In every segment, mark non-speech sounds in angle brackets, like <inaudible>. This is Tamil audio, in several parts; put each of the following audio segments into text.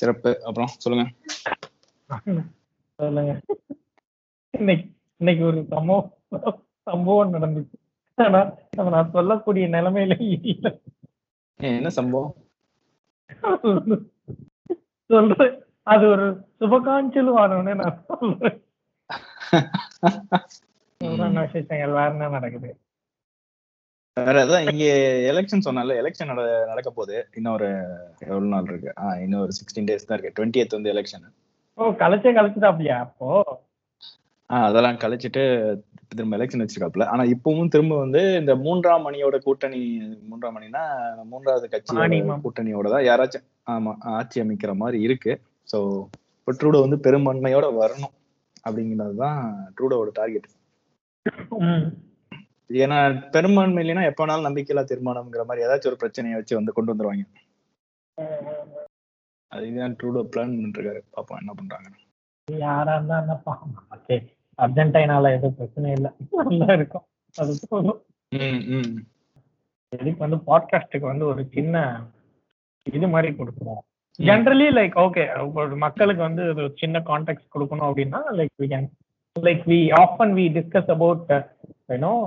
சிறப்பு. அப்புறம் சொல்லுங்க. சொல்லுங்க. இன்னைக்கு இன்னைக்கு ஒரு சம்பவம் சம்பவம் நடந்துச்சு. ஆனா அதை நான் சொல்லக்கூடிய நிலைமையில இல்ல. என்ன சம்பவம்? சொல்றேன் அது ஒரு சுபகாஞ்சல் வாரம்னு நான் சொல்றேன். <laughs> விசேஷங்கள் வேற என்ன நடக்குது? வேற அதான் இங்க எலெக்ஷன் சொன்னால எலெக்ஷன் நடக்க போகுது. இன்னும் ஒரு எவ்வளவு நாள் இருக்கு? ஆ இன்னும் ஒரு சிக்ஸ்டீன் டேஸ் தான் இருக்கு. டுவெண்ட்டி வந்து எலெக்ஷன் ஓ கலைச்சே கலைச்சுட்டாப்லையா அப்போ? ஆ அதெல்லாம் கழிச்சிட்டு திரும்ப எலெக்ஷன் வச்சிருக்காப்ல. ஆனா இப்பவும் திரும்ப வந்து இந்த மூன்றாம் மணியோட கூட்டணி மூன்றாம் மணினா மூன்றாவது ஆணிமம். கூட்டணியோட தான் யாராச்சும் ஆமா ஆட்சி அமைக்கிற மாதிரி இருக்கு. ஸோ இப்போ ட்ரூடோ வந்து பெரும்பான்மையோட வரணும் அப்படிங்கிறது தான் ட்ரூடோவோட டார்கெட். ஏன்னா பெரும்பான்மை இல்லைன்னா எப்ப வேணாலும் நம்பிக்கையில்லா தீர்மானம்ங்கிற மாதிரி ஏதாச்சும் ஒரு பிரச்சனையை வச்சு வந்து கொண்டு வந்துருவாங்க. அதுதான் ட்ரூடோ பிளான் பண்ணிட்டு இருக்காரு பாப்போம் என்ன பண்றாங்க. யாரா இருந்தா என்னப்பா ஓகே. அர்ஜென்டைனால எதுவும் பிரச்சனை இல்லை. நல்லா இருக்கும். அது போதும். இதுக்கு வந்து பாட்காஸ்டுக்கு வந்து ஒரு சின்ன இது மாதிரி கொடுக்குறோம் ஜென்ரலி லைக் ஓகே மக்களுக்கு வந்து ஒரு சின்ன கான்டெக்ட் கொடுக்கணும் அப்படின்னா like we can like we often we discuss about வேணும்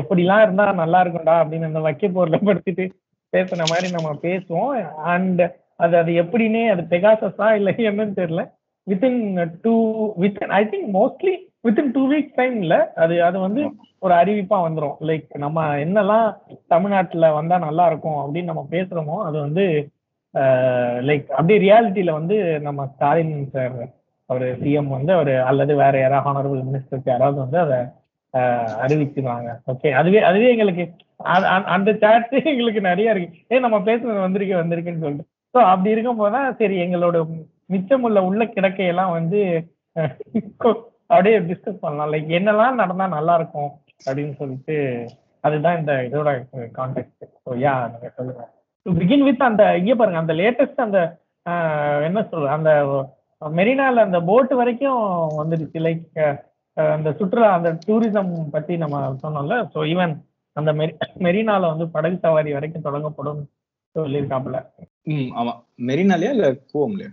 எப்படிலாம் இருந்தா நல்லா இருக்கும்டா அப்படின்னு அந்த வைக்க பொருளை படுத்திட்டு பேசுன மாதிரி நம்ம பேசுவோம். அண்ட் அது அது எப்படின்னே அது பெகாசஸா இல்லை என்னன்னு தெரியல. Within two with I think mostly within two weeks டைம்ல அது அது வந்து ஒரு அறிவிப்பா வந்துடும் லைக் நம்ம என்னெல்லாம் தமிழ்நாட்டுல வந்தா நல்லா இருக்கும் அப்படின்னு நம்ம பேசுறோமோ அது வந்து லைக் அப்படியே ரியாலிட்டியில வந்து நம்ம ஸ்டாலின் சார் அவர் சிஎம் வந்து அவர் அல்லது வேற யாராவது ஹானரபிள் மினிஸ்டர்ஸ் யாராவது வந்து அதை அறிவிக்கிறாங்க. ஓகே அதுவே அதுவே எங்களுக்கு அந்த சாட்ஸே எங்களுக்கு நிறைய இருக்கு. ஏ நம்ம பேசுறது வந்திருக்கு வந்திருக்குன்னு சொல்லிட்டு. ஸோ அப்படி இருக்கும் போதுதான் சரி எங்களோட மிச்சமுள்ள உள்ள கிடக்கையெல்லாம் வந்து <laughs> அப்படியே டிஸ்கஸ் பண்ணலாம். லைக் என்னெல்லாம் நடந்தா நல்லா இருக்கும் அப்படின்னு சொல்லிட்டு அதுதான் இந்த இதோட கான்டெக்ட் ஸோ யா நீங்க சொல்லுங்க பிகின் வித் அந்த இங்கே பாருங்க அந்த லேட்டஸ்ட் அந்த என்ன சொல்ற அந்த மெரினால அந்த போட் வரைக்கும் வந்துடுச்சு லைக் அந்த சுற்றுலா அந்த டூரிசம் பத்தி நம்ம சொன்னோம்ல ஸோ ஈவன் அந்த மெரி மெரினால வந்து படகு சவாரி வரைக்கும் தொடங்கப்படும் சொல்லியிருக்காப்புல. ம் ஆமா. மெரினாலயா இல்ல கூவம்லயா?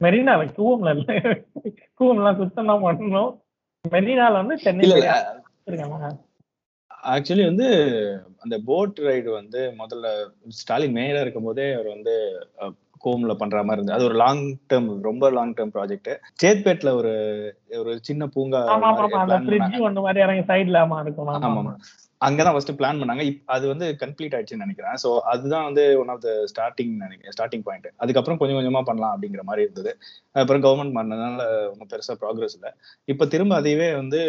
மெரினால கூவம்ல இல்ல. கூவம்லாம் சுத்தம் தான் பண்ணணும். மெரினால வந்து சென்னை ஆக்சுவலி வந்து அந்த போட் ரைடு வந்து முதல்ல ஸ்டாலின் மேயரா இருக்கும் போதே அவர் வந்து கோம்ல பண்ற மாதிரி இருந்தது. அது ஒரு லாங் டேர்ம் ரொம்ப லாங் டேர்ம் ப்ராஜெக்ட் சேத்பேட்ல ஒரு ஒரு சின்ன பூங்கா ஆமா அங்கதான் ஃபர்ஸ்ட் பிளான் பண்ணாங்க. அது வந்து கம்ப்ளீட் ஆயிடுச்சுன்னு நினைக்கிறேன். சோ அதுதான் வந்து ஒன் ஆஃப் த ஸ்டார்டிங் நினைக்கிறேன் ஸ்டார்டிங் பாயிண்ட் அதுக்கப்புறம் கொஞ்சம் கொஞ்சமா பண்ணலாம் அப்படிங்கிற மாதிரி இருந்தது. அப்புறம் கவர்மெண்ட் மாறினதுனால ஒன்றும் பெருசா ப்ராக்ரஸ் இல்லை. இப்ப திரும்ப அதையவே வந்து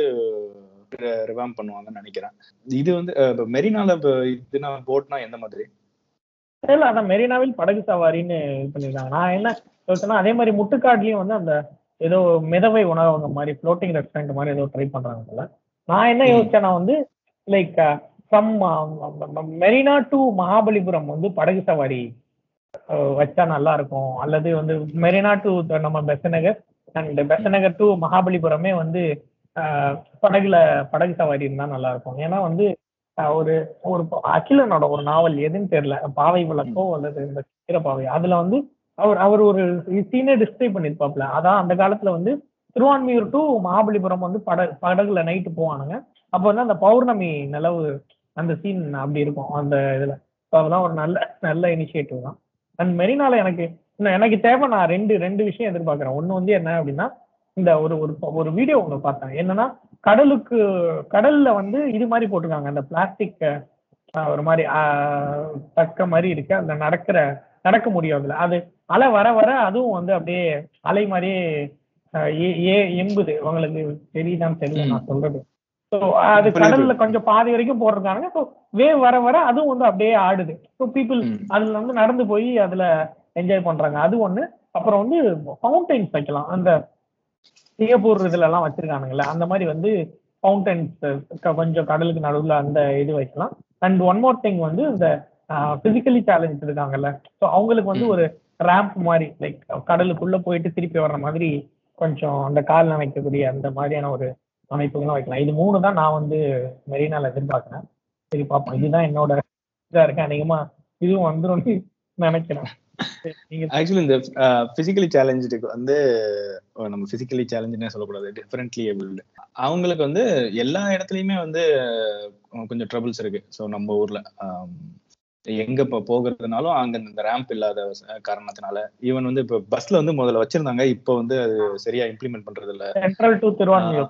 ரிவாம் பண்ணுவாங்கன்னு நினைக்கிறேன். இது வந்து மெரினால இதுனா போட்னா எந்த மாதிரி? இல்ல அதான் மெரினாவில் படகு சவாரின்னு இது பண்ணிருக்காங்க. நான் என்ன சொல்லிட்டேன்னா அதே மாதிரி முட்டுக்காட்லயும் வந்து அந்த ஏதோ மிதவை உணவகம் மாதிரி ஃப்ளோட்டிங் ரெஸ்டாரண்ட் மாதிரி ஏதோ ட்ரை பண்றாங்க போல. நான் என்ன. யோசிச்சேன்னா வந்து like from Marina to Mahabalipuram வந்து படகு சவாரி வச்சா நல்லா இருக்கும். அல்லது வந்து மெரினா டு நம்ம பெசநகர் அண்ட் பெசநகர் டு மகாபலிபுரமே வந்து படகுல படகு சவாரி இருந்தா நல்லா இருக்கும். ஏன்னா வந்து ஒரு ஒரு அகிலனோட ஒரு நாவல் எதுன்னு தெரியல. பாவை விளக்கோ அல்லது இந்த பாவை. அதுல வந்து அவர் அவர் ஒரு சீனே டிஸ்கிரைப் பண்ணிருப்பாப்ல அதான் அந்த காலத்துல வந்து திருவான்மியூர் டு மகாபலிபுரம் வந்து பட படகுல நைட்டு போவானுங்க. அப்போ வந்து அந்த பௌர்ணமி நிலவு அந்த சீன் அப்படி இருக்கும். அந்த இதுல. அதெல்லாம் ஒரு நல்ல நல்ல இனிஷியேட்டிவ் தான். அண்ட் மெரினால எனக்கு எனக்கு தேவை நான் ரெண்டு ரெண்டு விஷயம் எதிர்பார்க்கறேன். ஒண்ணு வந்து என்ன அப்படின்னா இந்த ஒரு ஒரு ஒரு வீடியோ ஒன்று பார்த்தேன். என்னன்னா கடலுக்கு கடல்ல வந்து இது மாதிரி போட்டிருக்காங்க. அந்த பிளாஸ்டிக் ஒரு மாதிரி தக்க மாதிரி இருக்கு. அந்த நடக்கிற நடக்க முடியும் அதுல. அது அலை வர வர அதுவும் வந்து அப்படியே அலை மாதிரியே ஏ எம்புது. உங்களுக்கு தெரியுதான்னு தெரியல நான் சொல்றது. ஸோ அது. கடல்ல கொஞ்சம் பாதி வரைக்கும் போட்டிருக்காங்க. ஸோ வேவ் வர வர அதுவும் வந்து அப்படியே ஆடுது. So people. அதுல வந்து நடந்து போய் அதுல என்ஜாய் பண்றாங்க. அது ஒண்ணு. அப்புறம் வந்து ஃபவுண்டைன்ஸ் வைக்கலாம். அந்த சிங்கப்பூர் இதுல எல்லாம் வச்சிருக்கானுங்கல்ல அந்த மாதிரி வந்து ஃபவுண்டன்ஸ் கொஞ்சம் கடலுக்கு நடுவுல அந்த இது வைக்கலாம். அண்ட் ஒன் மோர் திங் வந்து இந்த பிசிக்கலி சேலஞ்ச் இருக்காங்கல்ல ஸோ அவங்களுக்கு வந்து. ஒரு ரேம்ப் மாதிரி லைக் கடலுக்குள்ள போயிட்டு திருப்பி வர்ற மாதிரி கொஞ்சம் அந்த கால் நனைக்கக்கூடிய அந்த மாதிரியான ஒரு அமைப்புகளும் வைக்கலாம். இது மூணு தான் நான் வந்து மெரினால எதிர்பார்க்கிறேன். சரி பார்ப்போம் இதுதான் என்னோட இதா இருக்கு. அநேகமா இதுவும் வந்துரும்னு நினைக்கிறேன். ஆக்சுவலி இந்த பிசிக்கலி சேலஞ்சுக்கு வந்து நம்ம பிசிக்கலி சேலஞ்சுனே சொல்லக்கூடாது. டிஃபரெண்ட்லி ஏபிள்டு அவங்களுக்கு வந்து எல்லா இடத்துலயுமே வந்து கொஞ்சம் ட்ரபிள்ஸ் இருக்கு. ஸோ நம்ம ஊர்ல எங்க இப்போ போகிறதுனாலும் அங்க இந்த ரேம்ப் இல்லாத காரணத்தினால ஈவன் வந்து இப்போ பஸ்ல வந்து முதல்ல வச்சிருந்தாங்க. இப்போ வந்து அது சரியா இம்ப்ளிமெண்ட் பண்றது இல்ல சென்ட்ரல் டு திருவான்மியூர்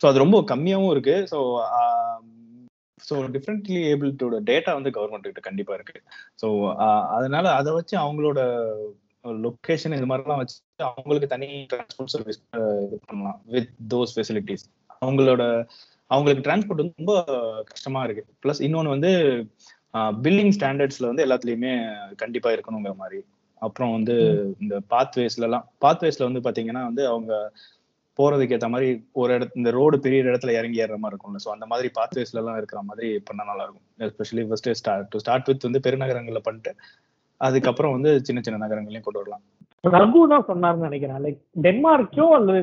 ஸோ அது ரொம்ப கம்மியாவும் இருக்கு. ஸோ ஸோ டிஃப்ரெண்ட்லி ஏபிள்டோட டேட்டா வந்து கவர்மெண்ட் கிட்ட கண்டிப்பா இருக்கு. ஸோ அதனால அதை வச்சு அவங்களோட லொக்கேஷன் இது மாதிரிலாம் வச்சு அவங்களுக்கு தனி டிரான்ஸ்போர்ட் சர்வீஸ் இது பண்ணலாம் வித் தோஸ் ஃபெசிலிட்டிஸ் அவங்களோட அவங்களுக்கு டிரான்ஸ்போர்ட் வந்து ரொம்ப கஷ்டமா இருக்கு. ப்ளஸ் இன்னொன்று வந்து பில்டிங் ஸ்டாண்டர்ட்ஸ்ல வந்து எல்லாத்துலயுமே கண்டிப்பா இருக்கணுங்கிற மாதிரி. அப்புறம் வந்து இந்த பாத்வேஸ்ல எல்லாம் பாத்வேஸ்ல வந்து பாத்தீங்கன்னா வந்து அவங்க போறதுக்கு ஏற்ற மாதிரி ஒரு இடத்து இந்த ரோடு பெரிய இடத்துல இறங்கி ஏற மாதிரி இருக்கும்ல. ஸோ அந்த மாதிரி பாத்வேஸ்ல எல்லாம் இருக்கிற மாதிரி பண்ண நல்லா இருக்கும் especially first start to start with வந்து பெருநகரங்கள்ல பண்ணிட்டு அதுக்கப்புறம் வந்து சின்ன சின்ன நகரங்களையும் கொண்டு வரலாம். ரகு தான் சொன்னார்னு நினைக்கிறேன். லைக் டென்மார்க்கோ அல்லது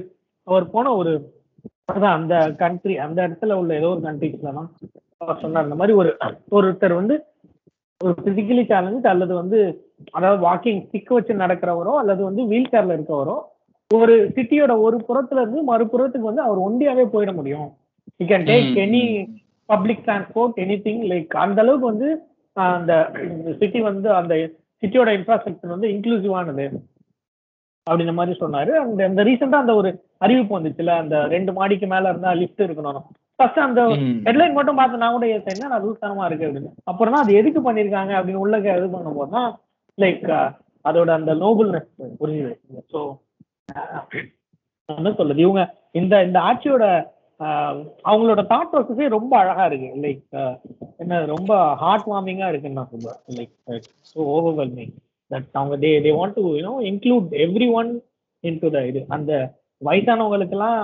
அவர் போன ஒரு அதான் அந்த கண்ட்ரி அந்த இடத்துல உள்ள ஏதோ ஒரு கண்ட்ரிஸ்ல தான் அவர் சொன்னார். இந்த மாதிரி ஒரு ஒருத்தர் வந்து ஒரு பிசிக்கலி சேலஞ்ச் அல்லது வந்து அதாவது வாக்கிங் ஸ்டிக் வச்சு நடக்கிறவரோ அல்லது வந்து வீல் சேர்ல இருக்கவரோ ஒரு சிட்டியோட ஒரு புறத்துல இருந்து மறுபுறத்துக்கு வந்து அவர் ஒண்டியாவே போயிட முடியும். You can take any public transport anything like அந்த அளவுக்கு வந்து அந்த சிட்டி வந்து அந்த சிட்டியோட இன்ஃப்ராஸ்ட்ரக்சர் வந்து இன்க்ளூசிவானது அப்படின்ற மாதிரி சொன்னாரு. அந்த அந்த ரீசெண்டா அந்த ஒரு அறிவிப்பு வந்துச்சுல அந்த ரெண்டு மாடிக்கு மேல இருந்தா லிஃப்ட் இருக்கணும். ஃபர்ஸ்ட் அந்த ஹெட்லைன் மட்டும் பார்த்து நான் கூட ஏத்தேன் நான் லூசானமா இருக்கு அப்படின்னு. அப்புறம் தான் அது எதுக்கு பண்ணிருக்காங்க அப்படின்னு உள்ள இது பண்ணும்போது தான் லைக் அதோட அந்த நோபல்னஸ் புரியுது ஸோ என்ன சொல்றது இவங்க இந்த இந்த ஆட்சியோட ஆஹ், அவங்களோட தாட் ப்ராசஸே ரொம்ப அழகா இருக்கு. லைக் என்ன ரொம்ப ஹார்ட் வார்மிங்கா இருக்குன்னு நான் சொல்லுவேன். லைக் ஸோ ஓவர்வெல்மிங் தட் அவங்க they they want to you know include everyone in the இது. அந்த வயசானவங்களுக்கெல்லாம்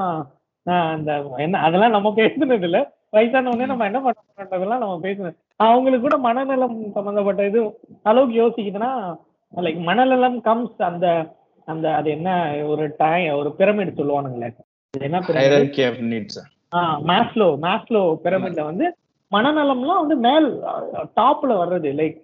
ஆஹ், அந்த என்ன அதெல்லாம் நம்ம பேசுனது இல்ல. வயசானவனே நம்ம என்ன பண்றோம்ன்றதெல்லாம் நம்ம பேசுனது அவங்களுக்கு கூட மனநலம் சம்மந்தப்பட்ட இது அளவுக்கு யோசிக்குதுன்னா லைக் மனநலம் கம்ஸ் அந்த அந்த அது என்ன ஒரு டை ஒரு பிரமிட் சொல்லுவானுங்களே. என்ன மேஸ்லோ மேஸ்லோ பிரமிட்ல வந்து மனநலம்லாம் வந்து மேல் டாப்ல வர்றது லைக்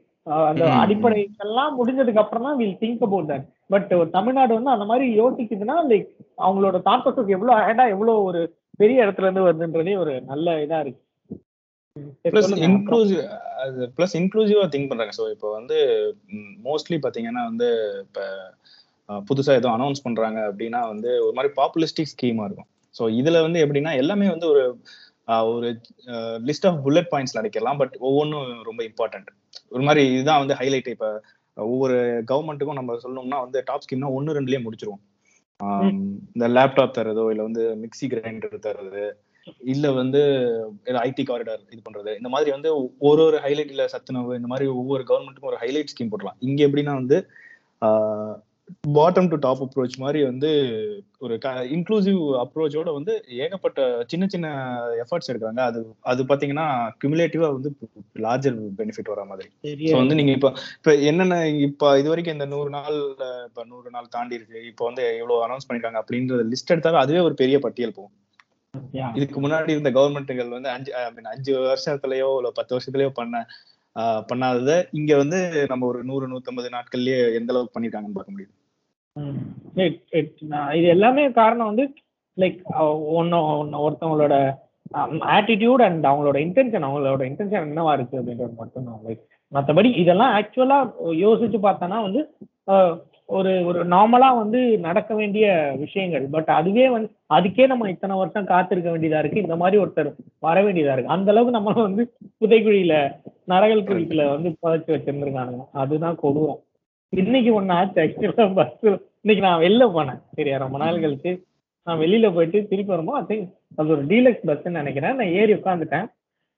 அந்த. அடிப்படை எல்லாம் முடிஞ்சதுக்கு அப்புறம் தான் will think about that but Tamil Nadu வந்து அந்த மாதிரி யோசிக்குதுன்னா லைக் அவங்களோட தாட் ப்ராசஸ் எவ்வளவு அஹெடா எவ்வளவு ஒரு பெரிய இடத்துல இருந்து வருதுன்றதே ஒரு நல்ல இதா இருக்கு. ப்ளஸ். இன்க்ளூசிவ் அது ப்ளஸ் இன்க்ளூசிவா திங்க் பண்றாங்க. ஸோ இப்போ வந்து மோஸ்ட்லி பாத்தீங்கன்னா வந்து இப்போ புதுசா ஏதோ அனௌன்ஸ் பண்றாங்க அப்படின்னா வந்து ஒரு மாதிரி பாப்புலிஸ்டிக் ஸ்கீமா இருக்கும். ஸோ இதுல வந்து எப்படின்னா எல்லாமே வந்து ஒரு ஒரு லிஸ்ட் ஆஃப் புல்லட் பாயிண்ட்ஸ் அடிக்கலாம் பட் ஒவ்வொன்றும் ரொம்ப இம்பார்ட்டன்ட் ஒரு மாதிரி இதுதான் வந்து ஹைலைட் இப்போ ஒவ்வொரு கவர்மெண்ட்டுக்கும் நம்ம சொல்லணும்னா வந்து டாப் ஸ்கீம்னா ஒன்று ரெண்டுலயே முடிச்சிருவோம். இந்த லேப்டாப் தரதோ இல்லை வந்து மிக்ஸி கிரைண்டர் தர்றது இல்ல வந்து ஐடி காரிடார் இது பண்றது இந்த மாதிரி வந்து ஒரு ஒரு ஹைலைட் இல்ல சத்துணவு இந்த மாதிரி ஒவ்வொரு கவர்மெண்ட்டுக்கும் ஒரு ஹைலைட் ஸ்கீம் போடலாம் இங்க எப்படின்னா வந்து பாட்டம் டு டாப் அப்ரோச் மாதிரி வந்து ஒரு இன்க்ளூசிவ் அப்ரோச்சோட வந்து ஏகப்பட்ட சின்ன சின்ன எஃபர்ட்ஸ் எடுக்கிறாங்க. அது அது பாத்தீங்கன்னா கியூமுலேட்டிவா வந்து லார்ஜர் பெனிஃபிட் வர மாதிரி. வந்து நீங்க இப்ப இப்ப என்னென்ன இப்ப இது வரைக்கும் இந்த நூறு நாள் இப்ப நூறு நாள் தாண்டி இருக்கு. இப்போ வந்து எவ்வளவு அனௌன்ஸ் பண்ணிருக்காங்க அப்படின்ற லிஸ்ட் எடுத்தாவே அதுவே ஒரு பெரிய பட்டியல் போகும். இதுக்கு முன்னாடி இருந்த கவர்மெண்ட்டுகள் வந்து அஞ்சு ஐ மீன் அஞ்சு வருஷத்துலயோ இல்ல பத்து வருஷத்துலயோ பண்ண பண்ணாததை இங்க வந்து நம்ம ஒரு நூறு நூத்தம்பது நாட்கள்லயே எந்த அளவுக்கு பண்ணிருக்காங்கன்னு பார்க்க முடியுது. இது எல்லாமே காரணம் வந்து லைக் ஒன்னு ஒருத்தவங்களோட ஆட்டிடியூட் அண்ட் அவங்களோட இன்டென்ஷன் அவங்களோட இன்டென்ஷன் என்னவா இருக்கு அப்படின்றது மட்டும்தான் லைக் மற்றபடி இதெல்லாம் ஆக்சுவலா யோசிச்சு பார்த்தோன்னா வந்து ஒரு ஒரு நார்மலா வந்து நடக்க வேண்டிய விஷயங்கள். பட் அதுவே வந்து அதுக்கே நம்ம இத்தனை வருஷம் காத்திருக்க வேண்டியதா இருக்கு. இந்த மாதிரி ஒருத்தர் வர வேண்டியதா இருக்கு. அந்த அளவுக்கு நம்ம வந்து புதைக்குழியில நரகல் குழிக்குள்ள வந்து புதைச்சு வச்சிருந்துருக்கானுங்க. அதுதான் கொடூரம். இன்னைக்கு ஒண்ணு ஆச்சு ஆக்சுவலா பஸ் இன்னைக்கு நான் வெளில போனேன். சரியா ரொம்ப நாள் கழிச்சு. நான் வெளியில போயிட்டு திருப்பி வரும்போது ஐ திங்க் அது ஒரு டீலக்ஸ் பஸ்ன்னு நினைக்கிறேன். நான் ஏறி உட்காந்துட்டேன்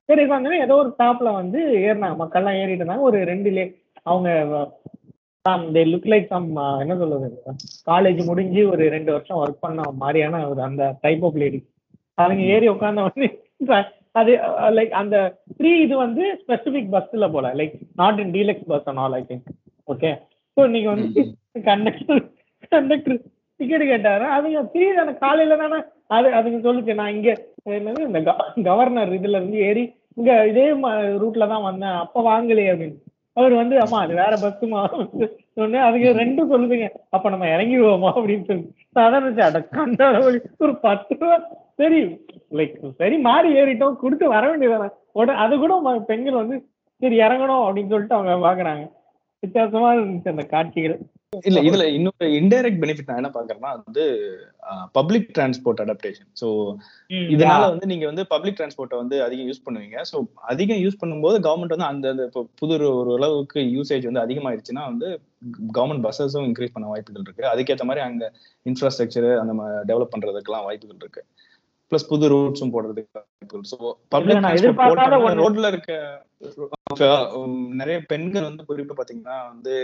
சரி உட்காந்து ஏதோ ஒரு ஸ்டாப்ல வந்து ஏறினாங்க. மக்கள்லாம் ஏறிட்டு இருந்தாங்க. ஒரு ரெண்டு லே அவங்க தே லுக் லைக் சம் என்ன சொல்றது? காலேஜ் முடிஞ்சு ஒரு ரெண்டு வருஷம் ஒர்க் பண்ண மாதிரியான ஒரு அந்த டைப் ஆஃப் லேடி அவங்க ஏறி உட்காந்த வந்து அது லைக் அந்த த்ரீ இது வந்து ஸ்பெசிபிக் பஸ்ல போல. Like not in deluxe bus and all I think okay so நீங்க வந்து கண்டக்டர் கண்டக்டர் டிக்கெட் கேட்டாரு. அதுங்க ஃப்ரீ தானே காலையில தானே அது அதுங்க சொல்லுச்சு நான் இங்க என்னது இந்த கவர்னர் இதுல இருந்து ஏறி இங்க இதே ரூட்ல தான் வந்தேன். அப்ப வாங்கலையே அப்படின்னு. அவர் வந்து ஆமா அது வேற பஸ்ஸுமா சொன்னே அதுக்கு ரெண்டும் சொல்லுதுங்க. அப்ப நம்ம இறங்கிடுவோமா அப்படின்னு சொல்லி. அதான் நினைச்சேன், அட கண்டால வலி. ஒரு பத்து ரூபா. சரி லைக் சரி மாறி ஏறிட்டோம் கொடுத்து வர வேண்டியதானே உடனே அது கூட பெண்கள் வந்து சரி இறங்கணும் அப்படின்னு சொல்லிட்டு அவங்க பாக்குறாங்க வித்தியாசமா இருந்துச்சு அந்த காட்சிகள். இல்ல இதுல இன்னொரு இன்டைரக்ட் பெனிஃபிட் நான் என்ன பாக்குறேன்னா வந்து பப்ளிக் டிரான்ஸ்போர்ட் அடாப்டேஷன் சோ இதனால வந்து நீங்க வந்து பப்ளிக் டிரான்ஸ்போர்ட்டை வந்து அதிகம் யூஸ் பண்ணுவீங்க. ஸோ அதிகம் யூஸ் பண்ணும்போது கவர்மெண்ட் வந்து அந்த இப்போ புது ஒரு ஒரு அளவுக்கு யூசேஜ் வந்து அதிகமாயிருச்சுன்னா வந்து கவர்மெண்ட் பஸ்ஸஸும் இன்க்ரீஸ் பண்ண வாய்ப்புகள் இருக்கு. அதுக்கேற்ற மாதிரி அங்க இன்ஃப்ராஸ்ட்ரக்சர் அந்த டெவலப் பண்றதுக்கெல்லாம் வாய்ப்புகள் இருக்கு. ப்ளஸ் புது ரூட்ஸும் போடுறதுக்கு ஸோ பப்ளிக். ரோட்ல இருக்க நிறைய பெண்கள் வந்து குறிப்பா பாத்தீங்கன்னா வந்து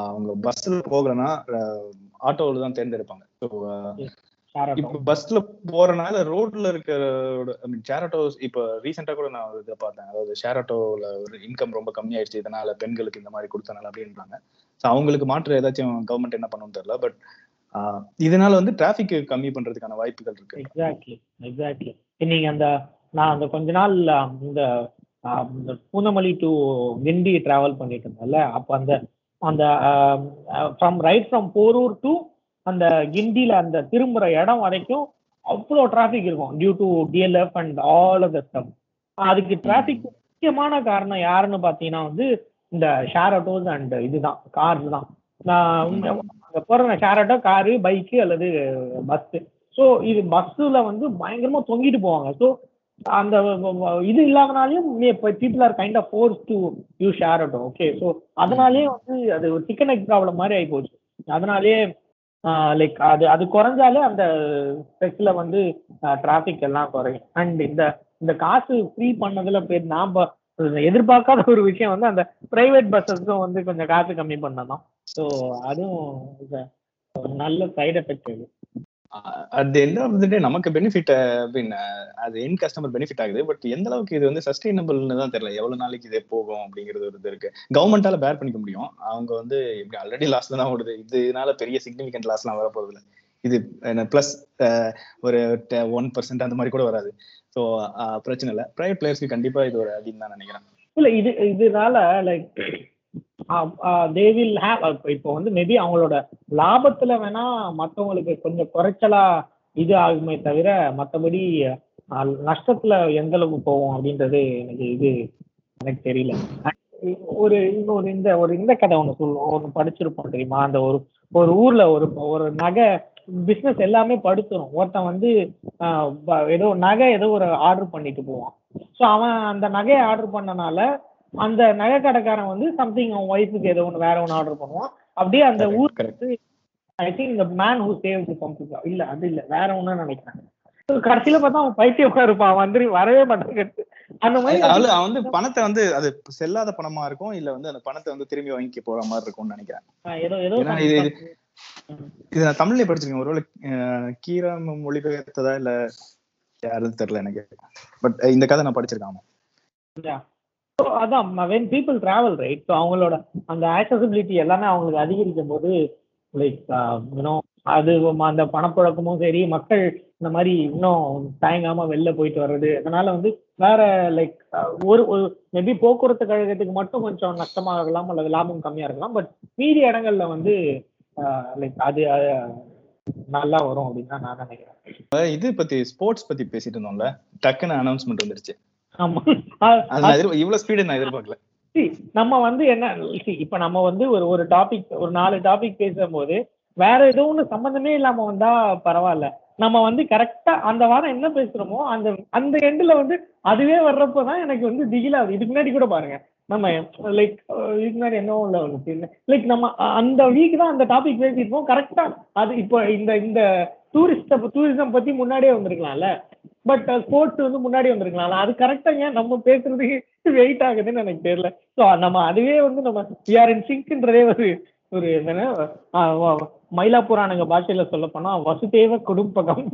அவங்க பஸ்ல போகலன்னா ஆட்டோவில் தான் தேர்ந்தெடுப்பாங்க. ஸோ இப்ப பஸ்ல போறனால ரோட்ல இருக்கிற ஐ மீன் ஷேர் ஆட்டோஸ் இப்ப ரீசெண்டா கூட நான் ஒரு இதை பார்த்தேன். அதாவது ஷேர் ஆட்டோல ஒரு இன்கம் ரொம்ப கம்மியாயிடுச்சு இதனால பெண்களுக்கு இந்த மாதிரி கொடுத்தனால அப்படின்றாங்க. ஸோ அவங்களுக்கு மாற்று ஏதாச்சும் கவர்மெண்ட் என்ன பண்ணணும்னு தெரியல பட் இதனால வந்து டிராபிக் கம்மி பண்றதுக்கான வாய்ப்புகள் இருக்கு. எக்ஸாக்ட்லி எக்ஸாக்ட்லி நீங்க அந்த நான் அந்த கொஞ்ச நாள் இந்த பூந்தமல்லி டு கிண்டி டிராவல் பண்ணிட்டு இருந்தேன்ல அப்ப அந்த அந்த from right from Porur to அந்த கிண்டில அந்த திரும்புற இடம் வரைக்கும் அவ்வளோ டிராஃபிக் இருக்கும் due to DLF and all of the அதுக்கு டிராஃபிக் முக்கியமான காரணம் யாருன்னு பார்த்தீங்கன்னா வந்து இந்த ஷேர் ஆட்டோஸ் அண்ட் இதுதான் கார்ஸ் தான். நான் போற ஷேர் ஆட்டோ காரு பைக்கு அல்லது பஸ் ஸோ இது பஸ்ஸில் வந்து பயங்கரமா தொங்கிட்டு போவாங்க. ஸோ அந்த இது இல்லாதனாலையும் people are kind of force to you share auto okay so அதனாலேயே வந்து அது ஒரு சிக்கன் எக் ப்ராப்ளம் மாதிரி ஆகி போச்சு. அதனாலேயே லைக் அது அது குறைஞ்சாலே அந்த ஸ்பெக்ல வந்து டிராஃபிக் எல்லாம் குறையும். அண்ட் இந்த இந்த காசு ஃப்ரீ பண்ணதுல பேர் நாம எதிர்பார்க்காத ஒரு விஷயம் வந்து அந்த பிரைவேட் பஸ்ஸஸ்க்கும் வந்து கொஞ்சம் காசு கம்மி பண்ணணும். ஸோ அதுவும் ஒரு நல்ல சைடு எஃபெக்ட் இது அது எந்த ஆஃப் டே நமக்கு பெனிஃபிட் அப்படின்னு அது என் கஸ்டமர் பெனிஃபிட் ஆகுது. பட் எந்த அளவுக்கு இது வந்து சஸ்டைனபிள்னு தான் தெரியல. எவ்வளவு நாளைக்கு இதே போகும் அப்படிங்கிறது ஒரு இது இருக்கு. கவர்மெண்டால பேர் பண்ணிக்க முடியும். அவங்க வந்து இப்படி ஆல்ரெடி லாஸ்ல தான் ஓடுது. இதனால பெரிய சிக்னிஃபிகண்ட் லாஸ்லாம் வர போறது இல்ல இது பிளஸ் ஒரு ஒன் பர்சன்ட் அந்த மாதிரி கூட வராது. ஸோ பிரச்சனை இல்லை. ப்ரைவேட் பிளேயர்ஸ்க்கு கண்டிப்பா இது ஒரு அதிகம் தான் நினைக்கிறேன். இல்ல இது இதனால லைக் தே வில் ஹேவ் இப்போ வந்து மேபி அவங்களோட லாபத்துல வேணா மற்றவங்களுக்கு கொஞ்சம் குறைச்சலா இது ஆகுமே தவிர மத்தபடி நஷ்டத்துல எந்த அளவுக்கு போகும் அப்படின்றது எனக்கு இது எனக்கு தெரியல. ஒரு இன்னொரு இந்த ஒரு இந்த கதை ஒன்று சொல்லுவோம் ஒன்று படிச்சிருப்போம் தெரியுமா? அந்த ஒரு ஒரு ஊர்ல ஒரு ஒரு நகை பிசினஸ் எல்லாமே படுத்துரும். ஒருத்தன் வந்து ஏதோ நகை ஏதோ ஒரு ஆர்டர் பண்ணிட்டு போவான். ஸோ அவன் அந்த நகையை ஆர்டர் பண்ணனால அந்த நகை கடைக்காரன் வந்து சம்திங் அவன் ஒய்ஃபுக்கு ஏதோ ஒன்று வேற ஒன்று ஆர்டர் பண்ணுவான். அப்படியே அந்த ஊர் கரெக்ட் ஐ திங்க் இந்த மேன் ஹூ சேவ் சம்திங் இல்ல அது இல்ல வேற ஒண்ணு நினைக்கிறேன். கடைசியில பார்த்தா அவன் பைத்தியமா இருப்பான். வந்து வரவே மாட்டாங்க அந்த மாதிரி அவன் வந்து பணத்தை வந்து அது செல்லாத பணமா இருக்கும் இல்ல வந்து அந்த பணத்தை வந்து திரும்பி வாங்கி போற மாதிரி இருக்கும்னு நினைக்கிறேன். ஏதோ ஏதோ இது- நான் தமிழ்ல படிச்சிருக்கேன். ஒருவேளை கீரா மொழிபெயர்த்ததா இல்ல யாருன்னு தெரியல எனக்கு. பட் இந்த கதை நான் படிச்சிருக்கேன் ஸோ அதான் when people travel right so அவங்களோட அந்த ஆக்சசபிலிட்டி எல்லாமே அவங்களுக்கு அதிகரிக்கும் போது லைக் யூனோ um, அது அந்த பணப்புழக்கமும் சரி மக்கள் இந்த மாதிரி இன்னும் தயங்காம வெளில போயிட்டு வர்றது அதனால வந்து வேற லைக் ஒரு மேபி போக்குவரத்து கழகத்துக்கு மட்டும் கொஞ்சம் நஷ்டமாக இருக்கலாம் அல்லது லாபம் கம்மியா இருக்கலாம் பட் மீதி இடங்கள்ல வந்து லைக் அது நல்லா வரும் அப்படின்னு தான் நான் நினைக்கிறேன். இது பத்தி ஸ்போர்ட்ஸ் பத்தி பேசிட்டு இருந்தோம்ல டக்குன்னு அனௌன்ஸ்மெண்ட் வந்துருச்சு. இவ்வளவு ஸ்பீடு நான் எதிர்பார்க்கல. See, நம்ம வந்து என்ன இப்ப நம்ம வந்து ஒரு ஒரு டாபிக் ஒரு நாலு டாபிக் பேசும்போது வேற ஏதோ ஒண்ணு சம்பந்தமே இல்லாம வந்தா பரவாயில்ல. நம்ம வந்து கரெக்டா அந்த வாரம் என்ன பேசுறோமோ அந்த அந்த எண்டுல வந்து அதுவே வர்றப்பதான் எனக்கு வந்து திகிலா ஆகுது. இதுக்கு முன்னாடி கூட பாருங்க. நம்ம லைக் இதுக்கு முன்னாடி என்ன உள்ள லைக் நம்ம அந்த வீக் தான் அந்த டாபிக் பேசியிருப்போம். கரெக்டா அது இப்போ இந்த இந்த டூரிஸ்ட டூரிசம் பத்தி முன்னாடியே வந்திருக்கலாம்ல. பட் ஸ்போர்ட்ஸ் வந்து முன்னாடி வந்திருக்கலாம்ல அது கரெக்டா ஏன் நம்ம பேசுறதுக்கு வெயிட் ஆகுதுன்னு எனக்கு தெரியல. ஸோ நம்ம அதுவே வந்து நம்ம விஆர் இன் சிங்க்ன்றதே ஒரு ஒரு மயிலாப்புராணுங்க பாஷையில சொல்ல போனா வசுதேவ குடும்பகம்.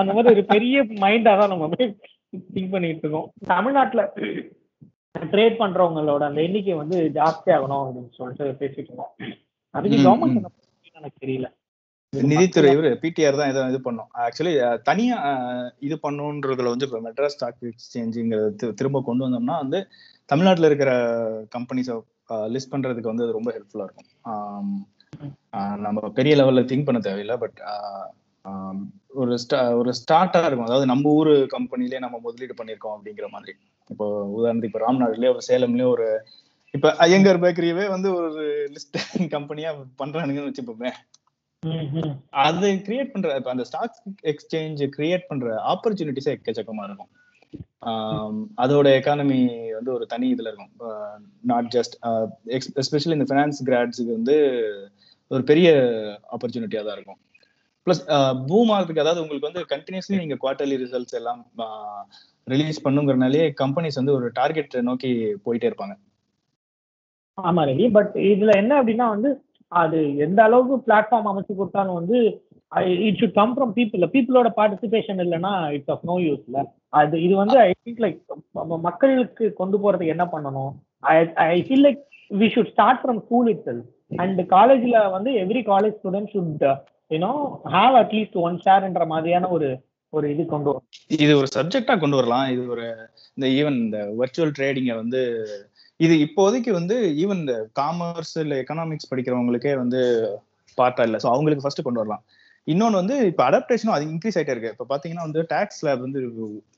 அந்த மாதிரி ஒரு பெரிய மைண்டா தான் நம்ம திங்க் பண்ணிட்டு இருக்கோம். தமிழ்நாட்டுல ட்ரேட் பண்றவங்களோட அந்த எண்ணிக்கை வந்து ஜாஸ்தி ஆகணும் அப்படின்னு சொல்லிட்டு பேசிட்டு இருக்கோம். அதுக்கு கவர்மெண்ட் எனக்கு தெரியல. நிதித்துறை இவர் பிடிஆர் தான் இதை இது பண்ணும். ஆக்சுவலி தனியா இது பண்ணுன்றதுல வந்து இப்போ மெட்ராஸ் ஸ்டாக் எக்ஸ்சேஞ்சுங்கிறத திரும்ப கொண்டு வந்தோம்னா வந்து தமிழ்நாட்டுல இருக்கிற கம்பெனிஸை லிஸ்ட் பண்றதுக்கு வந்து அது ரொம்ப ஹெல்ப்ஃபுல்லா இருக்கும். ஆஹ், நம்ம பெரிய லெவல்ல திங்க் பண்ண தேவையில்லை பட் ஒரு ஸ்டா ஒரு ஸ்டார்ட்டா இருக்கும். அதாவது நம்ம ஊர் கம்பெனிலே நம்ம முதலீடு பண்ணியிருக்கோம் அப்படிங்கிற மாதிரி. இப்போ உதாரணத்துக்கு இப்போ ராம்நாடுலயே ஒரு சேலம்லயே ஒரு இப்ப ஐயங்கர் பேக்கரியவே வந்து ஒரு லிஸ்ட் கம்பெனியா <laughs> பண்றானுங்கன்னு வச்சுப்போமே. அது கிரியேட் பண்ற இப்ப அந்த ஸ்டாக் எக்ஸ்சேஞ்ச் கிரியேட் பண்ற ஆப்பர்ச்சுனிட்டிஸே எக்கச்சக்கமா இருக்கும். அதோட எக்கானமி வந்து ஒரு தனி இதுல இருக்கும். நாட் ஜஸ்ட் எஸ்பெஷலி இந்த ஃபினான்ஸ் கிராட்ஸுக்கு வந்து ஒரு பெரிய ஆப்பர்ச்சுனிட்டியா தான் இருக்கும். ப்ளஸ் பூம் ஆகிறதுக்கு அதாவது உங்களுக்கு வந்து கண்டினியூஸ்லி நீங்க குவார்டர்லி ரிசல்ட்ஸ் எல்லாம் ரிலீஸ் பண்ணுங்கிறனாலே கம்பெனிஸ் வந்து ஒரு டார்கெட் நோக்கி போயிட்டே இருப்பாங்க. ஆமா ரவி. பட் இதுல என்ன அப்படின்னா வந்து அது எந்த அளவுக்கு பிளாட்ஃபார்ம் அமைச்சு கொடுத்தாலும் வந்து it should come from people பீப்புளோட பார்ட்டிசிபேஷன் இல்லைன்னா இட்ஸ் ஆஃப் நோ யூஸ்ல அது இது வந்து ஐ திங்க் லைக் மக்களுக்கு கொண்டு போறதுக்கு என்ன பண்ணணும்? I feel like we should start from school itself and காலேஜ்ல வந்து every college student should you know have at least one ஷேர்ன்ற மாதிரியான ஒரு ஒரு இது கொண்டு வரும் இது ஒரு சப்ஜெக்டா கொண்டு வரலாம். இது ஒரு இந்த ஈவன் இந்த வர்ச்சுவல் ட்ரேடிங்கை வந்து இது இப்போதைக்கு வந்து ஈவன் இந்த காமர்ஸ் இல்ல எக்கனாமிக்ஸ் படிக்கிறவங்களுக்கே வந்து பார்ட்டா இல்லை. ஸோ அவங்களுக்கு ஃபர்ஸ்ட் கொண்டு வரலாம். இன்னொன்று வந்து இப்போ அடாப்டேஷனும் அது இன்க்ரீஸ் ஆயிட்டே இருக்கு. இப்போ பார்த்தீங்கன்னா வந்து டேக்ஸ் ஸ்லாப் வந்து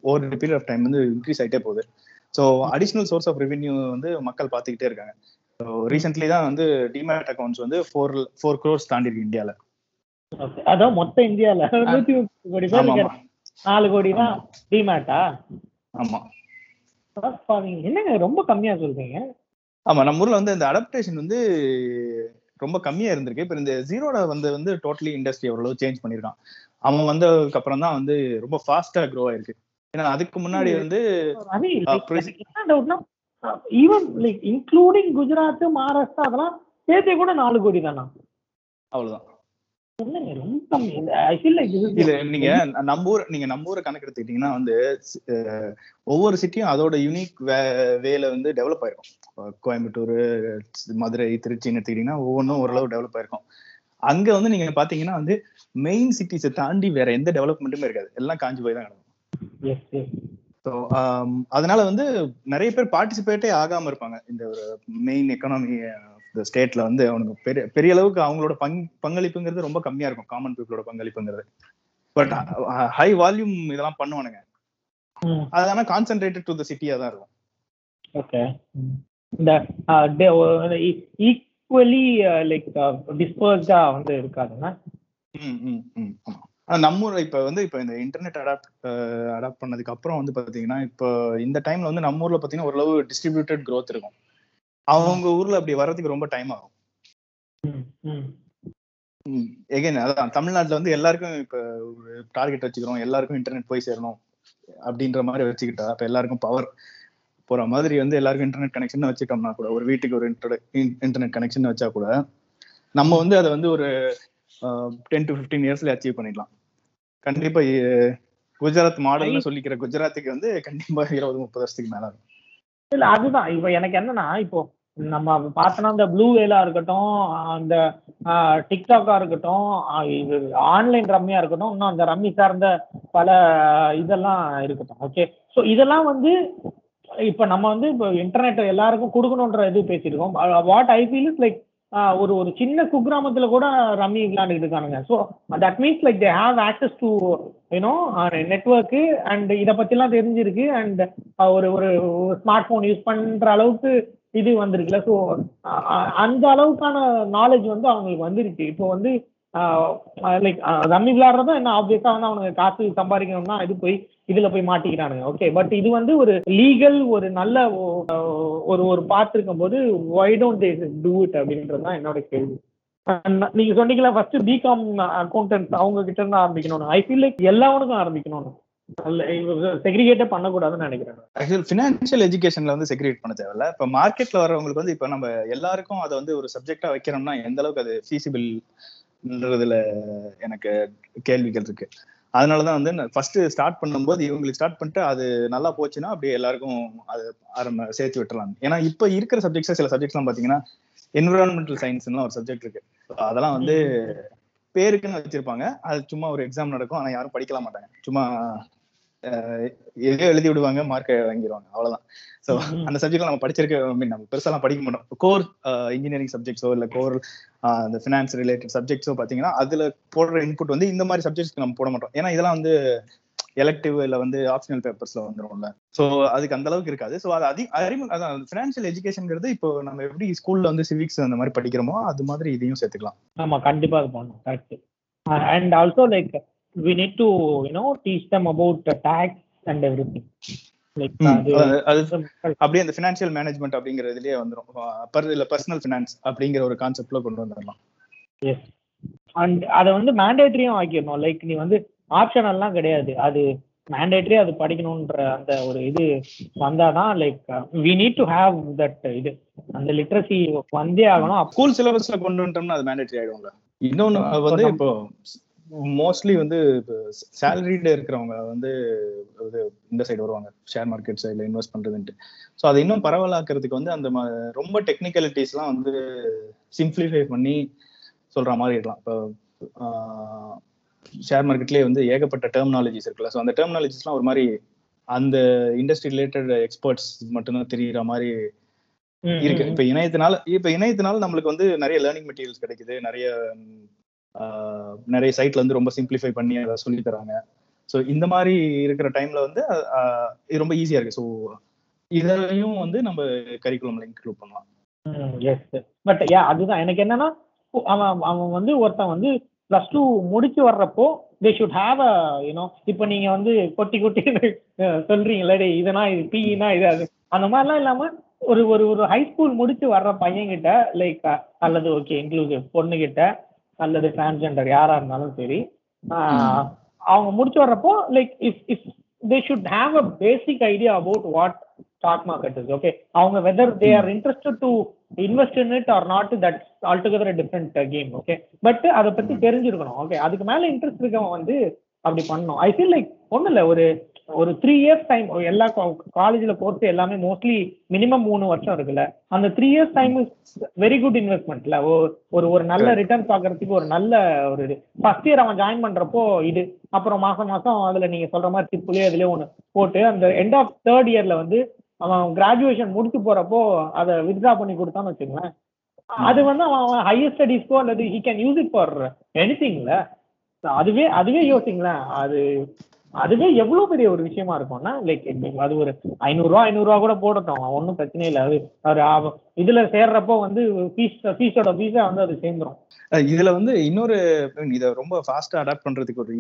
ஓவர் பீரியட் ஆஃப் டைம் வந்து இன்க்ரீஸ் ஆயிட்டே போகுது. So additional source of revenue வந்து மக்கள் பார்த்துக்கிட்டே இருக்காங்க. ஸோ ரீசென்ட்லி தான் வந்து டிமேட் அக்கௌண்ட்ஸ் வந்து ஃபோர் ஃபோர் க்ரோர்ஸ் தாண்டி இருக்கு இந்தியாவில் Okay. அதான் மொத்த இந்தியால. நூத்தி முப்பது கோடி. நாலு கோடி தான் டிமேட்டா ஆமா. என்னங்க ரொம்ப கம்மியா சொல்றீங்க? ஆமா நம்ம ஊர்ல வந்து இந்த அடாப்டேஷன் வந்து ரொம்ப கம்மியா இருந்திருக்கு. இப்ப இந்த ஜீரோட வந்து வந்து டோட்டலி இண்டஸ்ட்ரி ஓரளவு சேஞ்ச் பண்ணிருக்கான். அவன் வந்ததுக்கு அப்புறம் தான் வந்து ரொம்ப ஃபாஸ்டா க்ரோ ஆயிருக்கு. ஏன்னா அதுக்கு முன்னாடி வந்து even like including Gujarat Maharashtra அதெல்லாம் சேர்த்தே கூட நாலு கோடி தானா? அவ்வளவுதான். நீங்க நம்ம ஊர் நீங்க நம்ம ஊரை கணக்கு எடுத்துக்கிட்டீங்கன்னா வந்து ஒவ்வொரு சிட்டியும் அதோட யூனிக் வேல வந்து டெவலப் ஆயிருக்கும் இப்போ கோயம்புத்தூர் மதுரை திருச்சின்னு எடுத்துக்கிட்டீங்கன்னா ஒவ்வொன்றும் ஓரளவு டெவலப் ஆயிருக்கும். அங்க வந்து நீங்க பாத்தீங்கன்னா வந்து மெயின் சிட்டிஸை தாண்டி வேற எந்த டெவலப்மெண்ட்டுமே இருக்காது. எல்லாம் காஞ்சி போய் தான் கிடக்கும். ஸோ அதனால வந்து நிறைய பேர் பார்ட்டிசிபேட்டே ஆகாம இருப்பாங்க. இந்த ஒரு மெயின் எக்கனாமி இந்த ஸ்டேட்ல வந்து அவனுக்கு பெரிய பெரிய அளவுக்கு அவங்களோட பங் பங்களிப்புங்கிறது ரொம்ப கம்மியா இருக்கும் காமன் பீப்புளோட பங்களிப்புங்கிறது. பட் ஹை வால்யூம் இதெல்லாம் பண்ணுவானுங்க. அது ஆனா கான்சென்ட்ரேட்டட் டு த சிட்டியா தான் இருக்கும். ஓகே இந்த ஈக்குவலி லைக் டிஸ்பர்ஸ்டா வந்து. ஆனா நம்ம இப்ப வந்து இப்ப இந்த இன்டர்நெட் அடாப்ட் அடாப்ட் பண்ணதுக்கு அப்புறம் வந்து பாத்தீங்கன்னா இப்போ இந்த டைம்ல வந்து நம்ம ஊர்ல பாத்தீங்கன்னா ஓரளவு டிஸ்ட்ரிபியூட்டட் growth இருக்கும். அவங்க ஊர்ல அப்படி வர்றதுக்கு ரொம்ப டைம் ஆகும். எகைன் அதான் தமிழ்நாட்டுல வந்து எல்லாருக்கும் இப்ப ஒரு டார்கெட் வச்சுக்கிறோம் எல்லாருக்கும் இன்டர்நெட் போய் சேரணும் அப்படின்ற மாதிரி வச்சுக்கிட்டா அப்ப எல்லாருக்கும் பவர் போற மாதிரி வந்து எல்லாருக்கும் இன்டர்நெட் கனெக்ஷன் வச்சுட்டோம்னா கூட ஒரு வீட்டுக்கு ஒரு இன்டர்நெட் கனெக்ஷன் வச்சா கூட நம்ம வந்து அதை வந்து ஒரு டென் டு ஃபிஃப்டீன் இயர்ஸ்ல அச்சீவ் பண்ணிடலாம் கண்டிப்பா குஜராத் மாடல்னு சொல்லிக்கிற குஜராத்துக்கு வந்து கண்டிப்பா இருபது முப்பது வருஷத்துக்கு மேல இருக்கும் இல்ல அதுதான். இப்போ எனக்கு என்னன்னா இப்போ நம்ம பார்த்தோன்னா இந்த ப்ளூ வேலா இருக்கட்டும் அந்த டிக்டாக்கா இருக்கட்டும் இது ஆன்லைன் ரம்மியா இருக்கட்டும் இன்னும் அந்த ரம்மி சார்ந்த பல இதெல்லாம் இருக்கட்டும். ஓகே ஸோ இதெல்லாம் வந்து இப்போ நம்ம வந்து இப்போ இன்டர்நெட் எல்லாருக்கும் கொடுக்கணுன்ற இது பேசியிருக்கோம் what I feel is like ஒரு ஒரு சின்ன குக்கிராமத்துல கூட ரம்மி விளையாண்டுட்டு இருக்கானுங்க. So that means like they have access to you know network and இதை பத்திலாம் தெரிஞ்சிருக்கு. அண்ட் uh, ஒரு ஒரு ஸ்மார்ட் போன் யூஸ் பண்ற அளவுக்கு இது வந்திருக்குல்ல ஸோ அந்த அளவுக்கான நாலேஜ் வந்து அவங்களுக்கு வந்துருச்சு இப்போ வந்து லைக் ரம்மி விளையாடுறதும் என்ன ஆப்வியஸா வந்து அவனுக்கு காசு சம்பாதிக்கணும்னா இது போய் இதுல போய் மாட்டிக்கிறானுங்க. ஓகே பட் இது வந்து ஒரு லீகல் ஒரு நல்ல ஒ- ஒரு ஒரு பார்த்து இருக்கும்போது why don't they do it அப்படின்றது தான் என்னோட கேள்வி. நீங்க சொன்னீங்களா ஃபர்ஸ்ட் பிகாம் அக்கௌண்டன்ட் அவங்க கிட்ட இருந்து ஆரம்பிக்கணும் ஐ ஃபீல் லைக் எல்லாவனுக்கும் ஆரம்பிக்கணும் செக்ரிகேட்டே பண்ணக்கூடாதுன்னு நினைக்கிறேன் ஆக்சுவல் ஃபினான்ஷியல் எஜுகேஷன்ல வந்து செக்ரிகேட் பண்ண தேவையில்ல. இப்ப மார்க்கெட்ல வரவங்களுக்கு வந்து இப்ப நம்ம எல்லாருக்கும் அதை வந்து ஒரு சப்ஜெக்டா வைக்கிறோம்னா எந்த அளவுக்கு அது ஃபீசிபிள்ன்றதுல எனக்கு கேள்விகள் இருக்கு. அதனாலதான் வந்து ஃபர்ஸ்ட் ஸ்டார்ட் பண்ணும்போது இவங்களுக்கு ஸ்டார்ட் பண்ணிட்டு அது நல்லா போச்சுன்னா அப்படியே எல்லாருக்கும் அது ஆரம்ப சேர்த்து விட்டுறலாம். ஏன்னா இப்ப இருக்கிற சப்ஜெக்ட்ஸ் சில சப்ஜெக்ட்ஸ்லாம் பாத்தீங்கன்னா என்விரான்மெண்டல் சயின்ஸ்லாம் ஒரு சப்ஜெக்ட் இருக்கு. அதெல்லாம் வந்து பேருக்குன்னு வச்சிருப்பாங்க. அது சும்மா ஒரு எக்ஸாம் நடக்கும். ஆனா யாரும் படிக்கலாம் மாட்டாங்க. சும்மா எதையோ எழுதி விடுவாங்க? மார்க் வாங்கிடுவாங்க அவ்வளவுதான். ஸோ. அந்த சப்ஜெக்ட்ல நம்ம படிச்சிருக்க mean, நம்ம பெருசாலாம் படிக்க மாட்டோம். கோர் இன்ஜினியரிங் சப்ஜெக்ட்ஸோ இல்ல கோர் அந்த ஃபினான்ஸ் ரிலேட்டட் சப்ஜெக்ட்ஸோ பாத்தீங்கன்னா அதுல போடுற இன்புட் வந்து இந்த மாதிரி சப்ஜெக்ட்ஸ்க்கு நம்ம போட மாட்டோம். ஏன்னா இதெல்லாம் வந்து எலக்டிவ் இல்ல வந்து ஆப்ஷனல் பேப்பர்ஸ்ல வந்துரும்ல. சோ அதுக்கு அந்த அளவுக்கு இருக்காது. சோ அது அதி அறிமு அதான் ஃபினான்ஷியல் எஜுகேஷன்ங்கிறது இப்போ நம்ம எப்படி ஸ்கூல்ல வந்து சிவிக்ஸ் அந்த மாதிரி படிக்கிறோமோ அது மாதிரி இதையும் சேர்த்துக்கலாம். ஆமா கண்டிப்பா அது பண்ணணும். Correct and also like we need to them about tax and everything like அது அது- அது அப்படியே அந்த ஃபினான்ஷியல் மேனேஜ்மெண்ட் அப்படிங்கிற இதுலயே வந்துரும் இல்ல பர்சனல் ஃபினான்ஸ் அப்படிங்கிற ஒரு கான்செப்ட்ல கொண்டு வந்துடலாம் எஸ் அண்ட் அதை வந்து மேண்டேட்டரியும் ஆக்கிடணும் லைக் நீ வந்து ஆப்ஷனல்லாம் கிடையாது. அது மேண்டேட்டரி அது படிக்கணுன்ற அந்த ஒரு இது வந்தாதான் like we need to have that இது. அந்த லிட்ரஸி வந்தே ஆகணும். ஸ்கூல் சிலபஸ்ல கொண்டு வந்துட்டோம்னா அது மேண்டேட்டரி ஆயிடும்ல. இன்னொன்னு வந்து இப்போ மோஸ்ட்லி வந்து சேலரிடு இருக்கிறவங்க வந்து இந்த சைடு வருவாங்க. ஷேர் மார்க்கெட் சைடில் இன்வெஸ்ட் பண்றதுன்ட்டு. ஸோ அதை இன்னும் பரவலாக்குறதுக்கு வந்து அந்த ரொம்ப டெக்னிக்கலிட்டிஸ்லாம் வந்து சிம்பிளிஃபை பண்ணி சொல்ற மாதிரி இருக்கலாம். இப்போ ஷேர் மார்க்கெட்லேயே வந்து ஏகப்பட்ட டெர்மினாலஜிஸ் இருக்குல்ல. ஸோ அந்த டெர்மினாலஜிஸ்லாம் ஒரு மாதிரி அந்த இண்டஸ்ட்ரி ரிலேட்டட் எக்ஸ்பர்ட்ஸ் மட்டும்தான் தெரியுற மாதிரி இருக்கு. இப்ப இணையத்தினால இப்ப இணையத்தினால நம்மளுக்கு வந்து நிறைய லேர்னிங் மெட்டீரியல்ஸ் கிடைக்குது. நிறைய நிறைய சைட்ல வந்து ரொம்ப சிம்பிளிஃபை பண்ணி அதை சொல்லி தராங்க ஸோ இந்த மாதிரி இருக்கிற டைம்ல வந்து இது ரொம்ப ஈஸியா இருக்கு. ஸோ இதையும் வந்து நம்ம கரிக்குலம்ல இன்க்ளூட் பண்ணலாம். எஸ் பட் யா அதுதான். எனக்கு என்னன்னா அவன் அவன் வந்து ஒருத்தன் வந்து ப்ளஸ் டூ முடிச்சு வர்றப்போ they should have a you know இப்போ நீங்க வந்து கொட்டி கொட்டி <laughs> சொல்றீங்களே டே இதனா இது பிஇனா இது அது. அந்த மாதிரிலாம் இல்லாம ஒரு ஒரு ஒரு ஹை ஸ்கூல் முடிச்சு வர்ற பையன் கிட்ட லைக் அல்லது ஓகே இன்க்ளூசிவ் பொண்ணுகிட்ட அல்லது டிரான்ஸ்ஜெண்டர் யாரா இருந்தாலும் சரி அவங்க முடிச்சு வர்றப்போ like if if they should have a basic idea about what stock market is okay அவங்க whether they are interested to invest in it or not that's altogether different game okay but அதை பத்தி தெரிஞ்சிருக்கணும் ஓகே அதுக்கு மேல இன்ட்ரெஸ்ட் இருக்கவன் வந்து அப்படி பண்ணணும் ஐ ஃபீல் லைக் ஒன்றும் இல்லை ஒரு ஒரு த்ரீ இயர்ஸ் டைம் எல்லா காலேஜில் கோர்ஸ் எல்லாமே மோஸ்ட்லி மினிமம் மூணு வருஷம் இருக்குல்ல. அந்த three years time is very good இன்வெஸ்ட்மெண்ட்ல ஒரு ஒரு நல்ல ரிட்டர்ன் பார்க்கறதுக்கு ஒரு நல்ல ஒரு இது. ஃபர்ஸ்ட் இயர் அவன் ஜாயின் பண்றப்போ இது. அப்புறம் மாசம் மாசம் அதுல நீங்க சொல்ற மாதிரி டிப்புலயே அதுலயே ஒன்று போட்டு அந்த எண்ட் ஆஃப் தேர்ட் இயர்ல வந்து அவன் கிராஜுவேஷன் முடிச்சு போறப்போ அதை வித்ட்ரா பண்ணி கொடுத்தான்னு வச்சுங்களேன் அது வந்து அவன் ஹையர் ஸ்டடிஸ்க்கோ அல்லது he can use it for எனிதிங்ல அதுவே அதுவே யோசிங்களேன். அது அதுவே எவ்வளவு பெரிய ஒரு விஷயமா இருக்கும்னா லைக் அது ஒரு ஐநூறுரூவா ஐநூறுரூவா கூட போடட்டும். ஒன்றும் பிரச்சனை இல்லை. அது அவர் இதுல சேர்றப்போ வந்து ஃபீஸ் ஃபீஸோட ஃபீஸா வந்து அது சேர்ந்துரும். இதுல வந்து இன்னொரு இதை ரொம்ப ஃபாஸ்டா அடாப்ட் பண்றதுக்கு ஒரு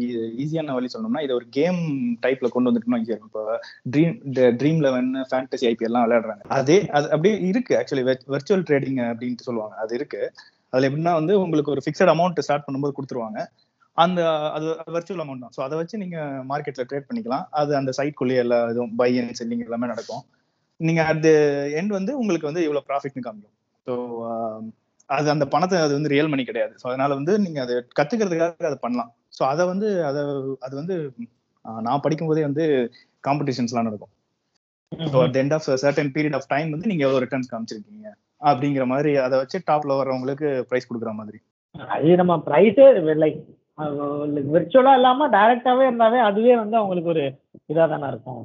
ஈஸியான வழி சொல்லணும்னா இதை ஒரு கேம் டைப்ல கொண்டு வந்துட்டோம்னா ஈஸியா இருக்கும் இப்போ dream dream eleven fantasy IPL எல்லாம் விளையாடுறாங்க. அதே அது அப்படியே இருக்கு. ஆக்சுவலி வெர்ச்சுவல் ட்ரேடிங் அப்படின்ட்டு சொல்லுவாங்க. அது இருக்கு. அதுல எப்படின்னா வந்து உங்களுக்கு ஒரு ஃபிக்ஸட் அமௌண்ட் ஸ்டார்ட் பண்ணும்போது கொடுத்துருவாங்க. அந்த அது வெர்ச்சுவல் அமௌண்ட் தான். ஸோ அதை வச்சு நீங்க மார்க்கெட்ல ட்ரேட் பண்ணிக்கலாம். அது அந்த சைட்குள்ளேயே எல்லா இதுவும் பை அண்ட் செல்லிங் எல்லாமே நடக்கும். நீங்க அட் எண்ட் வந்து உங்களுக்கு வந்து இவ்வளவு ப்ராஃபிட்னு காமிக்கும். ஸோ அது அந்த பணத்தை அது வந்து ரியல் மணி கிடையாது. ஸோ அதனால வந்து நீங்க அதை கத்துக்கிறதுக்காக அதை பண்ணலாம். ஸோ அதை வந்து அதை அது வந்து நான் படிக்கும் போதே வந்து காம்படிஷன்ஸ்லாம் நடக்கும். So at end of certain period of time வந்து நீங்க எவ்வளவு ரிட்டர்ன்ஸ் காமிச்சிருக்கீங்க? அப்படிங்கிற மாதிரி அதை வச்சு டாப்ல வர்றவங்களுக்கு ப்ரைஸ் கொடுக்குற மாதிரி. அது நம்ம ப்ரைஸே லைக் விர்ச்சுவலா இல்லாம டைரக்டாவே இருந்தாவே அதுவே வந்து அவங்களுக்கு ஒரு இதா தானே இருக்கும்.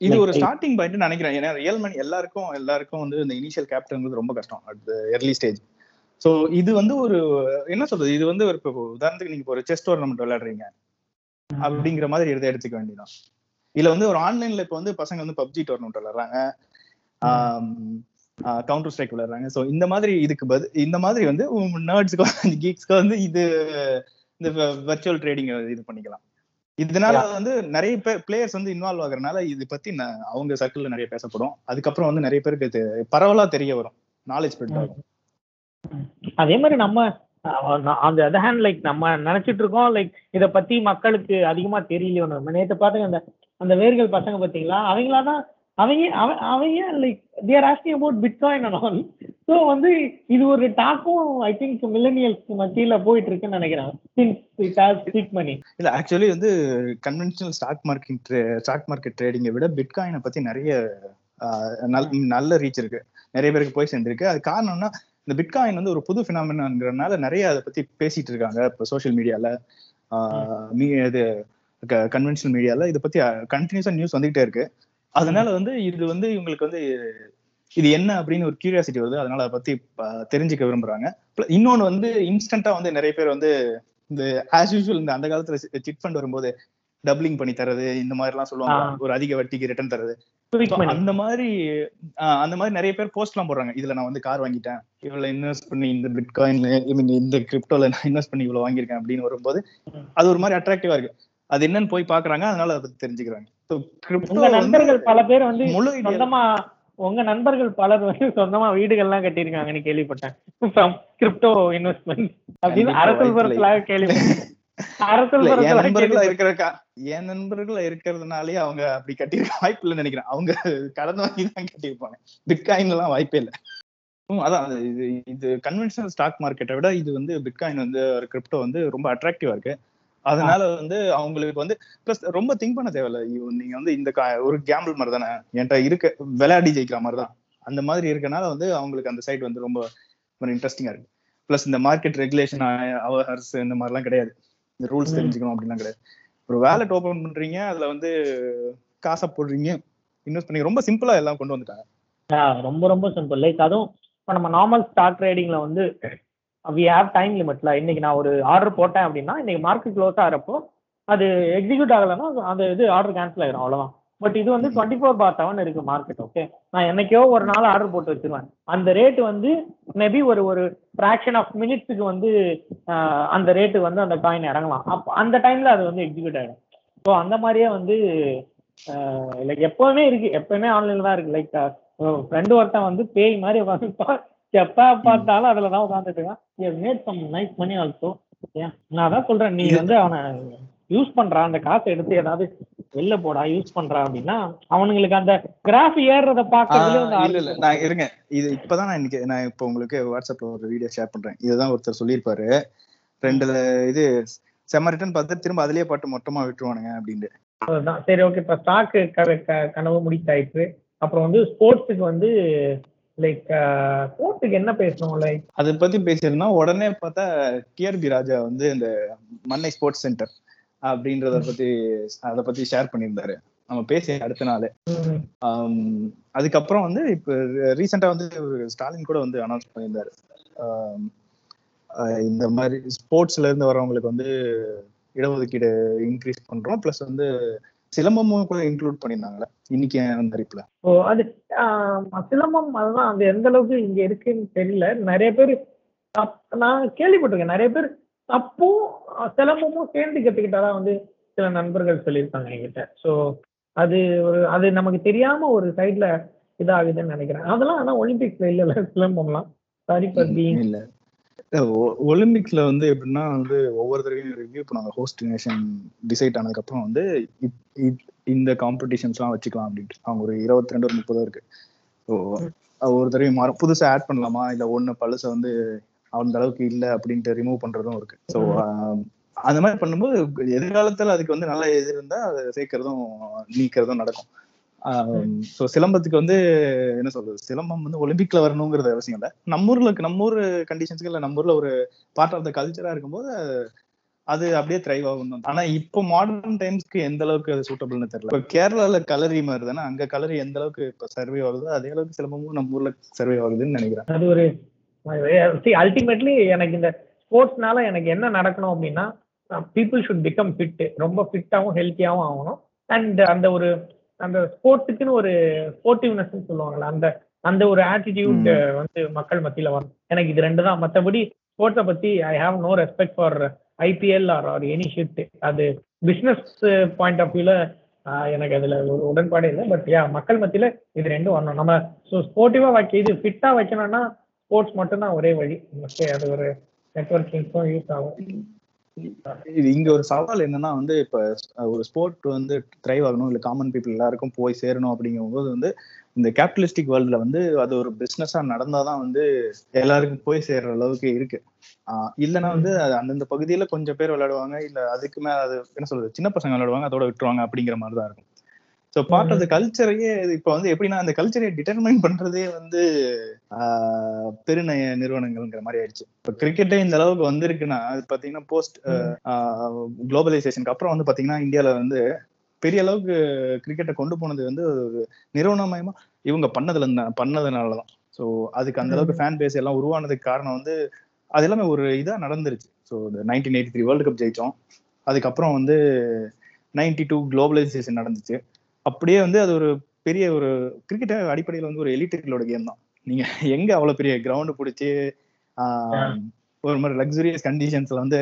இது ஒரு ஸ்டார்டிங் பாயிண்ட் நினைக்கிறேன். ஏன்னா ரியல் மணி எல்லாருக்கும் எல்லாருக்கும் வந்து இந்த இனிஷியல் கேபிட்டல் ரொம்ப கஷ்டம் அட் எர்லி ஸ்டேஜ் ஸோ இது வந்து ஒரு என்ன சொல்றது? இது வந்து ஒரு உதாரணத்துக்கு நீங்க ஒரு செஸ் டோர்னமெண்ட் விளையாடுறீங்க. அப்படிங்கிற மாதிரி எடுத்து எடுத்துக்க வேண்டியதான் இதுல வந்து ஒரு ஆன்லைன்ல இப்போ வந்து பசங்க வந்து பப்ஜி டோர்னமெண்ட் விளையாடுறாங்க. கவுண்டர் ஸ்ட்ரைக் விளையாடுறாங்க. ஸோ இந்த மாதிரி இதுக்கு பது இந்த மாதிரி வந்து நர்ட்ஸ்க்கு கீக்ஸ்க்கு வந்து இது இந்த வெர்ச்சுவல் ட்ரேடிங் இது பண்ணிக்கலாம். இதனால வந்து நிறைய பேர் பிளேயர்ஸ் வந்து இன்வால்வ் ஆகுறதுனால இது பத்தி அவங்க சர்க்கிள்ல நிறைய பேசப்படும். அதுக்கப்புறம் வந்து நிறைய பேருக்கு இது பரவலா தெரிய வரும். நாலேஜ் ஆகும். அதே மாதிரி நம்ம அந்த அதர் ஹேண்ட் லைக் நம்ம நினைச்சிட்டு இருக்கோம் லைக் இத பத்தி மக்களுக்கு அதிகமா தெரியலையோ நம்ம? நேத்து பாத்துங்க அந்த அந்த வேர்கள் பசங்க பாத்தீங்களா அவங்களா தான் அவங்க அவ- அவங்க like they're asking about bitcoin and all so வந்து இது ஒரு டாக்கும் ஐ திங்க் மில்லனியல்ஸ் மத்தியில போயிட்டு இருக்குன்னு நினைக்கிறேன். Since it has speak money இல்ல ஆக்சுவலி வந்து conventional stock market stock market ட்ரேடிங்கை விட பிட்காயினை பத்தி நிறைய நல்- நல்ல ரீச் இருக்கு. நிறைய பேருக்கு போய் சேர்ந்திருக்கு. அது காரணம்னா இந்த பிட்காயின் வந்து ஒரு புது பினாமினாங்கிறதுனால நிறைய அதை பத்தி பேசிட்டு இருக்காங்க. இப்போ சோஷியல் மீடியால இது கன்வென்ஷனல் மீடியால இதை பத்தி கண்டினியூஸா நியூஸ் வந்துகிட்டே இருக்கு. அதனால வந்து இது வந்து இவங்களுக்கு வந்து இது என்ன அப்படின்னு ஒரு கியூரியாசிட்டி வருது. அதனால அதை பத்தி தெரிஞ்சுக்க விரும்புறாங்க. இன்னொன்னு வந்து இன்ஸ்டன்டா வந்து நிறைய பேர் வந்து இந்த ஆஸ் யூஸ்வல் இந்த அந்த காலத்துல சிட் ஃபண்ட் வரும்போது டபுளிங் பண்ணி தரது இந்த மாதிரி எல்லாம் சொல்லுவாங்க. ஒரு அதிக வட்டிக்கு ரிட்டர்ன் தரது. அந்த மாதிரி அந்த மாதிரி நிறைய பேர் போஸ்ட் எல்லாம் போடுறாங்க. இதுல நான் வந்து கார் வாங்கிட்டேன். இவ்வளவு இன்வெஸ்ட் பண்ணி இந்த மீன் இந்த கிரிப்டோல நான் இன்வெஸ்ட் பண்ணி இவ்வளவு வாங்கியிருக்கேன் அப்படின்னு வரும்போது. அது ஒரு மாதிரி அட்ராக்டிவா இருக்கு. அது என்னன்னு போய் பாக்குறாங்க அதனால அதை பத்தி தெரிஞ்சுக்கிறாங்க. உங்க நண்பர்கள் பல பேர் வந்து சொந்தமா உங்க நண்பர்கள் பலர் வந்து சொந்தமா வீடுகள்லாம் கட்டியிருக்காங்கன்னு கேள்விப்பட்டேன். கிரிப்டோ இன்வெஸ்ட்மெண்ட் அப்படின்னு அரசல். பரத்தலாக கேள்விப்பட்டேன். என் நண்பர்களா கேள்விப்பட்டேன். இருக்கிற என் நண்பர்களா இருக்கிறதுனாலே அவங்க அப்படி கட்டியிருக்க வாய்ப்பு இல்லைன்னு நினைக்கிறேன். அவங்க கடன் வாங்கி தான் கட்டியிருப்பாங்க. பிட்காயின் எல்லாம் வாய்ப்பே இல்லை. அதான் அது இது இது கன்வென்ஷனல் ஸ்டாக் மார்க்கெட்டை விட இது வந்து பிட்காயின் வந்து ஒரு கிரிப்டோ வந்து ரொம்ப அட்ராக்டிவா இருக்கு. அதனால வந்து அவங்களுக்கு வந்து ப்ளஸ் ரொம்ப திங்க் பண்ண தேவையில்ல. நீங்க வந்து இந்த ஒரு கேம்பிள் மாதிரி தானே என்கிட்ட இருக்க விளையாடி ஜெயிக்கிற மாதிரி தான் அந்த மாதிரி இருக்கனால வந்து அவங்களுக்கு அந்த சைட் வந்து ரொம்ப இன்ட்ரெஸ்டிங்கா இருக்கு. ப்ளஸ் இந்த மார்க்கெட் ரெகுலேஷன் அவர்ஸ் இந்த மாதிரிலாம் கிடையாது. இந்த ரூல்ஸ். தெரிஞ்சுக்கணும் அப்படிலாம் கிடையாது. ஒரு வேலட் ஓபன் பண்றீங்க அதுல வந்து காசை போடுறீங்க இன்வெஸ்ட் பண்ணி ரொம்ப சிம்பிளா எல்லாம் கொண்டு வந்துட்டாங்க. ரொம்ப ரொம்ப சிம்பிள் லைக் அதுவும் இப்போ நம்ம நார்மல் ஸ்டாக் ட்ரேடிங்ல வந்து வி ஹாவ் டைம் லிமிட்ல இன்னைக்கு நான் ஒரு ஆர்டர் போட்டேன் அப்படின்னா இன்னைக்கு மார்க்கெட் க்ளோஸ் ஆகிறப்போ அது எக்ஸிக்யூட் ஆகலைன்னா அது- அந்த இது ஆர்டர் கேன்சல் ஆயிடும் அவ்வளோதான் பட் இது வந்து டுவெண்ட்டி ஃபோர் பார் செவன் இருக்கு மார்க்கெட் ஓகே நான் என்னைக்கோ ஒரு நாள் ஆர்டர் போட்டு வச்சிருவேன். அந்த ரேட் வந்து மேபி ஒரு ஒரு ஃப்ராக்ஷன் ஆஃப் மினிட்ஸுக்கு வந்து அந்த ரேட்டு வந்து அந்த காயின் இறங்கலாம். அப்போ அந்த டைம்ல அது வந்து எக்ஸிக்யூட் ஆகிடும் ஸோ அந்த மாதிரியே வந்து லைக் எப்பவுமே இருக்கு. எப்பவுமே ஆன்லைன்ல தான் இருக்கு. லைக் ஃப்ரெண்டு ஒருத்தன் வந்து பேய் மாதிரி உட்காந்து எப்ப பார்த்தாலும் அதுல தான் உட்காந்துட்டு இருக்கான். Made some nice money also நான் அதான் சொல்றேன் நீ வந்து அவனை யூஸ் பண்றான் அந்த காசை எடுத்து ஏதாவது வெளில போடா யூஸ் பண்றான் அப்படின்னா அவனுங்களுக்கு அந்த கிராஃப் ஏறுறத பாக்குறதுல நான் இருங்க. இது இப்பதான் நான் இன்னைக்கு நான் இப்போ உங்களுக்கு வாட்ஸ்அப்ல ஒரு வீடியோ ஷேர் பண்றேன். இதுதான் ஒருத்தர் சொல்லியிருப்பாரு. ரெண்டு இது செம்ம ரிட்டர்ன் பார்த்து திரும்ப அதுலயே பாட்டு மொத்தமா விட்டுருவானுங்க அப்படின்ட்டு. அதுதான். சரி ஓகே இப்போ ஸ்டாக்கு கனவு முடித்தாயிற்று அப்புறம் வந்து ஸ்போர்ட்ஸுக்கு வந்து லைக் ஸ்போர்ட்ஸுக்கு என்ன பேசணும் லைக் அதை பத்தி பேசியிருந்தா உடனே பார்த்தா டிஆர்பி ராஜா வந்து இந்த மன்னை ஸ்போர்ட்ஸ் சென்டர் அப்படின்றத பத்தி அதை பத்தி ஷேர் பண்ணியிருந்தாரு. நம்ம பேசி அடுத்த நாள். அதுக்கப்புறம் வந்து இப்போ ரீசெண்டா வந்து ஸ்டாலின் கூட வந்து அனௌன்ஸ் பண்ணியிருந்தாரு. இந்த மாதிரி ஸ்போர்ட்ஸ்ல இருந்து வரவங்களுக்கு வந்து இடஒதுக்கீடு இன்க்ரீஸ் பண்றோம். ப்ளஸ் வந்து சிலம்பமும் கூட இன்க்ளூட் பண்ணியிருந்தாங்கல்ல? இன்னைக்கு அறிப்புல ஓ அது சிலம்பம் அதுதான் அது எந்த அளவுக்கு இங்க இருக்குன்னு தெரியல. நிறைய பேர் நான் கேள்விப்பட்டிருக்கேன். நிறைய பேர் தப்பும் சிலம்பமும் சேர்ந்து கத்துக்கிட்டாதான் வந்து சில நண்பர்கள் சொல்லியிருக்காங்க என்கிட்ட. ஸோ அது ஒரு அது நமக்கு தெரியாம ஒரு சைட்ல இதாகுதுன்னு நினைக்கிறேன். அதெல்லாம் ஆனா ஒலிம்பிக்ஸ்ல இல்ல சிலம்பம்லாம். சாரி ஃபார் பீங் ஒலிம்பிக்ஸ்ல வந்து எப்படின்னா வந்து ஒவ்வொரு தடவையும் ரிவ்யூ பண்ணாங்க ஹோஸ்ட் நேஷன் டிசைட் ஆனதுக்கு அப்புறம் வந்து இந்த காம்படிஷன்ஸ் எல்லாம் வச்சுக்கலாம் அப்படின்ட்டு. அவங்க ஒரு இருபத்தி ரெண்டு ஒரு முப்பதோ இருக்கு. ஸோ ஒரு தடவை மாறும் புதுசா ஆட் பண்ணலாமா? இல்ல ஒண்ணு பழச வந்து அந்த அளவுக்கு இல்ல அப்படின்ட்டு ரிமூவ் பண்றதும் இருக்கு. ஸோ அந்த மாதிரி பண்ணும்போது எதிர்காலத்துல அதுக்கு வந்து நல்ல இது இருந்தா அதை சேர்க்கறதும் நீக்கிறதும் நடக்கும். ஸோ சிலம்பத்துக்கு வந்து என்ன சொல்றது? சிலம்பம் வந்து ஒலிம்பிக்ல வரணுங்கிறது அவசியம் இல்லை. நம்ம ஊர்ல நம்ம ஊர் கண்டிஷன்ஸ்க்கு இல்லை நம்ம ஊர்ல ஒரு பார்ட் ஆஃப் த கல்ச்சரா இருக்கும்போது அது அப்படியே த்ரைவ் ஆகும். ஆனா இப்போ மாடர்ன் டைம்ஸ்க்கு எந்த அளவுக்கு அது சூட்டபிள்னு தெரியல. இப்போ கேரளால கலரி மாதிரி தானே அங்க கலரி எந்த அளவுக்கு இப்போ சர்வே ஆகுதோ அதே அளவுக்கு சிலம்பமும் நம்ம ஊர்ல சர்வே ஆகுதுன்னு நினைக்கிறேன். அது ஒரு அல்டிமேட்லி எனக்கு இந்த ஸ்போர்ட்ஸ்னால எனக்கு என்ன நடக்கணும் அப்படின்னா பீப்புள் ஷுட் பிகம் ஃபிட் ரொம்ப ஃபிட்டாகவும் ஹெல்த்தியாகவும் ஆகணும். அண்ட் அந்த ஒரு அந்த ஸ்போர்ட்ஸுக்குன்னு ஒரு ஸ்போர்ட்டிவ்னஸ் சொல்லுவாங்கல்ல அந்த அந்த ஒரு ஆட்டிடியூட் வந்து மக்கள் மத்தியில வரும் எனக்கு இது ரெண்டு தான். மற்றபடி ஸ்போர்ட்ஸை பத்தி I have no respect for IPL or or any shit அது பிஸ்னஸ் பாயிண்ட் ஆஃப் வியூல எனக்கு அதுல ஒரு உடன்பாடே இல்லை. பட் யா மக்கள் மத்தியில இது ரெண்டும் வரணும். நம்ம ஸோ ஸ்போர்ட்டிவா வைக்க இது ஃபிட்டா வைக்கணும்னா ஸ்போர்ட்ஸ் மட்டும்தான் ஒரே வழி. அது ஒரு நெட்ஒர்க்கிங்க்கும் யூஸ் ஆகும். இது இங்க ஒரு சவால் என்னன்னா வந்து இப்ப ஒரு ஸ்போர்ட் வந்து த்ரைவ் ஆகணும் இல்ல காமன் பீப்புள் எல்லாருக்கும் போய் சேரணும் அப்படிங்கும்போது வந்து இந்த கேபிட்டலிஸ்டிக் வேர்ல்டுல வந்து அது ஒரு பிசினஸா நடந்தாதான் வந்து எல்லாருக்கும் போய் சேர்ற அளவுக்கு இருக்கு. இல்லைன்னா வந்து அந்தந்த பகுதியில கொஞ்சம் பேர் விளையாடுவாங்க இல்ல அதுக்கு மேல அது என்ன சொல்றது சின்ன பசங்க விளையாடுவாங்க அதோட விட்டுருவாங்க அப்படிங்கிற மாதிரி தான் இருக்கும். ஸோ பார்ட் ஆஃப் த கல்ச்சரையே இப்போ வந்து எப்படின்னா அந்த கல்ச்சரை டிட்டர்மைன் பண்றதே வந்து பெருநய நிறுவனங்கள்ங்கிற மாதிரி ஆயிடுச்சு. இப்போ கிரிக்கெட்டே இந்த அளவுக்கு வந்திருக்குன்னா அது பாத்தீங்கன்னா போஸ்ட் குளோபலைசேஷனுக்கு அப்புறம் வந்து பாத்தீங்கன்னா இந்தியால வந்து பெரிய அளவுக்கு கிரிக்கெட்டை கொண்டு போனது வந்து நிறுவனமயமா இவங்க பண்ணதுல இருந்தா- பண்ணதுனாலதான். ஸோ அதுக்கு அந்த அளவுக்கு ஃபேன் பேஸ் எல்லாம் உருவானதுக்கு காரணம் வந்து அது எல்லாமே ஒரு இதா நடந்துருச்சு. So nineteen eighty three world cup ஜெயிச்சோம். அதுக்கப்புறம் வந்து நைன்டி டூ குளோபலைசேஷன் நடந்துச்சு. அப்படியே வந்து அது ஒரு பெரிய ஒரு கிரிக்கெட் அடிப்படையில் வந்து ஒரு எலிட்டுகளோட கேம் தான். நீங்க <laughs> எங்க அவ்வளவு பெரிய கிரவுண்ட் பிடிச்சி ஒரு மாதிரி லக்ஸுரியஸ் கண்டிஷன்ஸ்ல வந்து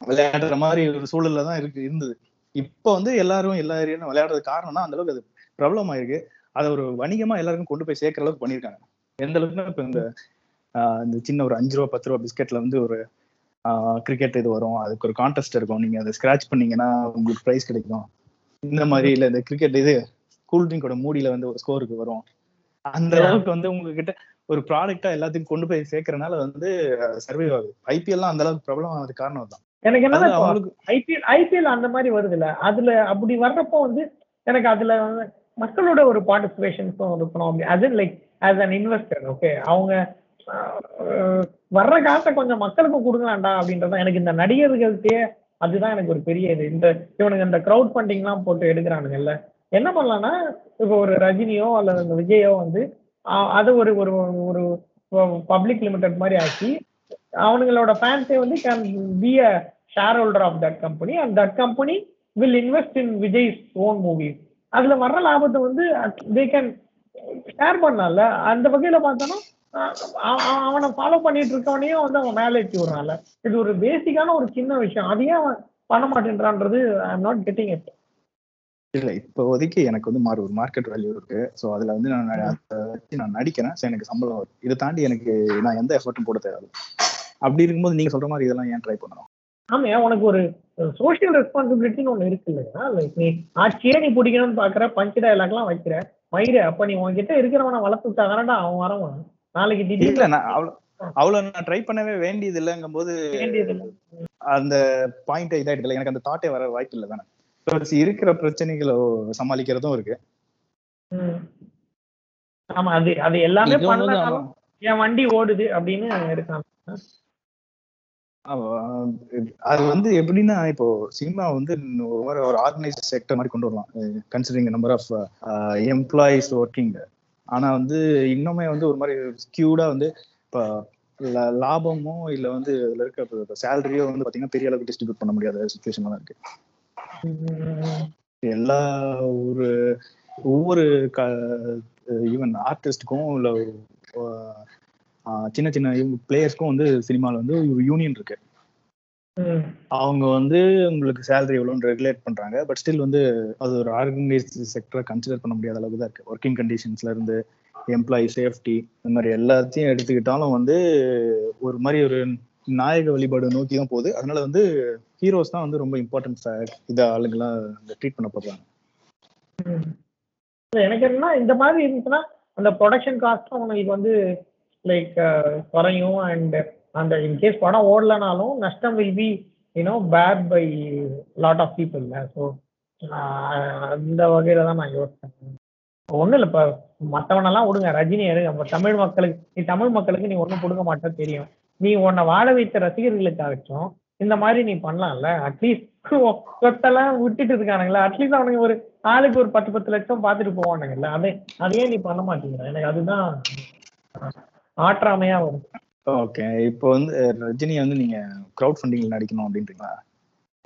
விளையாடுற மாதிரி ஒரு சூழல்ல தான் இருக்கு இருந்தது. இப்போ வந்து எல்லாரும் எல்லா ஏரியாலும் விளையாடுறது காரணம்னா அந்த அளவுக்கு அது பிரபலம் ஆயிருக்கு. அதை ஒரு வணிகமா எல்லாருக்கும் கொண்டு போய் சேர்க்கிற அளவுக்கு பண்ணியிருக்காங்க. எந்த அளவுக்குன்னா இப்போ இந்த இந்த சின்ன ஒரு அஞ்சு ரூபா பத்து ரூபா பிஸ்கெட்ல வந்து ஒரு கிரிக்கெட் இது வரும். அதுக்கு ஒரு கான்டெஸ்ட் இருக்கும். நீங்க அதை ஸ்கிராச் பண்ணீங்கன்னா உங்களுக்கு ப்ரைஸ் கிடைக்கும். இந்த மாதிரி இல்ல இந்த கிரிக்கெட் இது கூல் ட்ரிங்கோட மூடியில வந்து ஒரு ஸ்கோருக்கு வரும். அந்த. அளவுக்கு வந்து உங்ககிட்ட ஒரு ப்ராடக்டா எல்லாத்தையும் கொண்டு போய் சேர்க்கறனால வந்து சர்வே ஆகுது. ஐபிஎல்லாம் அந்த அளவுக்கு பிரபலம் ஆனது காரணம் தான் எனக்கு அவங்களுக்கு ஐபிஎல் ஐபிஎல் அந்த மாதிரி வருது இல்ல அதுல அப்படி வர்றப்போ வந்து எனக்கு அதுல வந்து மக்களோட ஒரு பார்ட்டிசிபேஷன்ஸும் இருக்கணும் அது like as an investor okay அவங்க வர்ற காசை கொஞ்சம் மக்களுக்கு கொடுக்கலாம்டா அப்படின்றது எனக்கு இந்த நடிகர்களுக்கே அதுதான் எனக்கு ஒரு பெரிய இது. இந்த இவனுக்கு இந்த க்ரௌட் ஃபண்டிங்லாம் போட்டு எடுக்கிறானுங்கல்ல என்ன பண்ணலாம்னா இப்போ ஒரு ரஜினியோ அல்லது அந்த விஜயோ வந்து அதை ஒரு ஒரு ஒரு பப்ளிக் லிமிடெட் மாதிரி ஆக்கி அவனுங்களோட ஃபேன்ஸே வந்து can be a shareholder of that company and that company will invest in Vijay own movies அதுல வர்ற லாபத்தை வந்து தே கேன் ஷேர் பண்ணல அந்த வகையில பார்த்தோன்னா அவனை ஃபாலோ பண்ணிட்டு இருக்கவனையும் வந்து அவன் மேலே ஏற்றி விடுறான்ல. இது ஒரு பேசிக்கான ஒரு சின்ன விஷயம். அதையே அவன் பண்ண மாட்டேன்றான்றது I am not getting it இல்ல இப்போதைக்கு எனக்கு வந்து மாறு ஒரு மார்க்கெட் வேல்யூ இருக்கு. ஸோ அதுல வந்து நான் அதை வச்சு நான் நடிக்கிறேன். ஸோ எனக்கு சம்பளம் வரும். இதை தாண்டி எனக்கு நான் எந்த எஃபர்ட்டும் போட தேவையில்ல. அப்படி இருக்கும்போது நீங்க சொல்ற மாதிரி இதெல்லாம் ஏன் ட்ரை பண்ணணும்? ஆமா உனக்கு ஒரு சோஷியல் ரெஸ்பான்சிபிலிட்டின்னு ஒண்ணு இருக்கு இல்லையா? லைக் நீ ஆட்சியே நீ பிடிக்கணும்னு பாக்குற பஞ்சு டயலாக்லாம் வைக்கிற மயிறு அப்ப நீ உன்கிட்ட இருக்கிறவனை வளர்த்து விட்டாதானடா அவன் வரவன் நாளைக்கு இல்ல நான் அவ்வளவு அவ்வளவு நான் ட்ரை பண்ணவே வேண்டியது இல்லைங்கும் போது அந்த பாயிண்ட் இதாயிடுதுல எனக்கு அந்த தாட்டே வர வாய்ப்பு இல்லை தானே. So, இருக்கிற பிரச்சனைகளை சமாளிக்கிறதும் இருக்கு. ஆமா அது அது எல்லாமே பண்ணனாலும் என் வண்டி ஓடுது அப்படின்னு இருக்கான் ஆமா, அது வந்து எப்படின்னா இப்போ சினிமா வந்து ஒரு மாதிரி ஒரு ஆர்கனைஸ்ட் செக்டர் மாதிரி கொண்டு வரலாம். Considering number of employees working ஆனா வந்து இன்னுமே வந்து ஒரு மாதிரி ஸ்கியூடா வந்து இப்போ லாபமோ இல்ல வந்து அதுல இருக்க சேலரியோ வந்து பாத்தீங்கன்னா பெரிய அளவுக்கு டிஸ்ட்ரிபியூட் பண்ண முடியாத சுச்சுவேஷன் தான் இருக்கு. எல்லா ஒரு ஒவ்வொரு க ஈவன் ஆர்டிஸ்டுக்கும் இல்ல சின்ன சின்ன பிளேயர்ஸ்க்கும் வந்து சினிமாவில் வந்து ஒரு யூனியன் இருக்கு. அவங்க வந்து உங்களுக்கு சேலரி எவ்வளோன்னு ரெகுலேட் பண்றாங்க. பட் ஸ்டில் வந்து அது ஒரு ஆர்கனைஸ்ட் செக்டரை கன்சிடர் பண்ண முடியாத அளவுக்கு தான் இருக்கு. ஒர்க்கிங் கண்டிஷன்ஸ்ல இருந்து எம்ப்ளாயி சேஃப்டி இந்த மாதிரி எல்லாத்தையும் எடுத்துக்கிட்டாலும் வந்து ஒரு மாதிரி ஒரு நாயக வழிபாடு நோக்கி தான் போகுது. அதனால வந்து ஹீரோஸ் தான் வந்து ரொம்ப இம்பார்ட்டன்ட் இதை ஆளுங்கெல்லாம் ட்ரீட் பண்ணப்படுறாங்க ம். எனக்கு என்னன்னா இந்த மாதிரி இருந்துச்சுன்னா அந்த ப்ரொடக்ஷன் காஸ்ட்டும் உங்களுக்கு வந்து லைக் குறையும். அண்ட் அந்த இன்கேஸ் படம் ஓடலனாலும் நஷ்டம் will be you know paid by lot of people so அந்த வகையில தான் நான் யோசிச்சேன். ஒன்றும் இல்லை இப்போ மற்றவனெல்லாம் விடுங்க. ரஜினி எடுங்க. நம்ம தமிழ் மக்களுக்கு நீ தமிழ் மக்களுக்கு நீ ஒன்றும் கொடுக்க மாட்டேன் தெரியும். நீ உன்னை வாழ வைத்த ரசிகர்களுக்காகட்டும் இந்த மாதிரி நீ பண்ணலாம்ல? அட்லீஸ்ட் சொத்தெல்லாம் விட்டுட்டு இருக்கானுங்களா. அட்லீஸ்ட் அவனுங்க ஒரு ஆளுக்கு ஒரு பத்து பத்து லட்சம் பார்த்துட்டு போவானுங்கல்ல. அதே அதையே நீ பண்ண மாட்டேங்கிற. எனக்கு அதுதான் ஆற்றாமையா வரும். ஓகே இப்போ வந்து ரஜினி வந்து நீங்க க்ரௌட் ஃபண்டிங்ல நடிக்கணும் அப்படின்றீங்களா?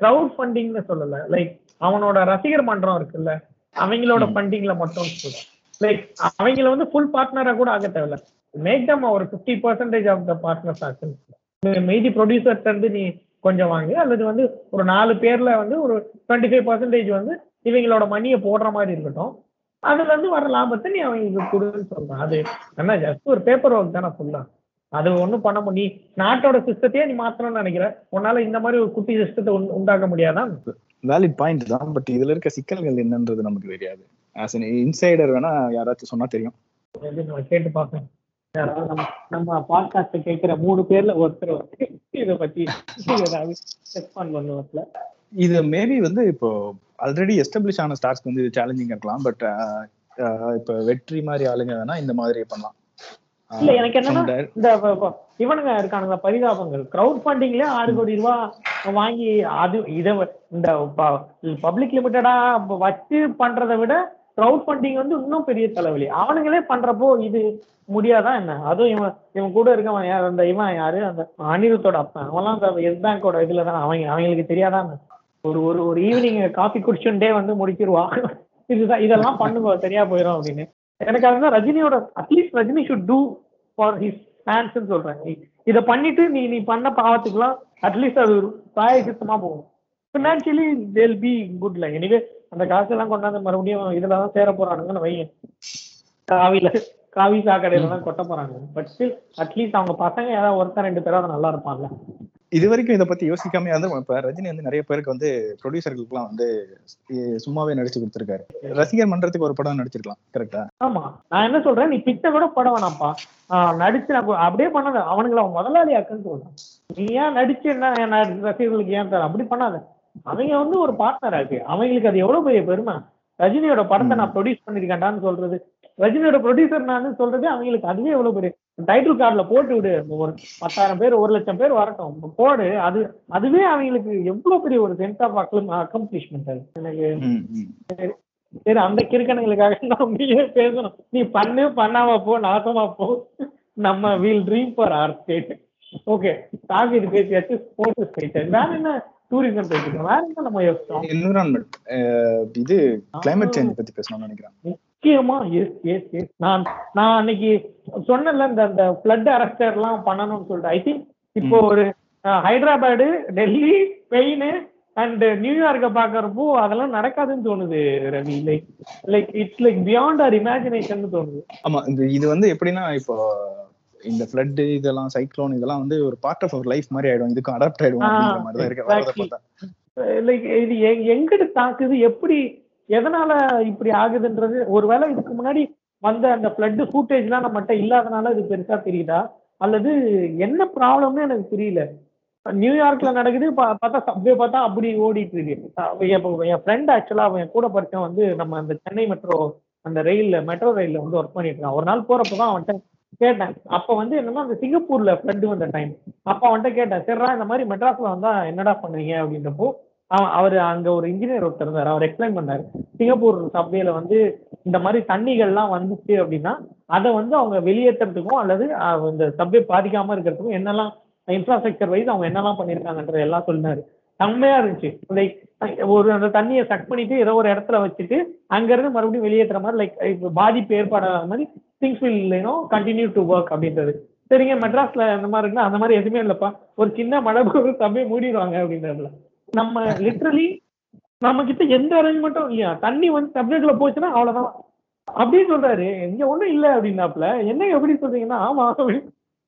க்ரௌட் ஃபண்டிங்னு சொல்லல. லைக் அவனோட ரசிகர் மன்றம் இருக்குல்ல. அவங்களோட ஃபண்டிங்ல மட்டும் லைக் அவங்கள வந்து ஃபுல் பார்ட்னரா கூட ஆக தேவையில்ல. மேக் தம் ஒரு fifty percentage of the partners action மீதி ப்ரொடியூசர்ஸ் இருந்து நீ கொஞ்சம் வாங்கு அல்லது வந்து ஒரு நாலு பேர்ல வந்து ஒரு டுவெண்ட்டி ஃபைவ் பர்சன்டேஜ் வந்து இவங்களோட மணியை போடுற மாதிரி இருக்கட்டும். அதுல இருந்து வர லாபத்தை நீ அவங்களுக்கு கொடுன்னு சொல்றான். அது என்ன ஜஸ்ட் ஒரு பேப்பர் ஒர்க் தானே ஃபுல்லா அது ஒண்ணும் பண்ண முடியும் நீ நாட்டோட சிஸ்டத்தையே நீ மாத்தணும்னு நினைக்கிற. உன்னால இந்த மாதிரி ஒரு குட்டி சிஸ்டத்தை உண்டாக்க முடியாதான் வேலிட் பாயிண்ட் தான் பட் இதுல இருக்க சிக்கல்கள் என்னன்றது நமக்கு தெரியாது. ஆஸ் an இன்சைடர் வேணா யாராச்சும் சொன்னா தெரியும். கேட்டு பார்ப்பேன் நம்ம நம்ம பாட்காஸ்ட் கேட்கிற மூணு பேர்ல ஒருத்தர் வந்து இதை பத்தி ஏதாவது ரெஸ்பாண்ட் பண்ணுவாப்ல இது மேபி வந்து இப்போ ஆல்ரெடி எஸ்டாப்ளிஷ் ஆன ஸ்டார்ஸ்க்கு வந்து இது சேலஞ்சிங் இருக்கலாம் பட் இப்ப வெற்றி மாதிரி ஆளுங்க வேணா இந்த மாதிரி பண்ணலாம். இல்ல எனக்கு என்னன்னா இந்த இவனுங்க இருக்கானுங்க பரிதாபங்கள். கிரவுட் ஃபண்டிங்ல ஆறு கோடி ரூபாய் வாங்கி அது இத இந்த பப்ளிக் லிமிட்டடா வச்சு பண்றதை விட க்ரௌட் ஃபண்டிங் வந்து இன்னும் பெரிய தலைவலி. அவனுங்களே பண்றப்போ இது முடியாதா என்ன? அதுவும் இவன் இவன் கூட இருக்கவன் யார்? அந்த இவன் யாரு? அந்த அனிருத்தோட அப்பன். அவன்லாம் அந்த எஸ் பேங்கோட இதுல தான். அவங்க அவங்களுக்கு தெரியாதான் ஒரு ஒரு ஒரு ஈவினிங் காஃபி குடிச்சுட்டே வந்து முடிச்சிருவா <laughs> இதுதான் இதெல்லாம் பண்ணுங்க. சரியா போயிடும் அப்படின்னு. எனக்கு அதுதான் ரஜினியோட at least Rajini should do for his ஃபேன்ஸ்னு சொல்றேன். இதை பண்ணிட்டு நீ நீ பண்ண பாவத்துக்குலாம் அட்லீஸ்ட் அது ஒரு சுத்தமா போகும். ஃபினான்ஷியலி தேல் பி குட்ல எனிவே அந்த காசெல்லாம் கொண்டாந்து மறுபடியும் இதுல தான் சேர போறானுங்கன்னு வைங்க காவில காவி சாக்கடையில தான் கொட்ட போறாங்க பட் ஸ்டில் அட்லீஸ்ட் அவங்க பசங்க யாராவது ஒருத்தர் ரெண்டு பேராவது நல்லா இருப்பாங்கல்ல இது வரைக்கும் இதை பத்தி யோசிக்காம வந்து இப்ப ரஜினி வந்து நிறைய பேருக்கு வந்து ப்ரொடியூசர்களுக்குலாம் வந்து சும்மாவே நடிச்சு கொடுத்துருக்காரு. ரசிகர் மன்றத்துக்கு ஒரு படம் நடிச்சிருக்கலாம் கரெக்டா ஆமா. நான் என்ன சொல்றேன்? நீ பிச்சை கூட படம் வேணாம்ப்பா. நடிச்சு நான் அப்படியே பண்ணாத. அவனுங்களை அவன் முதலாளி ஆக்குன்னு சொல்றான். நீ ஏன் நடிச்சு என்ன ரசிகர்களுக்கு ஏன் தர? அப்படி பண்ணாத. அவங்க வந்து ஒரு பார்ட்னர் ஆக்கு அவங்களுக்கு அது எவ்வளவு பெரிய பெருமை? ரஜினியோட படத்தை நான் ப்ரொடியூஸ் பண்ணிருக்கேன்டான்னு சொல்றது. ரஜினியோட ப்ரொடியூசர் நான் சொல்றது அவங்களுக்கு அதுவே எவ்வளவு பெரிய டைட்டில் கார்டுல போட்டு விடு. ஒரு பத்தாயிரம் பேர் ஒரு லட்சம் பேர் வரட்டும். போடு. அது அதுவே அவங்களுக்கு எவ்வளவு பெரிய ஒரு சென்ஸ் ஆஃப் அக்கம்ப்ளிஷ்மெண்ட் அது. எனக்கு சரி. அந்த கிறுக்கணுங்களுக்காக நம்ம பேசணும். நீ பண்ணு பண்ணாம போ நாசமா போ. நம்ம we'll dream for our state okay இது பேசியாச்சு ஸ்போர்ட்ஸ் பேசியாச்சு வேற என்ன? டூரிசம் பேசிக்கலாம் வேற என்ன நம்ம யோசிச்சோம்? என்விரான்மெண்ட். இது கிளைமேட் சேஞ்ச் பத்தி பேசணும்னு நினைக்கிறேன். முக்கியமா எஸ் எஸ் எஸ் நான் நான் அன்னைக்கு சொன்னல இந்த அந்த ஃபிளட் அரெஸ்டர் எல்லாம் பண்ணணும்னு சொல்லிட்டு. ஐ திங்க் இப்போ ஒரு ஹைதராபாடு டெல்லி ஸ்பெயின் அண்ட் நியூயார்க்கை பாக்குறப்போ அதெல்லாம் நடக்காதுன்னு தோணுது Ravi. Like like it's like beyond our imagination தோணுது. ஆமா இது வந்து எப்படின்னா இப்போ இந்த ஃபிளட் இதெல்லாம் சைக்ளோன் இதெல்லாம் வந்து ஒரு பார்ட் ஆஃப் அவர் லைஃப் மாதிரி ஆயிடும். இதுக்கும் அடாப்ட் ஆயிடும் அப்படிங்கிற மாதிரி தான் இருக்கு. வரத பார்த்தா. லைக் இது எங்கிட்டு தாக்குது எப்படி எதனால இப்படி ஆகுதுன்றது ஒருவேளை இதுக்கு முன்னாடி வந்த அந்த ஃபிளட் ஃபூட்டேஜ்லாம் நம்மகிட்ட இல்லாதனால இது பெருசா தெரியுதா? அல்லது என்ன ப்ராப்ளம்னு எனக்கு தெரியல நியூயார்க்ல நடக்குது பார்த்தா சப்வே பார்த்தா அப்படி ஓடிட்டு இருக்கு. என் ஃப்ரெண்ட் ஆக்சுவலா அவன் கூட படிச்சவன் வந்து நம்ம அந்த சென்னை மெட்ரோ அந்த ரயில்ல மெட்ரோ ரயில்ல வந்து ஒர்க் பண்ணிட்டு இருக்கான். ஒரு நாள் போறப்பதான் அவன்கிட்ட கேட்டேன். அப்ப வந்து என்னன்னா அந்த சிங்கப்பூர்ல ஃப்ளட் வந்த டைம் அப்ப அவன்கிட்ட கேட்டேன் சரிடா இந்த மாதிரி மெட்ராஸ்ல வந்தா என்னடா பண்ணுவீங்க? அப்படின்றப்போ அவர் அங்க ஒரு இன்ஜினியர் ஒருத்தர் இருந்தார். அவர் எக்ஸ்பிளைன் பண்ணாரு. சிங்கப்பூர் சப்வேல வந்து இந்த மாதிரி தண்ணிகள்லாம் வந்துச்சு அப்படின்னா அதை வந்து அவங்க வெளியேற்றுறதுக்கும் அல்லது இந்த சப்வே பாதிக்காம இருக்கிறதுக்கும் என்னெல்லாம் இன்ஃப்ராஸ்ட்ரக்சர் வைஸ் அவங்க என்னெல்லாம் பண்ணியிருக்காங்கன்றத எல்லாம் சொன்னாரு. செம்மையா இருந்துச்சு. லைக் ஒரு அந்த தண்ணியை சக் பண்ணிட்டு ஏதோ ஒரு இடத்துல வச்சுட்டு அங்கிருந்து மறுபடியும் வெளியேற்றுற மாதிரி லைக் பாதிப்பு ஏற்பாடாத மாதிரி things will you know continue to work அப்படின்றது. சரிங்க மெட்ராஸ்ல அந்த மாதிரி இருக்குன்னா அந்த மாதிரி எதுவுமே இல்லப்பா. ஒரு சின்ன மழை ஒரு மூடிடுவாங்க அப்படின்றதுல. நம்ம லிட்ரலி நம்ம கிட்ட எந்த அரேஞ்ச்மெண்ட்டும் இல்லையா? தண்ணி வந்து சப்ஜெக்ட்ல போச்சுன்னா அவ்வளவுதான். அப்படின்னு சொல்றாரு. இங்க ஒண்ணும் இல்ல அப்படின்னாப்ல என்ன எப்படி சொல்றீங்கன்னா ஆமா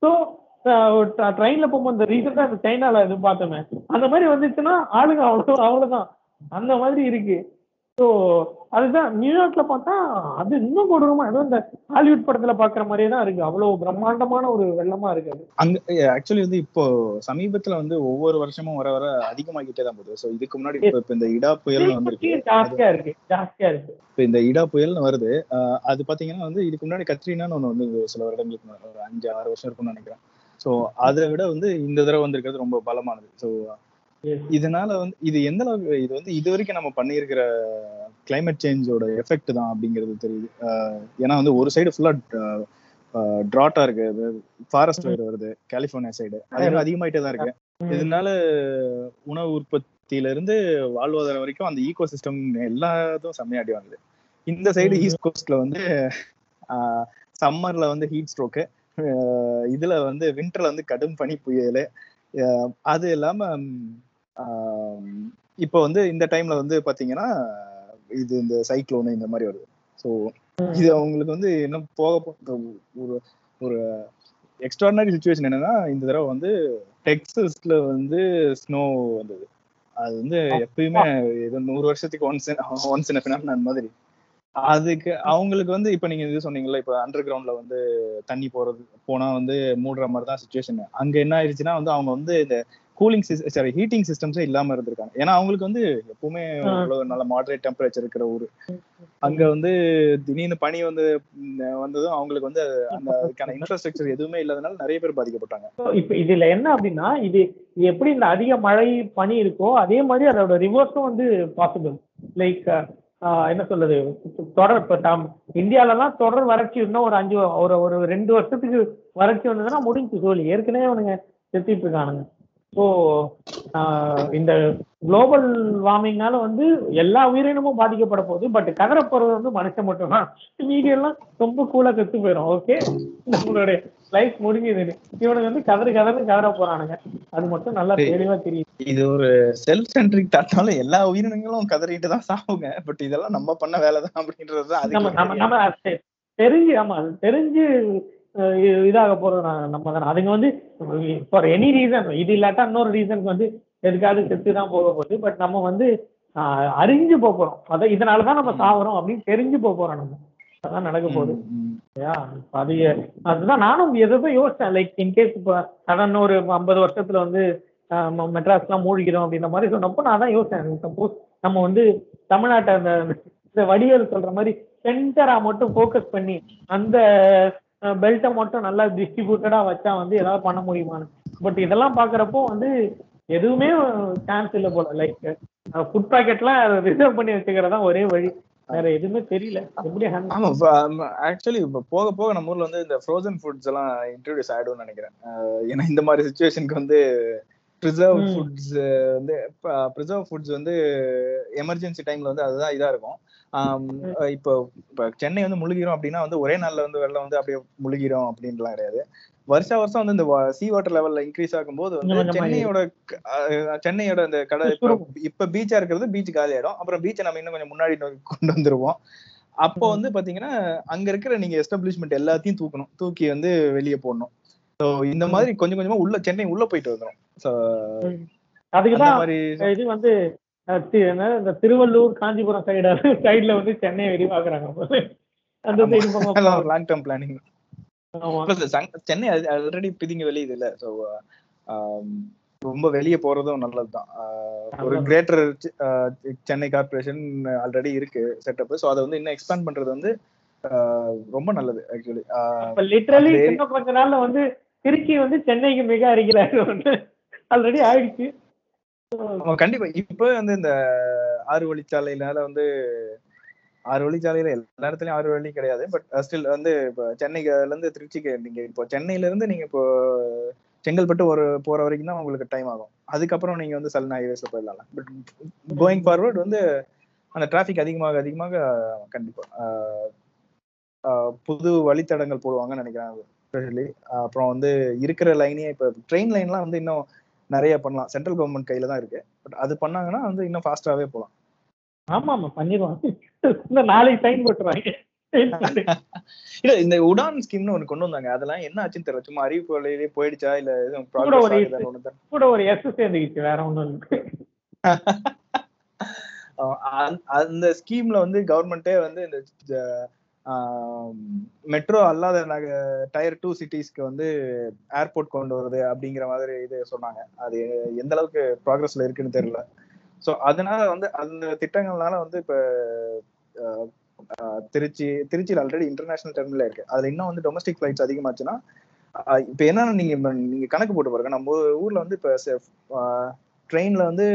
ஸோ ட்ரெயின்ல போகும்போது இந்த ரீசெண்டா இந்த சைனால இது பார்த்தோமே அந்த மாதிரி வந்துச்சுன்னா ஆளுங்க அவ்வளோ அவ்வளவுதான் அந்த மாதிரி இருக்கு. ஸோ அதுதான் நியூயார்க்ல பார்த்தா அது இன்னும் கொடூரமா ஏதோ இந்த ஹாலிவுட் படத்துல பாக்குற மாதிரியே தான் இருக்கு. அவ்வளவு பிரம்மாண்டமான ஒரு வெள்ளமா இருக்கு அது. அங்க ஆக்சுவலி வந்து இப்போ சமீபத்துல வந்து ஒவ்வொரு வருஷமும் வர வர அதிகமாகிட்டே தான் போகுது. ஸோ இதுக்கு முன்னாடி இப்போ இந்த இடா புயல் வந்திருக்கு. ஜாஸ்தியா இருக்கு ஜாஸ்தியா இருக்கு. இப்போ இந்த இடா புயல்னு வருது. அது பாத்தீங்கன்னா வந்து இதுக்கு முன்னாடி கத்ரீனான்னு ஒன்று வந்து சில வருடங்களுக்கு ஒரு அஞ்சு ஆறு வருஷம் இருக்கும்னு நினைக்கிறேன். ஸோ அதை விட வந்து இந்த தடவை வந்திருக்கிறது ரொம்ப பலமானது. ஸோ இதனால வந்து இது எந்த அளவுக்கு இது வந்து இது வரைக்கும் நம்ம பண்ணியிருக்கிற கிளைமேட் சேஞ்சோட எஃபெக்ட் தான் அப்படிங்கிறது தெரியுது. ஏன்னா வந்து ஒரு சைடு ஃபுல்லா ட்ராட்டா இருக்கு. ஃபாரஸ்ட் ஃபயர் வருது கலிபோர்னியா சைடு அது அதிகமாயிட்டே தான் இருக்கு. இதனால உணவு உற்பத்தியில இருந்து வாழ்வாதாரம் வரைக்கும் அந்த ஈகோ சிஸ்டம் எல்லாத்தும் செம்மையாடி வாங்குது. இந்த சைடு ஈஸ்ட் கோஸ்ட்ல வந்து சம்மர்ல வந்து ஹீட் ஸ்ட்ரோக்கு இதுல வந்து விண்டர்ல வந்து கடும் பனி புயல். அது இல்லாம இப்போ வந்து இந்த டைம்ல வந்து பாத்தீங்கன்னா இது இந்த சைக்ளோனு இந்த மாதிரி வருது. ஸோ இது அவங்களுக்கு வந்து என்ன போக ஒரு ஒரு எக்ஸ்ட்ராடனரி சுச்சுவேஷன் என்னன்னா இந்த தடவை வந்து டெக்ஸஸ்ல வந்து ஸ்னோ வந்தது. அது வந்து எப்பயுமே ஏதோ நூறு வருஷத்துக்கு ஒன்ஸ் ஒன்ஸ் இன் மாதிரி. அதுக்கு அவங்களுக்கு வந்து இப்ப நீங்க இது சொன்னீங்கல்ல இப்ப அண்டர் கிரவுண்ட்ல வந்து தண்ணி போறது போனா வந்து மூடுற மாதிரி தான் சுச்சுவேஷன் அங்க என்ன ஆயிடுச்சுன்னா வந்து அவங்க வந்து இந்த கூலிங் சாரி ஹீட்டிங் சிஸ்டம்ஸே இல்லாம இருந்திருக்காங்க. ஏன்னா அவங்களுக்கு வந்து எப்பவுமே. அவ்வளவு நல்ல மாடரேட் டெம்பரேச்சர் இருக்கிற ஊரு. அங்க வந்து திடீர்னு பனி வந்து வந்ததும் அவங்களுக்கு வந்து அந்த அதுக்கான இன்ஃப்ராஸ்ட்ரக்சர் எதுவுமே இல்லாதனால நிறைய பேர் பாதிக்கப்பட்டாங்க. இப்ப இதுல என்ன அப்படின்னா இது இது எப்படி இந்த அதிக மழை பனி இருக்கோ அதே மாதிரி அதோட ரிவர்ஸும் வந்து பாசிபிள் லைக் என்ன சொல்றது? தொடர் இப்ப தாம் இந்தியாலலாம் தொடர் வறட்சி இன்னும் ஒரு அஞ்சு ஒரு ஒரு ரெண்டு வருஷத்துக்கு வறட்சி வந்ததுன்னா முடிஞ்சு சோழி ஏற்கனவே அவனுங்க செத்துட்டு இருக்கானுங்க. ஸோ இந்த குளோபல் வார்மிங்னால வந்து எல்லா உயிரினமும் பாதிக்கப்பட போகுது. பட் கதற போறது வந்து மனுஷன் மட்டும்தான். மீதி எல்லாம் ரொம்ப கூலா கத்து போயிடும் ஓகே நம்மளுடைய லைஃப் முடிஞ்சது இவனுக்கு வந்து கதறு கதறு கதற போறானுங்க. அது மட்டும் நல்லா. தெளிவா தெரியுது. இது ஒரு செல்ஃப் சென்ட்ரிக் தாட்டால எல்லா உயிரினங்களும் கதறிட்டு தான் சாவுங்க பட் இதெல்லாம் நம்ம பண்ண வேலை தான் அப்படின்றது நம்ம நம்ம தெரிஞ்சு ஆமா அது தெரிஞ்சு இதாக போறது நம்ம தானே. அதுங்க வந்து ஃபார் எனி ரீசன் இது இல்லாட்டா இன்னொரு ரீசனுக்கு வந்து எதுக்காவது செத்து தான் போக போகுது. பட் நம்ம வந்து அறிஞ்சு போறோம். அதான் இதனாலதான் நம்ம சாவறோம் அப்படின்னு தெரிஞ்சு போறோம் நம்ம. அதான் நடக்க போகுது. அது அதுதான் நானும் எதோ யோசிச்சேன். லைக் இன்கேஸ் இப்போ அதான் ஒரு ஐம்பது வருஷத்துல வந்து ஆஹ் ம- மெட்ராஸ்லாம் மூழ்கிடும் அப்படின்ற மாதிரி சொன்னப்போ நான் தான் யோசிச்சேன். சப்போஸ் நம்ம வந்து தமிழ்நாட்டை அந்த இந்த வடிவேல் சொல்ற மாதிரி சென்டரா மட்டும் ஃபோக்கஸ் பண்ணி அந்த பெல்ட்டை மட்டும் நல்லா டிஸ்ட்ரிபியூட்டடா வச்சா வந்து ஏதாவது பண்ண முடியுமான்னு. பட் இதெல்லாம் பாக்குறப்போ வந்து எதுவுமே சான்ஸ் இல்லை போல. லைக் ஃபுட் பாக்கெட்லாம் ரிசர்வ் பண்ணி வச்சுக்கிறதா ஒரே வழி. வேற எதுவுமே தெரியல. எப்படி ஆமா ஆக்சுவலி போக போக நம்ம ஊர்ல வந்து இந்த ஃப்ரோசன் ஃபுட்ஸ் எல்லாம் இன்ட்ரோடியூஸ் ஆயிடும்னு நினைக்கிறேன். ஏன்னா இந்த மாதிரி சுச்சுவேஷனுக்கு வந்து ப்ரிசர்வ். ஃபுட்ஸ் வந்து ப்ரிசர்வ் ஃபுட்ஸ் வந்து எமர்ஜென்சி டைம்ல வந்து அதுதான் இதா இருக்கும். இப்போ இப்போ சென்னை வந்து முழுகிறோம் அப்படின்னா வந்து ஒரே நாள்ல வந்து வெள்ளம் வந்து அப்படியே முழுகிறோம் அப்படின்லாம் கிடையாது. வருஷா வருஷம் வந்து இந்த சி வாட்டர் லெவல்ல இன்க்ரீஸ் ஆகும்போது வந்து சென்னையோட சென்னையோட அந்த கடை <laughs> இப்ப பீச்சா இருக்கிறது பீச் காலி ஆயிடும் அப்புறம் பீச்சை நம்ம இன்னும் கொஞ்சம் முன்னாடி கொண்டு வந்துருவோம். அப்போ வந்து பாத்தீங்கன்னா அங்க இருக்கிற நீங்க எஸ்டாப்ளிஷ்மெண்ட் எல்லாத்தையும் தூக்கணும். தூக்கி வந்து வெளியே போடணும். ஸோ இந்த மாதிரி கொஞ்சம் கொஞ்சமா உள்ள சென்னை உள்ள போயிட்டு வந்துரும். ஸோ அதுக்குதான் இது வந்து இந்த திருவள்ளூர் காஞ்சிபுரம் சைடு சைடுல வந்து சென்னையை விரிவாக்குறாங்க அந்த long term planning. Chennai already பிதிங்க வெளியுது இல்ல. ஸோ ரொம்ப வெளியே போறதும் நல்லதுதான். ஒரு. கிரேட்டர் சென்னை கார்பரேஷன் ஆல்ரெடி இருக்கு செட்டப் ஸோ அதை வந்து இன்னும் எக்ஸ்பேண்ட் பண்றது வந்து ரொம்ப நல்லது ஆக்சுவலி இப்ப லிட்டரலி இன்னும் கொஞ்ச நாள்ல வந்து திருச்சி வந்து சென்னைக்கு மிக அருகிலாக ஆல்ரெடி ஆயிடுச்சு. கண்டிப்பா. இப்போ வந்து இந்த ஆறு வழிச்சாலையினால வந்து ஆறு வழிச்சாலையில எல்லா இடத்துலயும் ஆறு வழி கிடையாது. பட் ஸ்டில் uh, வந்து இப்போ சென்னைல இருந்து திருச்சிக்கு நீங்க இப்போ சென்னையில இருந்து நீங்க இப்போ செங்கல்பட்டு ஒரு போற வரைக்கும் தான் உங்களுக்கு டைம் ஆகும். அதுக்கப்புறம் நீங்க வந்து சல்னா ஹைவேஸ்ல போயிடலாம். பட் கோயிங் ஃபார்வர்ட் வந்து அந்த டிராஃபிக் அதிகமாக அதிகமாக கண்டிப்பா ஆஹ் புது வழித்தடங்கள் போடுவாங்கன்னு நினைக்கிறேன். ஸ்பெஷலி அப்புறம் வந்து இருக்கிற லைனே இப்போ ட்ரெயின் லைன்லாம் வந்து இன்னும் நிறைய பண்ணலாம். சென்ட்ரல் கவர்மெண்ட் கையில தான் இருக்கு. பட் அது பண்ணாங்கன்னா வந்து இன்னும் ஃபாஸ்டாவே போகலாம். ஆமா ஆமா பண்ணிடுவாங்க நாளைக்கு சைன் போட்டுருவாங்க. இல்ல இந்த உடான் ஸ்கீம்னு ஒண்ணு கொண்டு வந்தாங்க. அதெல்லாம் என்ன ஆச்சுன்னு தெரியல. சும்மா அறிவிப்பு போயிடுச்சா? இல்ல கூட ஒரு. கூட ஒரு எஸ் சேர்ந்துக்கிச்சு வேற ஒண்ணும் அந்த- ஸ்கீம்ல வந்து கவர்மெண்ட்டே வந்து இந்த மெட்ரோ அல்லாத டயர் டூ சிட்டிஸ்க்கு வந்து ஏர்போர்ட் கொண்டு வருது அப்படிங்கிற மாதிரி இது சொன்னாங்க. அது எந்த அளவுக்கு ப்ராக்ரஸ்ல இருக்குன்னு தெரியல. ஸோ அதனால வந்து அந்த திட்டங்கள்னால வந்து இப்ப திருச்சி திருச்சியில் ஆல்ரெடி இன்டர்நேஷனல் டெர்மினல் இருக்கு. அதுல இன்னும் வந்து டொமஸ்டிக் ஃபிளைட்ஸ் அதிகமாச்சுன்னா இப்ப என்னன்னா நீங்க நீங்க கணக்கு போட்டு பாருங்க. நம்ம ஊர்ல வந்து இப்ப ட்ரெயின்ல வந்து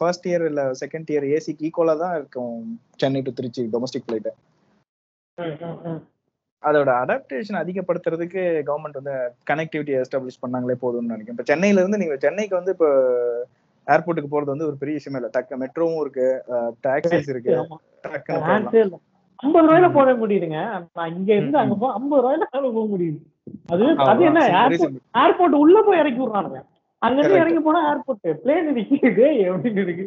ஃபர்ஸ்ட் இயர் இல்ல செகண்ட் இயர் ஏசிக்கு ஈக்குவலா தான் இருக்கும் Chennai to Trichy domestic flight அதோட அடாப்டேஷன் அதிகப்படுத்துறதுக்கு கவர்மெண்ட் வந்து கனெக்டிவிட்டி எஸ்டாப்ளிஷ் பண்ணாங்களே போதும்னு நினைக்கிறேன். இப்போ சென்னையில இருந்து நீங்க சென்னைக்கு வந்து இப்போ ஏர்போர்ட்டுக்கு போறது வந்து ஒரு பெரிய விஷயமே இல்லை. டக்கு மெட்ரோவும் இருக்கு. டாக்ஸிஸ் இருக்கு. ஐம்பது ரூபாயில போட முடியுதுங்க. நான் இங்க இருந்து அங்க போ ஐம்பது ரூபாயில போக முடியுது. அது அது என்ன. ஏர்போர்ட் உள்ள போய் இறக்கி விடுறானுங்க. அங்க இருந்து. இறங்கி போனா ஏர்போர்ட் பிளேன் நிக்குது. அப்படின்னு இருக்கு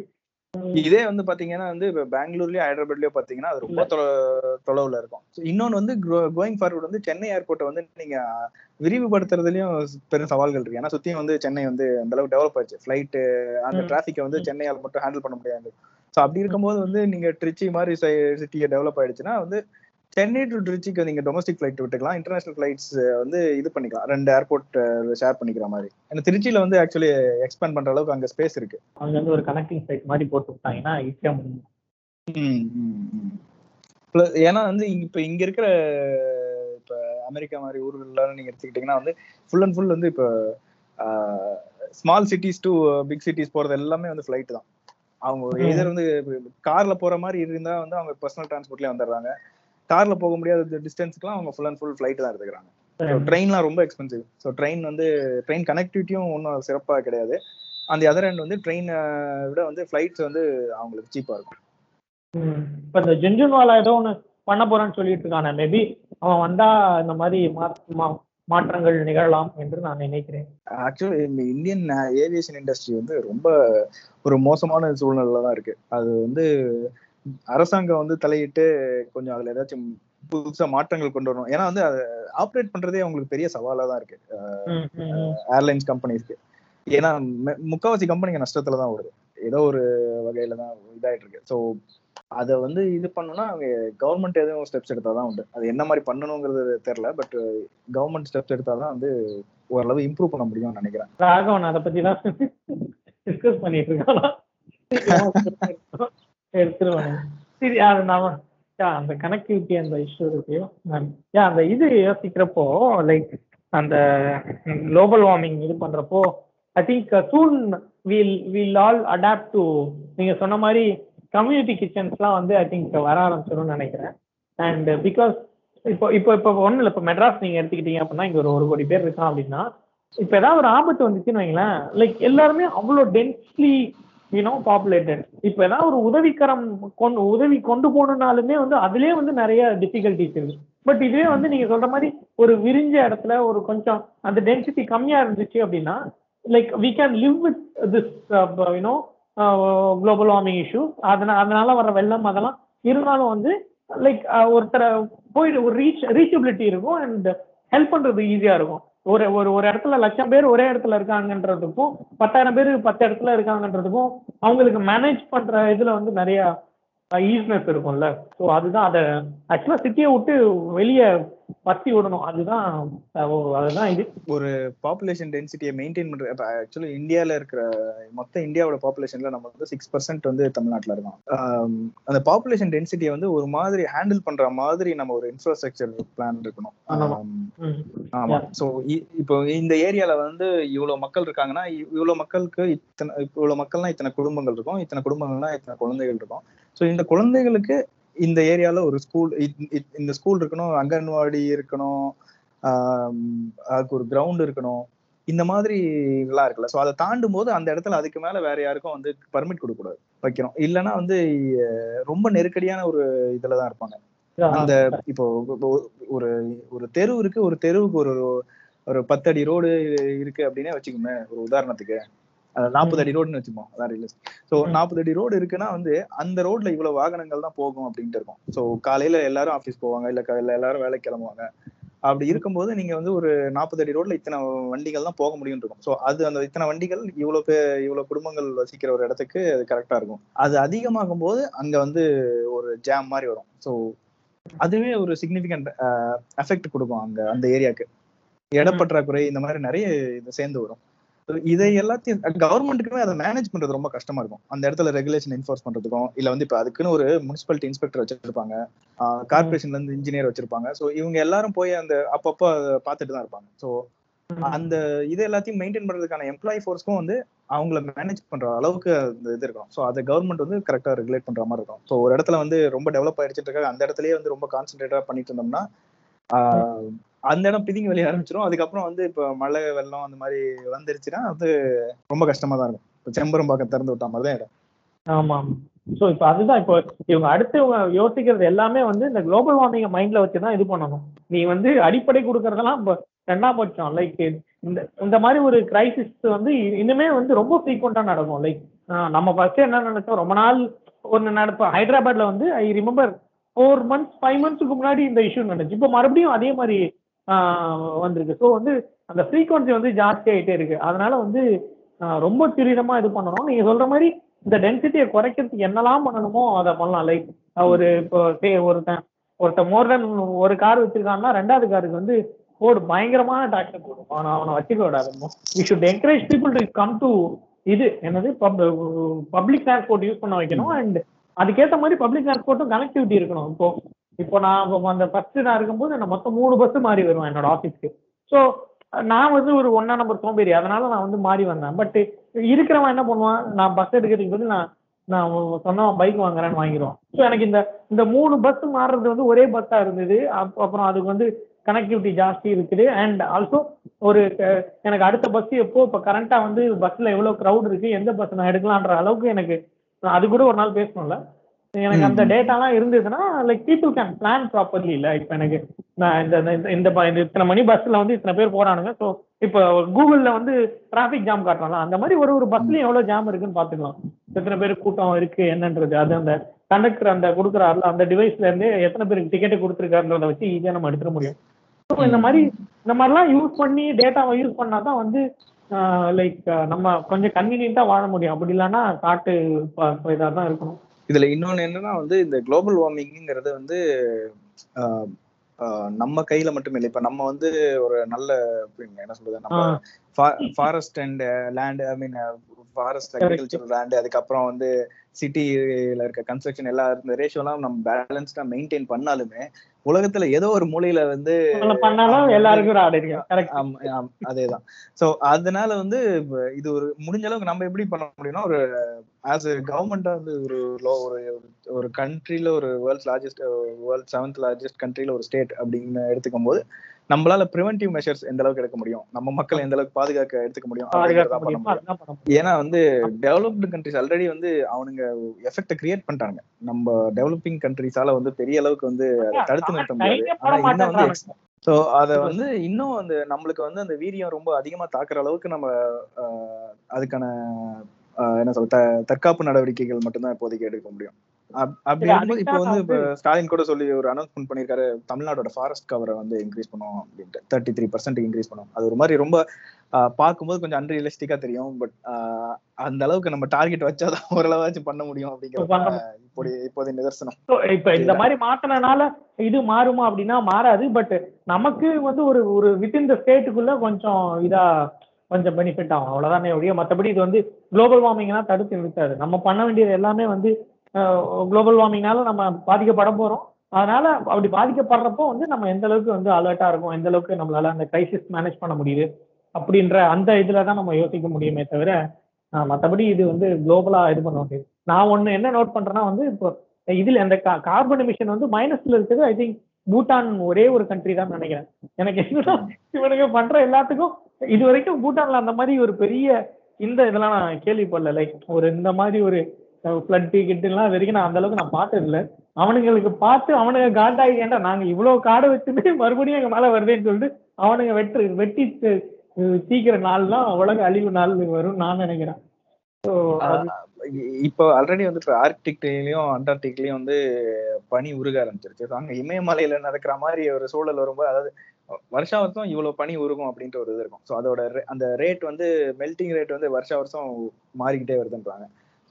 இதே வந்து பாத்தீங்கன்னா வந்து இப்போ பெங்களூர்லயோ ஹைதராபாத்லயோ பாத்தீங்கன்னா அது ரொம்ப தொலை- தொலைவுல இருக்கும். இன்னொன்னு வந்து கோயிங் ஃபார்வர்ட் வந்து சென்னை ஏர்போர்ட்டை வந்து நீங்க விரிவுபடுத்துறதுலயும் பெரும் சவால்கள் இருக்கு. ஏன்னா சுத்தியும் வந்து சென்னை வந்து அந்த அளவுக்கு டெவலப் ஆயிடுச்சு ஃபிளைட் அந்த. டிராஃபிக்கை வந்து. சென்னையால் மட்டும் ஹேண்டில் பண்ண முடியாது. ஸோ அப்படி இருக்கும்போது வந்து நீங்க திருச்சி மாதிரி சிட்டியை டெவலப் ஆயிடுச்சுன்னா வந்து சென்னை டு திருச்சிக்கு நீங்க டொமஸ்டிக் ஃபிளைட் விட்டுக்கலாம். இன்டர்நேஷனல் ஃபிளைட்ஸ் வந்து இது பண்ணிக்கலாம். ரெண்டு ஏர்போர்ட் ஷேர் பண்ணிக்கிற மாதிரி. ஏன்னா திருச்சியில வந்து ஆக்சுவலி எக்ஸ்பேண்ட் பண்ற அளவுக்கு அங்க ஸ்பேஸ் இருக்கு. அங்க வந்து ஒரு கனெக்டிங் சைட் மாதிரி போட்டு விட்டாங்கன்னா ஈஸியா முடியும். Plus, ஏன்னா வந்து இப்ப இங்க இருக்கிற இப்ப அமெரிக்கா மாதிரி ஊர்கள்ல நீங்க எடுத்துக்கிட்டீங்கன்னா வந்து ஃபுல் அண்ட் ஃபுல் வந்து இப்ப small cities to big cities போறது எல்லாமே வந்து ஃபிளைட் தான். அவங்க. எதிர் வந்து கார்ல போற மாதிரி இருந்தா வந்து அவங்க பர்சனல் டிரான்ஸ்போர்ட்லயே வந்துடுறாங்க கார்ல போக முடியாத டிஸ்டன்ஸ்க்குலாம் அவங்க ஃபுல் அண்ட் ஃபுல் ஃபிளைட் தான் எடுத்துக்கிறாங்க. ட்ரெயின்லாம் ரொம்ப எக்ஸ்பென்சிவ் ஸோ ட்ரெயின் வந்து ட்ரெயின் கனெக்டிவிட்டியும் ஒன்றும் சிறப்பாக கிடையாது. அந்த அதர் end வந்து ட்ரெயினை விட வந்து ஃப்ளைட்ஸ் வந்து அவங்களுக்கு சீப்பாக இருக்கும். ம். இப்ப இந்த ஜென்ஜுன்வாலா ஏதோ ஒண்ணு பண்ண போறேன்னு சொல்லிட்டு இருக்கானே மேபி அவன் வந்தா இந்த மாதிரி மாற்றங்கள் நிகழலாம் என்று நான் நினைக்கிறேன். ஆக்சுவலி இந்த இந்தியன் ஏவியேஷன் இண்டஸ்ட்ரி வந்து ரொம்ப ஒரு மோசமான சூழ்நிலையில தான் இருக்கு. அது வந்து அரசாங்கம் வந்து தலையிட்டு கொஞ்சம் அதுல ஏதாச்சும் புதுசா மாற்றங்கள் கொண்டு வரணும். ஏன்னா வந்து அதை ஆப்ரேட் பண்றதே அவங்களுக்கு பெரிய சவாலா தான் இருக்கு. ஏர்லைன்ஸ் கம்பெனிஸ்க்கு ஏன்னா முக்காவாசி கம்பெனிங்க நஷ்டத்துல தான் வருது ஏதோ ஒரு வகையில தான் இதாயிட்டு இருக்கு. ஸோ அதை வந்து இது பண்ணணும்னா அவங்க கவர்மெண்ட் எதுவும் ஸ்டெப்ஸ் எடுத்தால் தான் உண்டு. அது என்ன மாதிரி பண்ணணுங்கிறது தெரில பட் கவர்மெண்ட் ஸ்டெப்ஸ் எடுத்தால் தான் வந்து ஓரளவு இம்ப்ரூவ் பண்ண முடியும்னு நினைக்கிறேன். ராகவன் அதை பத்தி தான் டிஸ்கஸ் பண்ணிட்டு இருக்கானா? <laughs> எடுத்துருவானு. சரி அது நாம அந்த கனெக்டிவிட்டி அந்த இஷ்யூ இருக்கு. யா அந்த இது யோசிக்கிறப்போ லைக் அந்த குளோபல் வார்மிங் இது பண்றப்போ I think soon will will all adapt to நீங்க சொன்ன மாதிரி கம்யூனிட்டி கிச்சன்ஸ்லாம் வந்து ஐ திங்க் வர ஆரம்பிச்சிடும்னு நினைக்கிறேன். அண்ட் பிகாஸ் இப்போ இப்போ இப்போ ஒன்றும் இல்லை இப்போ மெட்ராஸ் நீங்க எடுத்துக்கிட்டீங்க அப்படின்னா இங்க ஒரு ஒரு கோடி பேர் இருக்கான் அப்படின்னா இப்போ ஏதாவது ஒரு ஆபத்து வந்துச்சுன்னு வைங்களேன் லைக் எல்லாருமே அவ்வளோ டென்ஸ்லி யூனோ பாப்புலேட்டட் இப்போ ஏதாவது ஒரு உதவிக்கரம் கொண்டு உதவி கொண்டு போகணுன்னாலுமே வந்து அதுலயே வந்து நிறைய டிஃபிகல்டிஸ் இருக்கு. பட் இதுவே வந்து நீங்க சொல்ற மாதிரி ஒரு விரிஞ்ச இடத்துல ஒரு கொஞ்சம் அந்த டென்சிட்டி கம்மியா இருந்துச்சு அப்படின்னா like we can live with this you know global warming issues அதனால அதனால வர வெள்ளம் அதெல்லாம் இருந்தாலும் வந்து லைக் uh, ஒருத்தரை போயிட்டு ஒரு ரீச் ரீச்சபிலிட்டி இருக்கும் அண்ட் ஹெல்ப் பண்றது ஈஸியா இருக்கும். ஒரு ஒரு ஒரு இடத்துல லட்சம் பேர் ஒரே இடத்துல இருக்காங்கன்றதுக்கும் பத்தாயிரம் பேர் பத்து இடத்துல இருக்காங்கன்றதுக்கும் அவங்களுக்கு மேனேஜ் பண்ற இதுல வந்து நிறைய ஈஸ்னஸ் இருக்கும்ல. ஸோ அதுதான் அதை ஆக்சுவலா சிட்டியை விட்டு வெளியே பத்தி விடணும் அதுதான் அதுதான் இது. ஒரு பாப்புலேஷன் டென்சிட்டியை மெயின்டைன் பண்ற ஆக்சுவலி இந்தியாவில் இருக்கிற மொத்த இந்தியாவோட பாப்புலேஷன்ல நம்ம வந்து சிக்ஸ் பர்சன்ட் வந்து தமிழ்நாட்டில் இருக்கோம். அந்த பாப்புலேஷன் டென்சிட்டியை வந்து ஒரு மாதிரி ஹேண்டில் பண்ற மாதிரி நம்ம ஒரு இன்ஃப்ராஸ்ட்ரக்சர் பிளான் இருக்கணும். ஆமா. சோ இப்போ இந்த ஏரியால வந்து இவ்வளவு மக்கள் இருக்காங்கன்னா இவ்வளவு மக்களுக்கு இத்தனை இவ்வளவு மக்கள்னா இத்தனை குடும்பங்கள் இருக்கும். இத்தனை குடும்பங்கள்னா இத்தனை குழந்தைகள் இருக்கும். சோ இந்த குழந்தைகளுக்கு இந்த ஏரியால ஒரு ஸ்கூல் இந்த ஸ்கூல் இருக்கணும் அங்கன்வாடி இருக்கணும் அதுக்கு ஒரு கிரவுண்ட் இருக்கணும் இந்த மாதிரி எல்லாம் இருக்குல்ல. சோ அதை தாண்டும் போது அந்த இடத்துல அதுக்கு மேல வேற யாருக்கும் வந்து பர்மிட் கொடுக்க கூடாது வைக்கிறோம் இல்லைன்னா வந்து ரொம்ப நெருக்கடியான ஒரு இதுலதான் இருப்பாங்க. அந்த இப்போ ஒரு ஒரு தெரு இருக்கு ஒரு தெருவுக்கு ஒரு ஒரு பத்து அடி ரோடு இருக்கு அப்படின்னே வச்சுக்கோமே ஒரு உதாரணத்துக்கு. நாற்பது அடி ரோடுன்னு வச்சுப்போம் அதான் ரியலிஸ்ட் ஸோ. நாற்பது அடி ரோடு இருக்குன்னா வந்து அந்த ரோட்ல இவ்வளவு வாகனங்கள் தான் போகும் அப்படின்ட்டு இருக்கும். ஸோ காலையில எல்லாரும் ஆஃபீஸ் போவாங்க இல்ல எல்லாரும் வேலைக்கு கிளம்புவாங்க. அப்படி இருக்கும்போது நீங்க வந்து ஒரு நாற்பது அடி ரோட்ல இத்தனை வண்டிகள் தான் போக முடியும் இருக்கும். ஸோ அது அந்த இத்தனை வண்டிகள் இவ்வளவு பே இவ்வளவு குடும்பங்கள் வசிக்கிற ஒரு இடத்துக்கு அது கரெக்டா இருக்கும். அது அதிகமாகும் போது அங்க வந்து ஒரு ஜாம் மாதிரி வரும். ஸோ அதுவே ஒரு சிக்னிஃபிகண்ட் எஃபெக்ட் கொடுக்கும் அங்க அந்த ஏரியாக்கு இடப்பற்றாக்குறை இந்த மாதிரி நிறைய இது சேர்ந்து வரும். இதை எல்லாத்தையும் கவர்மெண்ட்டுக்குமே அதை மேனேஜ் பண்றது ரொம்ப கஷ்டமா இருக்கும். அந்த இடத்துல ரெகுலேஷன் என்ஃபோர்ஸ் பண்றதுக்கும் இல்ல வந்து இப்ப அதுக்குன்னு ஒரு முனிசிபாலிட்டி இன்ஸ்பெக்டர் வச்சிருப்பாங்க. கார்பரேஷன்ல இருந்து இன்ஜினியர் வச்சிருப்பாங்க. சோ இவங்க எல்லாரும் போய் அந்த அப்பப்போ பாத்துட்டு தான் இருப்பாங்க. சோ அந்த இது எல்லாத்தையும் மெயின்டைன் பண்றதுக்கான எம்ப்ளாயி ஃபோர்ஸ்க்கும் வந்து அவங்கள மேனேஜ் பண்ற அளவுக்கு அந்த இது இருக்கும். ஸோ அதை கவர்மெண்ட் வந்து கரெக்டா ரெகுலேட் பண்ற மாதிரி இருக்கும். ஸோ ஒரு இடத்துல வந்து ரொம்ப டெவலப் ஆயிடுச்சுட்டு அந்த இடத்துலயே வந்து ரொம்ப கான்சென்ட்ரேட்டா பண்ணிட்டு இருந்தோம்னா அந்த இடம் பிதிங்க வெளிய ஆரம்பிச்சிடும் அதுக்கப்புறம் வந்து இப்போ மழை வெள்ளம் அந்த மாதிரி வந்துருச்சுன்னா அது ரொம்ப கஷ்டமா தான் இருக்கும். இப்போ செம்பரம்பாக்கம் திறந்து விட்டா மாதிரி தான் இடம். ஆமா ஸோ இப்போ அதுதான் இப்போ இவங்க அடுத்து இவங்க யோசிக்கிறது எல்லாமே வந்து இந்த குளோபல் வார்மிங்கை மைண்ட்ல வச்சு தான் இது பண்ணணும். நீ வந்து அடிப்படை கொடுக்கறதெல்லாம் இப்போ ரெண்டாம் பட்சம். லைக் இந்த இந்த மாதிரி ஒரு கிரைசிஸ் வந்து இன்னுமே வந்து ரொம்ப ஃப்ரீக்வெண்டா நடக்கும். லைக் நம்ம ஃபர்ஸ்ட் என்ன நினைச்சோம்? ரொம்ப நாள் ஒன்று நடப்போம் ஹைதராபாத்ல வந்து I remember four months five மந்த்ஸ்க்கு முன்னாடி இந்த இஷ்யூ நடந்துச்சு. இப்போ மறுபடியும் அதே மாதிரி வந்திருக்கு. ஸோ வந்து அந்த ஃப்ரீக்வன்சி வந்து ஜாஸ்தி ஆகிட்டே இருக்கு. அதனால வந்து ரொம்ப துரிதமா இது பண்ணணும். நீங்க சொல்ற மாதிரி இந்த டென்சிட்டியை குறைக்கிறதுக்கு என்னெல்லாம் பண்ணணுமோ அதை பண்ணலாம். லைக் ஒரு இப்போ ஒருத்தன் ஒருத்தன் ஒருத்த மோர் தென் ஒரு கார் வச்சிருக்கான்னா ரெண்டாவது காருக்கு வந்து போடு பயங்கரமான டாக்டர் போடும். அவனை அவனை வச்சுக்க விடாது we should encourage people to come to இது என்னது? பப்ளிக் டிரான்ஸ்போர்ட் யூஸ் பண்ண வைக்கணும். அண்ட் அதுக்கேற்ற மாதிரி பப்ளிக் டிரான்ஸ்போர்ட்டும் கனெக்டிவிட்டி இருக்கணும். இப்போ இப்போ நான் அந்த ஃபர்ஸ்ட் நான் இருக்கும்போது நான் மொத்தம் மூணு பஸ் மாறி வருவேன் என்னோட ஆஃபீஸ்க்கு ஸோ நான் வந்து ஒரு ஒன்னா நம்பர் சோம்பேறி. அதனால நான் வந்து மாறி வந்தேன். பட் இருக்கிறவன் என்ன பண்ணுவான்? நான் பஸ் எடுக்கிறதுக்கு பதில் நான் நான் சொன்னவன் பைக் வாங்குறேன்னு வாங்கிடுவான். ஸோ எனக்கு இந்த இந்த மூணு பஸ் மாறுறது வந்து ஒரே பஸ்ஸா இருந்தது. அப்புறம் அதுக்கு வந்து கனெக்டிவிட்டி ஜாஸ்தி இருக்குது. அண்ட் ஆல்சோ ஒரு எனக்கு அடுத்த பஸ் எப்போ இப்போ கரண்டா வந்து பஸ்ல எவ்வளோ க்ரௌட் இருக்கு எந்த பஸ் நான் எடுக்கலான்ற அளவுக்கு எனக்கு அது கூட ஒரு நாள் பேசணும்ல. எனக்கு அந்த டேட்டாலாம் இருந்ததுன்னா like people can plan properly இல்ல இப்போ எனக்கு நான் இந்த இந்த- இத்தனை மணி பஸ்ல வந்து இத்தனை பேர் போறானுங்க. ஸோ இப்போ கூகுள்ல வந்து டிராஃபிக் ஜாம் காட்டுறாங்களா அந்த மாதிரி ஒரு ஒரு பஸ்லயும் எவ்வளவு ஜாம் இருக்குன்னு பாத்துக்கலாம் எத்தனை பேர் கூட்டம் இருக்கு என்னன்றது அது அந்த கண்டக்டர் அந்த கொடுக்குறாருல அந்த டிவைஸ்ல இருந்து எத்தனை பேருக்கு டிக்கெட் கொடுத்துருக்காருன்றத வச்சு ஈஸியா நம்ம எடுத்துட முடியும். ஸோ இந்த மாதிரி இந்த மாதிரிலாம் யூஸ் பண்ணி டேட்டாவை யூஸ் பண்ணா தான் வந்து லைக் நம்ம கொஞ்சம் கன்வீனியன்ட்டா வாழ முடியும். அப்படி இல்லைன்னா காட்டு இதாக தான் இருக்கணும். இதுல இன்னொன்னு என்னன்னா வந்து இந்த குளோபல் வார்மிங்கிறது வந்து நம்ம கையில மட்டும் இல்லை. இப்ப நம்ம வந்து ஒரு நல்ல என்ன சொல்றது நம்ம forest and land I mean forest agriculture land அதுக்கப்புறம் வந்து சிட்டில இருக்க கன்ஸ்ட்ரக்ஷன் எல்லா இந்த ரேஷியோலாம் நம்ம பேலன்ஸ்டா மெயின்டைன் பண்ணாலுமே உலகத்துல ஏதோ ஒரு மூலையில வந்து எல்லாருக்கும் அதேதான். சோ அதனால வந்து இது ஒரு முடிஞ்ச அளவுக்கு நம்ம எப்படி பண்ண முடியும்னா ஒரு ஆஸ் எ கவர்மெண்டா வந்து ஒரு law- ஒரு ஒரு கண்ட்ரில ஒரு world's largest world seventh largest கண்ட்ரில ஒரு ஸ்டேட் அப்படின்னு எடுத்துக்கும் போது நம்மளால ப்ரிவென்டிவ் மெஷர்ஸ் எந்த அளவுக்கு எடுக்க முடியும்? நம்ம மக்களை எந்த அளவுக்கு பாதுகாக்க எடுத்துக்க முடியும் ஏன்னா வந்து டெவலப்டு கண்ட்ரிஸ் ஆல்ரெடி வந்து அவனுங்க எஃபெக்ட கிரியேட் பண்ணிட்டாங்க நம்ம டெவலப்பிங் கண்ட்ரிஸால வந்து பெரிய அளவுக்கு வந்து அதை தடுத்து நிறுத்த முடியாது. ஆனா இன்னும் வந்து. சோ அத வந்து இன்னும் அந்த நம்மளுக்கு வந்து அந்த வீரியம் ரொம்ப அதிகமா தாக்குற அளவுக்கு நம்ம அதுக்கான என்ன சொல்ல தற்காப்பு நடவடிக்கைகள் மட்டும்தான் இப்போதைக்கு எடுக்க முடியும். அப்படி இல்ல, இருக்கும்போது இப்போ வந்து ஸ்டாலின் கூட சொல்லி ஒரு அனௌன்ஸ்மெண்ட் பண்ணிருக்காரு தமிழ்நாடோட ஃபாரஸ்ட் கவரை வந்து இன்க்ரீஸ் பண்ணுவோம் அப்படின்ட்டு. தேர்ட்டி த்ரீ பர்சன்ட் இன்க்ரீஸ் பண்ணுவோம் அது ஒரு மாதிரி ரொம்ப பார்க்கும்போது கொஞ்சம் அன்ரியலிஸ்டிக்கா தெரியும் பட் அந்த அளவுக்கு நம்ம டார்கெட் வச்சாதான் <laughs> ஓரளவாச்சும் பண்ண முடியும் அப்படிங்கிறது பண்ண இப்போதைய நிதர்சனம். இப்ப இந்த மாதிரி மாத்தினனால இது மாறுமா அப்படின்னா மாறாது பட் நமக்கு வந்து ஒரு ஒரு வித்தின் த ஸ்டேட்டுக்குள்ள கொஞ்சம் இதா கொஞ்சம் பெனிஃபிட் ஆகும். அவ்வளவுதானே ஒழிய மத்தபடி இது வந்து குளோபல் வார்மிங்னா தடுத்து நிறுத்தாது. நம்ம பண்ண வேண்டியது எல்லாமே வந்து குளோபல் வார்மிங்னால நம்ம பாதிக்கப்பட போறோம். அதனால அப்படி பாதிக்கப்படுறப்போ வந்து நம்ம எந்த அளவுக்கு வந்து அலர்ட்டா இருக்கும் எந்த அளவுக்கு நம்மளால அந்த கிரைசிஸ் மேனேஜ் பண்ண முடியுது அப்படின்ற அந்த இதுல தான் நம்ம யோசிக்க முடியுமே தவிர மற்றபடி இது வந்து குளோபலா இது பண்ண முடியாது. நான் ஒண்ணு என்ன நோட் பண்றேன்னா வந்து இப்போ இதுல அந்த கார்பன் எமிஷன் வந்து மைனஸ்ல இருக்குது. ஐ திங்க் பூட்டான் ஒரே ஒரு கண்ட்ரி தான் நினைக்கிறேன். எனக்கு என்னன்னா இவனுங்க பண்ற எல்லாத்துக்கும் இது வரைக்கும் பூட்டான்ல அந்த மாதிரி ஒரு பெரிய இந்த இதெல்லாம் நான் கேள்விப்படல. லைக் ஒரு இந்த மாதிரி ஒரு ஃப்ளட் டிக்கெட் எல்லாம் இது வரைக்கும் நான் அந்த அளவுக்கு நான் பார்த்தது இல்ல. அவனுங்களுக்கு பார்த்து அவனுங்க காண்டாகி ஏன்டா நாங்க இவ்வளவு காடை வச்சுட்டு <laughs> மறுபடியும் எங்க மேல வருதேன்னு சொல்லிட்டு அவனுங்க வெட்டு வெட்டி அஹ், தீக்கிற நாள் தான் உலக அழிவு நாள் வரும் நான் நினைக்கிறேன். இப்போ ஆல்ரெடி வந்து ஆர்டிக்லயும் அண்டார்டிக்லயும் வந்து பனி உருக ஆரம்பிச்சிருச்சு. அங்க இமயமலையில நடக்கிற மாதிரி ஒரு சூழல் வரும்போது அதாவது வருஷா வருஷம் இவ்வளவு பனி உருகும் அப்படின்ற ஒரு இது இருக்கும். ஸோ அதோட அந்த ரேட் வந்து மெல்டிங் ரேட் வந்து வருஷா வருஷம் மாறிக்கிட்டே வருதுன்றாங்க.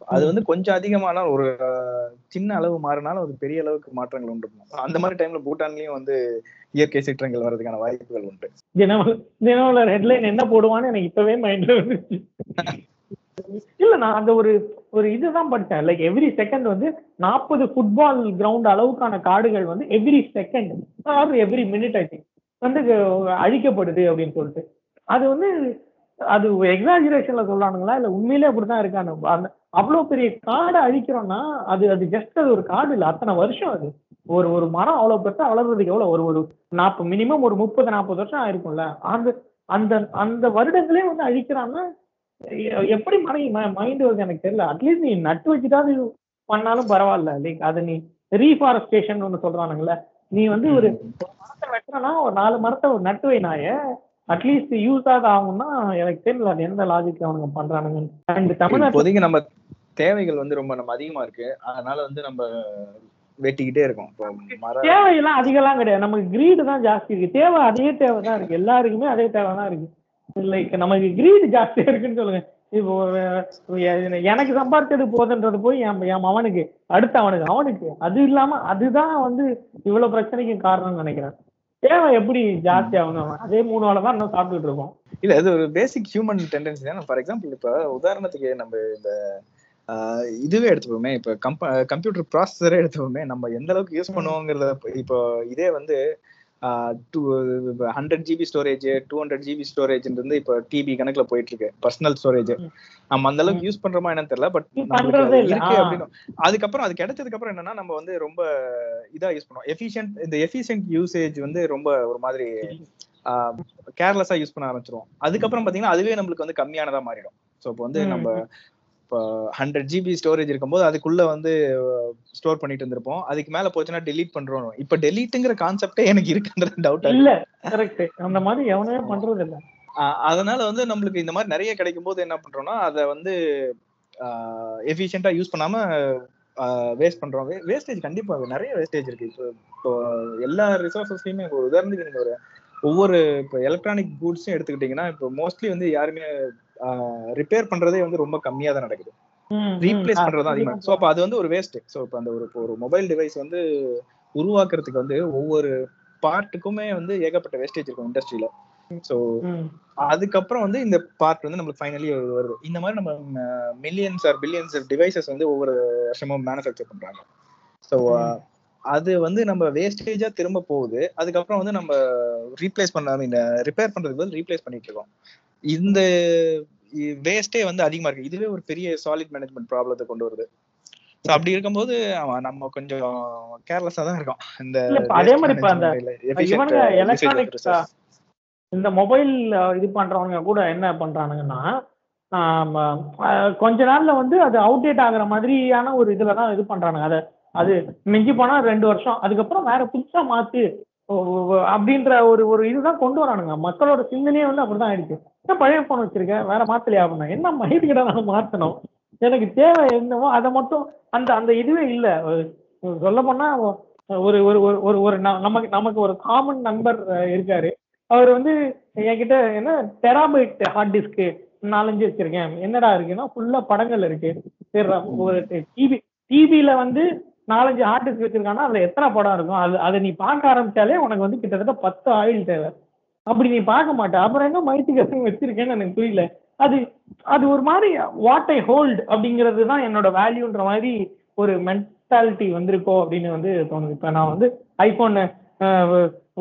அது வந்து கொஞ்சம் அதிகமான ஒரு சின்ன அளவு மாறினாலும் அது பெரிய அளவுக்கு மாற்றங்கள் உண்டு. அந்த மாதிரி டைம்ல பூட்டான்லயும் வந்து இயற்கை சீற்றங்கள் வர்றதுக்கான வாய்ப்புகள் உண்டு. தினம் தினம்ல ஹெட்லைன் என்ன போடுவான்னு எனக்கு இப்பவே மைண்ட்ல இல்ல நான் அந்த ஒரு ஒரு இதுதான் படிச்சேன் லைக் எவ்ரி செகண்ட் வந்து நாற்பது ஃபுட்பால் கிரவுண்ட் அளவுக்கான காடுகள் வந்து every second or every minute I think வந்து அழிக்கப்படுது அப்படின்னு சொல்லிட்டு. அது வந்து அது எக்ஸாஜுரேஷன்ல சொல்றானுங்களா இல்ல உண்மையிலே அப்படிதான் இருக்கானு? அந்த அவ்வளவு பெரிய காடை அழிக்கிறோம்னா அது அது ஜஸ்ட் அது ஒரு காடு இல்ல. அத்தனை வருஷம் அது. ஒரு ஒரு மரம் அவ்வளவு பெருசா வளர்றதுக்கு எவ்வளவு? ஒரு ஒரு நாற்பது மினிமம் ஒரு முப்பது நாற்பது வருஷம் ஆயிருக்கும்ல. அந்த அந்த அந்த வருடங்களே வந்து அழிக்கிறான்னா எப்படி மனை மைண்ட் வருது எனக்கு தெரியல. அட்லீஸ்ட் நீ நட்டு வச்சுட்டாவது பண்ணாலும் பரவாயில்ல. லைக் அது நீ ரீஃபாரஸ்டேஷன் ஒன்று சொல்றானுங்களே நீ வந்து ஒரு மரத்தை வெட்டுறனா ஒரு நாலு மரத்தை ஒரு நட்டு வை நாய. அட்லீஸ்ட் யூஸ் ஆக ஆகும்னா எனக்கு தெரியல அது எந்த லாஜிக் அவனுங்க பண்றானுங்க அண்ட் இப்போதைக்கு நம்ம தேவைகள் வந்து ரொம்ப நம்ம அதிகமா இருக்கு. அதனால வந்து நம்ம வெட்டிக்கிட்டே இருக்கோம். மர தேவையெல்லாம் அதிகம்லாம் கிடையாது. நமக்கு கிரீடு தான் ஜாஸ்தி இருக்கு. தேவை அதே தேவை தான் இருக்கு. எல்லாருக்குமே அதே தேவை தான் இருக்கு. லைக் நமக்கு கிரீடு ஜாஸ்தியா இருக்குன்னு சொல்லுங்க. இப்போ எனக்கு சம்பாதிச்சது போதுன்றது போய் என் என் மவனுக்கு அடுத்து அவனுக்கு அவனுக்கு. அது இல்லாம அதுதான் வந்து இவ்வளவு பிரச்சனைக்கு காரணம்னு நினைக்கிறேன். தேவை எப்படி ஜாஸ்தி ஆகணும் அதே மூணு வேளை தான் இன்னும் சாப்பிட்டுட்டு இருக்கோம். இல்ல அது ஒரு பேசிக் ஹியூமன் டெண்டன்சி தான். ஃபார் எக்ஸாம்பிள் இப்ப உதாரணத்துக்கு நம்ம இந்த இதுவே எடுத்துப்போமே இப்ப கம்ப்யூட்டர் ப்ராசஸரே எடுத்துப்போமே நம்ம எந்த அளவுக்கு யூஸ் பண்ணுவோங்கிறத இப்ப- இதே வந்து two hundred GB storage two hundred GB ஸ்டோரேஜ்ன்றது இப்போ டிபி கணக்குல போயிட்டு இருக்கு பர்சனல் ஸ்டோரேஜ். நம்ம அந்த அளவுக்கு யூஸ் பண்றோமா என்னன்னு தெரியல பட். இருக்கு. அப்படின்னு அதுக்கப்புறம் அது கிடைச்சதுக்கு அப்புறம் என்னன்னா நம்ம வந்து ரொம்ப இதா யூஸ் பண்ணுவோம் எஃபிஷியன்ட் இந்த எஃபிஷியன்ட் யூசேஜ் வந்து ரொம்ப ஒரு மாதிரி கேர்லெஸ்ஸா யூஸ் பண்ண ஆரம்பிச்சிருவோம் அதுக்கப்புறம் பாத்தீங்கன்னா அதுவே நம்மளுக்கு வந்து கம்மியானதா மாறிடும் ஸோ இப்போ வந்து. நம்ம இப்போ ஹண்ட்ரட் ஜிபி ஸ்டோரேஜ் இருக்கும்போது அதுக்குள்ள வந்து ஸ்டோர் பண்ணிட்டு இருந்திருப்போம். அதுக்கு மேல போச்சுன்னா delete பண்றோம். இப்ப டெலீட்டுங்கிற கான்செப்டே எனக்கு இருக்குன்றது டவுட் இல்ல கரெக்ட் அந்த மாதிரி எவனுமே பண்றது இல்ல. அதனால வந்து நம்மளுக்கு இந்த மாதிரி நிறைய கிடைக்கும் போது என்ன பண்றோம்னா அதை வந்து எஃபிஷியண்டா யூஸ் பண்ணாம வேஸ்ட் பண்றோம். வேஸ்டேஜ் கண்டிப்பா நிறைய வேஸ்டேஜ் இருக்கு. இப்போ இப்போ எல்லா ரிசோர்ஸஸ்லயுமே ஒரு உதாரணத்துக்கு நீங்க ஒரு ஒவ்வொரு இப்போ எலக்ட்ரானிக் கூட்ஸும் எடுத்துக்கிட்டீங்கன்னா இப்போ மோஸ்ட்லி வந்து யாருமே ரிப்பேர் பண்றதே வந்து ரொம்ப கம்மியா தான் நடக்குது. ரீப்ளேஸ் பண்றது அதிகமா ஸோ அப்போ அது வந்து ஒரு வேஸ்ட் ஸோ இப்போ அந்த ஒரு ஒரு மொபைல் டிவைஸ் வந்து உருவாக்குறதுக்கு வந்து ஒவ்வொரு பார்ட்டுக்குமே வந்து ஏகப்பட்ட வேஸ்டேஜ் இருக்கும் இண்டஸ்ட்ரியில ஸோ. அதுக்கப்புறம் வந்து இந்த பார்ட் வந்து நம்மளுக்கு ஃபைனலி வருது. இந்த மாதிரி நம்ம மில்லியன்ஸ் ஆர் பில்லியன்ஸ் டிவைசஸ் வந்து ஒவ்வொரு வருஷமும் மேனுஃபேக்சர் பண்றாங்க. ஸோ அது வந்து நம்ம வேஸ்டேஜா திரும்ப போகுது. அதுக்கப்புறம் வந்து நம்ம ரீப்ளேஸ் பண்ண மீன் ரிப்பேர் பண்றதுக்கு வந்து ரீப்ளேஸ் பண்ணிட்டு இருக்கோம். இந்த வேஸ்டே வந்து அதிகமா இருக்கு. இதுவே ஒரு பெரிய சாலிட் மேனேஜ்மெண்ட் ப்ராப்ளத்தை கொண்டு வருது. ஸோ அப்படி இருக்கும்போது நம்ம கொஞ்சம் கேர்லெஸ்ஸா தான் இருக்கோம். இந்த அதே மாதிரி இப்ப அந்த இவனுங்க. இந்த மொபைல் இது பண்றவங்க கூட என்ன பண்றானுங்கன்னா கொஞ்ச நாள்ல வந்து அது அவுடேட் ஆகுற மாதிரியான ஒரு இதுல தான் இது பண்றானுங்க. அதை அது மிஞ்சி போனா ரெண்டு வருஷம். அதுக்கப்புறம் வேற புதுசா மாத்து அப்படின்ற ஒரு ஒரு இதுதான் கொண்டு வரானுங்க. மக்களோட சிந்தனையே வந்து அப்படிதான் ஆயிடுச்சு. என்ன பழைய போன் வச்சிருக்கேன் வேற மாத்தலையா அப்படின்னா என்ன மயிர்கிட்ட நான் மாத்தணும்? எனக்கு தேவை என்னவோ அதை மட்டும் அந்த அந்த இதுவே இல்லை. சொல்ல போனா ஒரு ஒரு ஒரு ஒரு ஒரு ந- நமக்கு நமக்கு ஒரு காமன் நண்பர் இருக்காரு. அவர் வந்து என்கிட்ட என்ன டெராபைட் ஹார்ட் டிஸ்க் நாலஞ்சு வச்சிருக்கேன். என்னடா இருக்குன்னா ஃபுல்லா படங்கள் இருக்கு. ஒரு டிவி டிவியில வந்து நாலஞ்சு ஆர்டிஸ்ட் வச்சிருக்கானா அதுல எத்தனை படம் இருக்கும்? அது அதை நீ பார்க்க ஆரம்பிச்சாலே உனக்கு வந்து கிட்டத்தட்ட பத்து ஆயில் தேவை. அப்படி நீ பார்க்க மாட்ட. அப்புறம் என்ன மைத்துக்கு வச்சிருக்கேன்னு எனக்கு புரியல. அது அது ஒரு மாதிரி வாட் ஐ ஹோல்ட் அப்படிங்கிறது தான் என்னோட வேல்யூன்ற மாதிரி ஒரு மென்டாலிட்டி வந்திருக்கோ அப்படின்னு வந்து தோணுது. இப்போ நான் வந்து ஐஃபோன்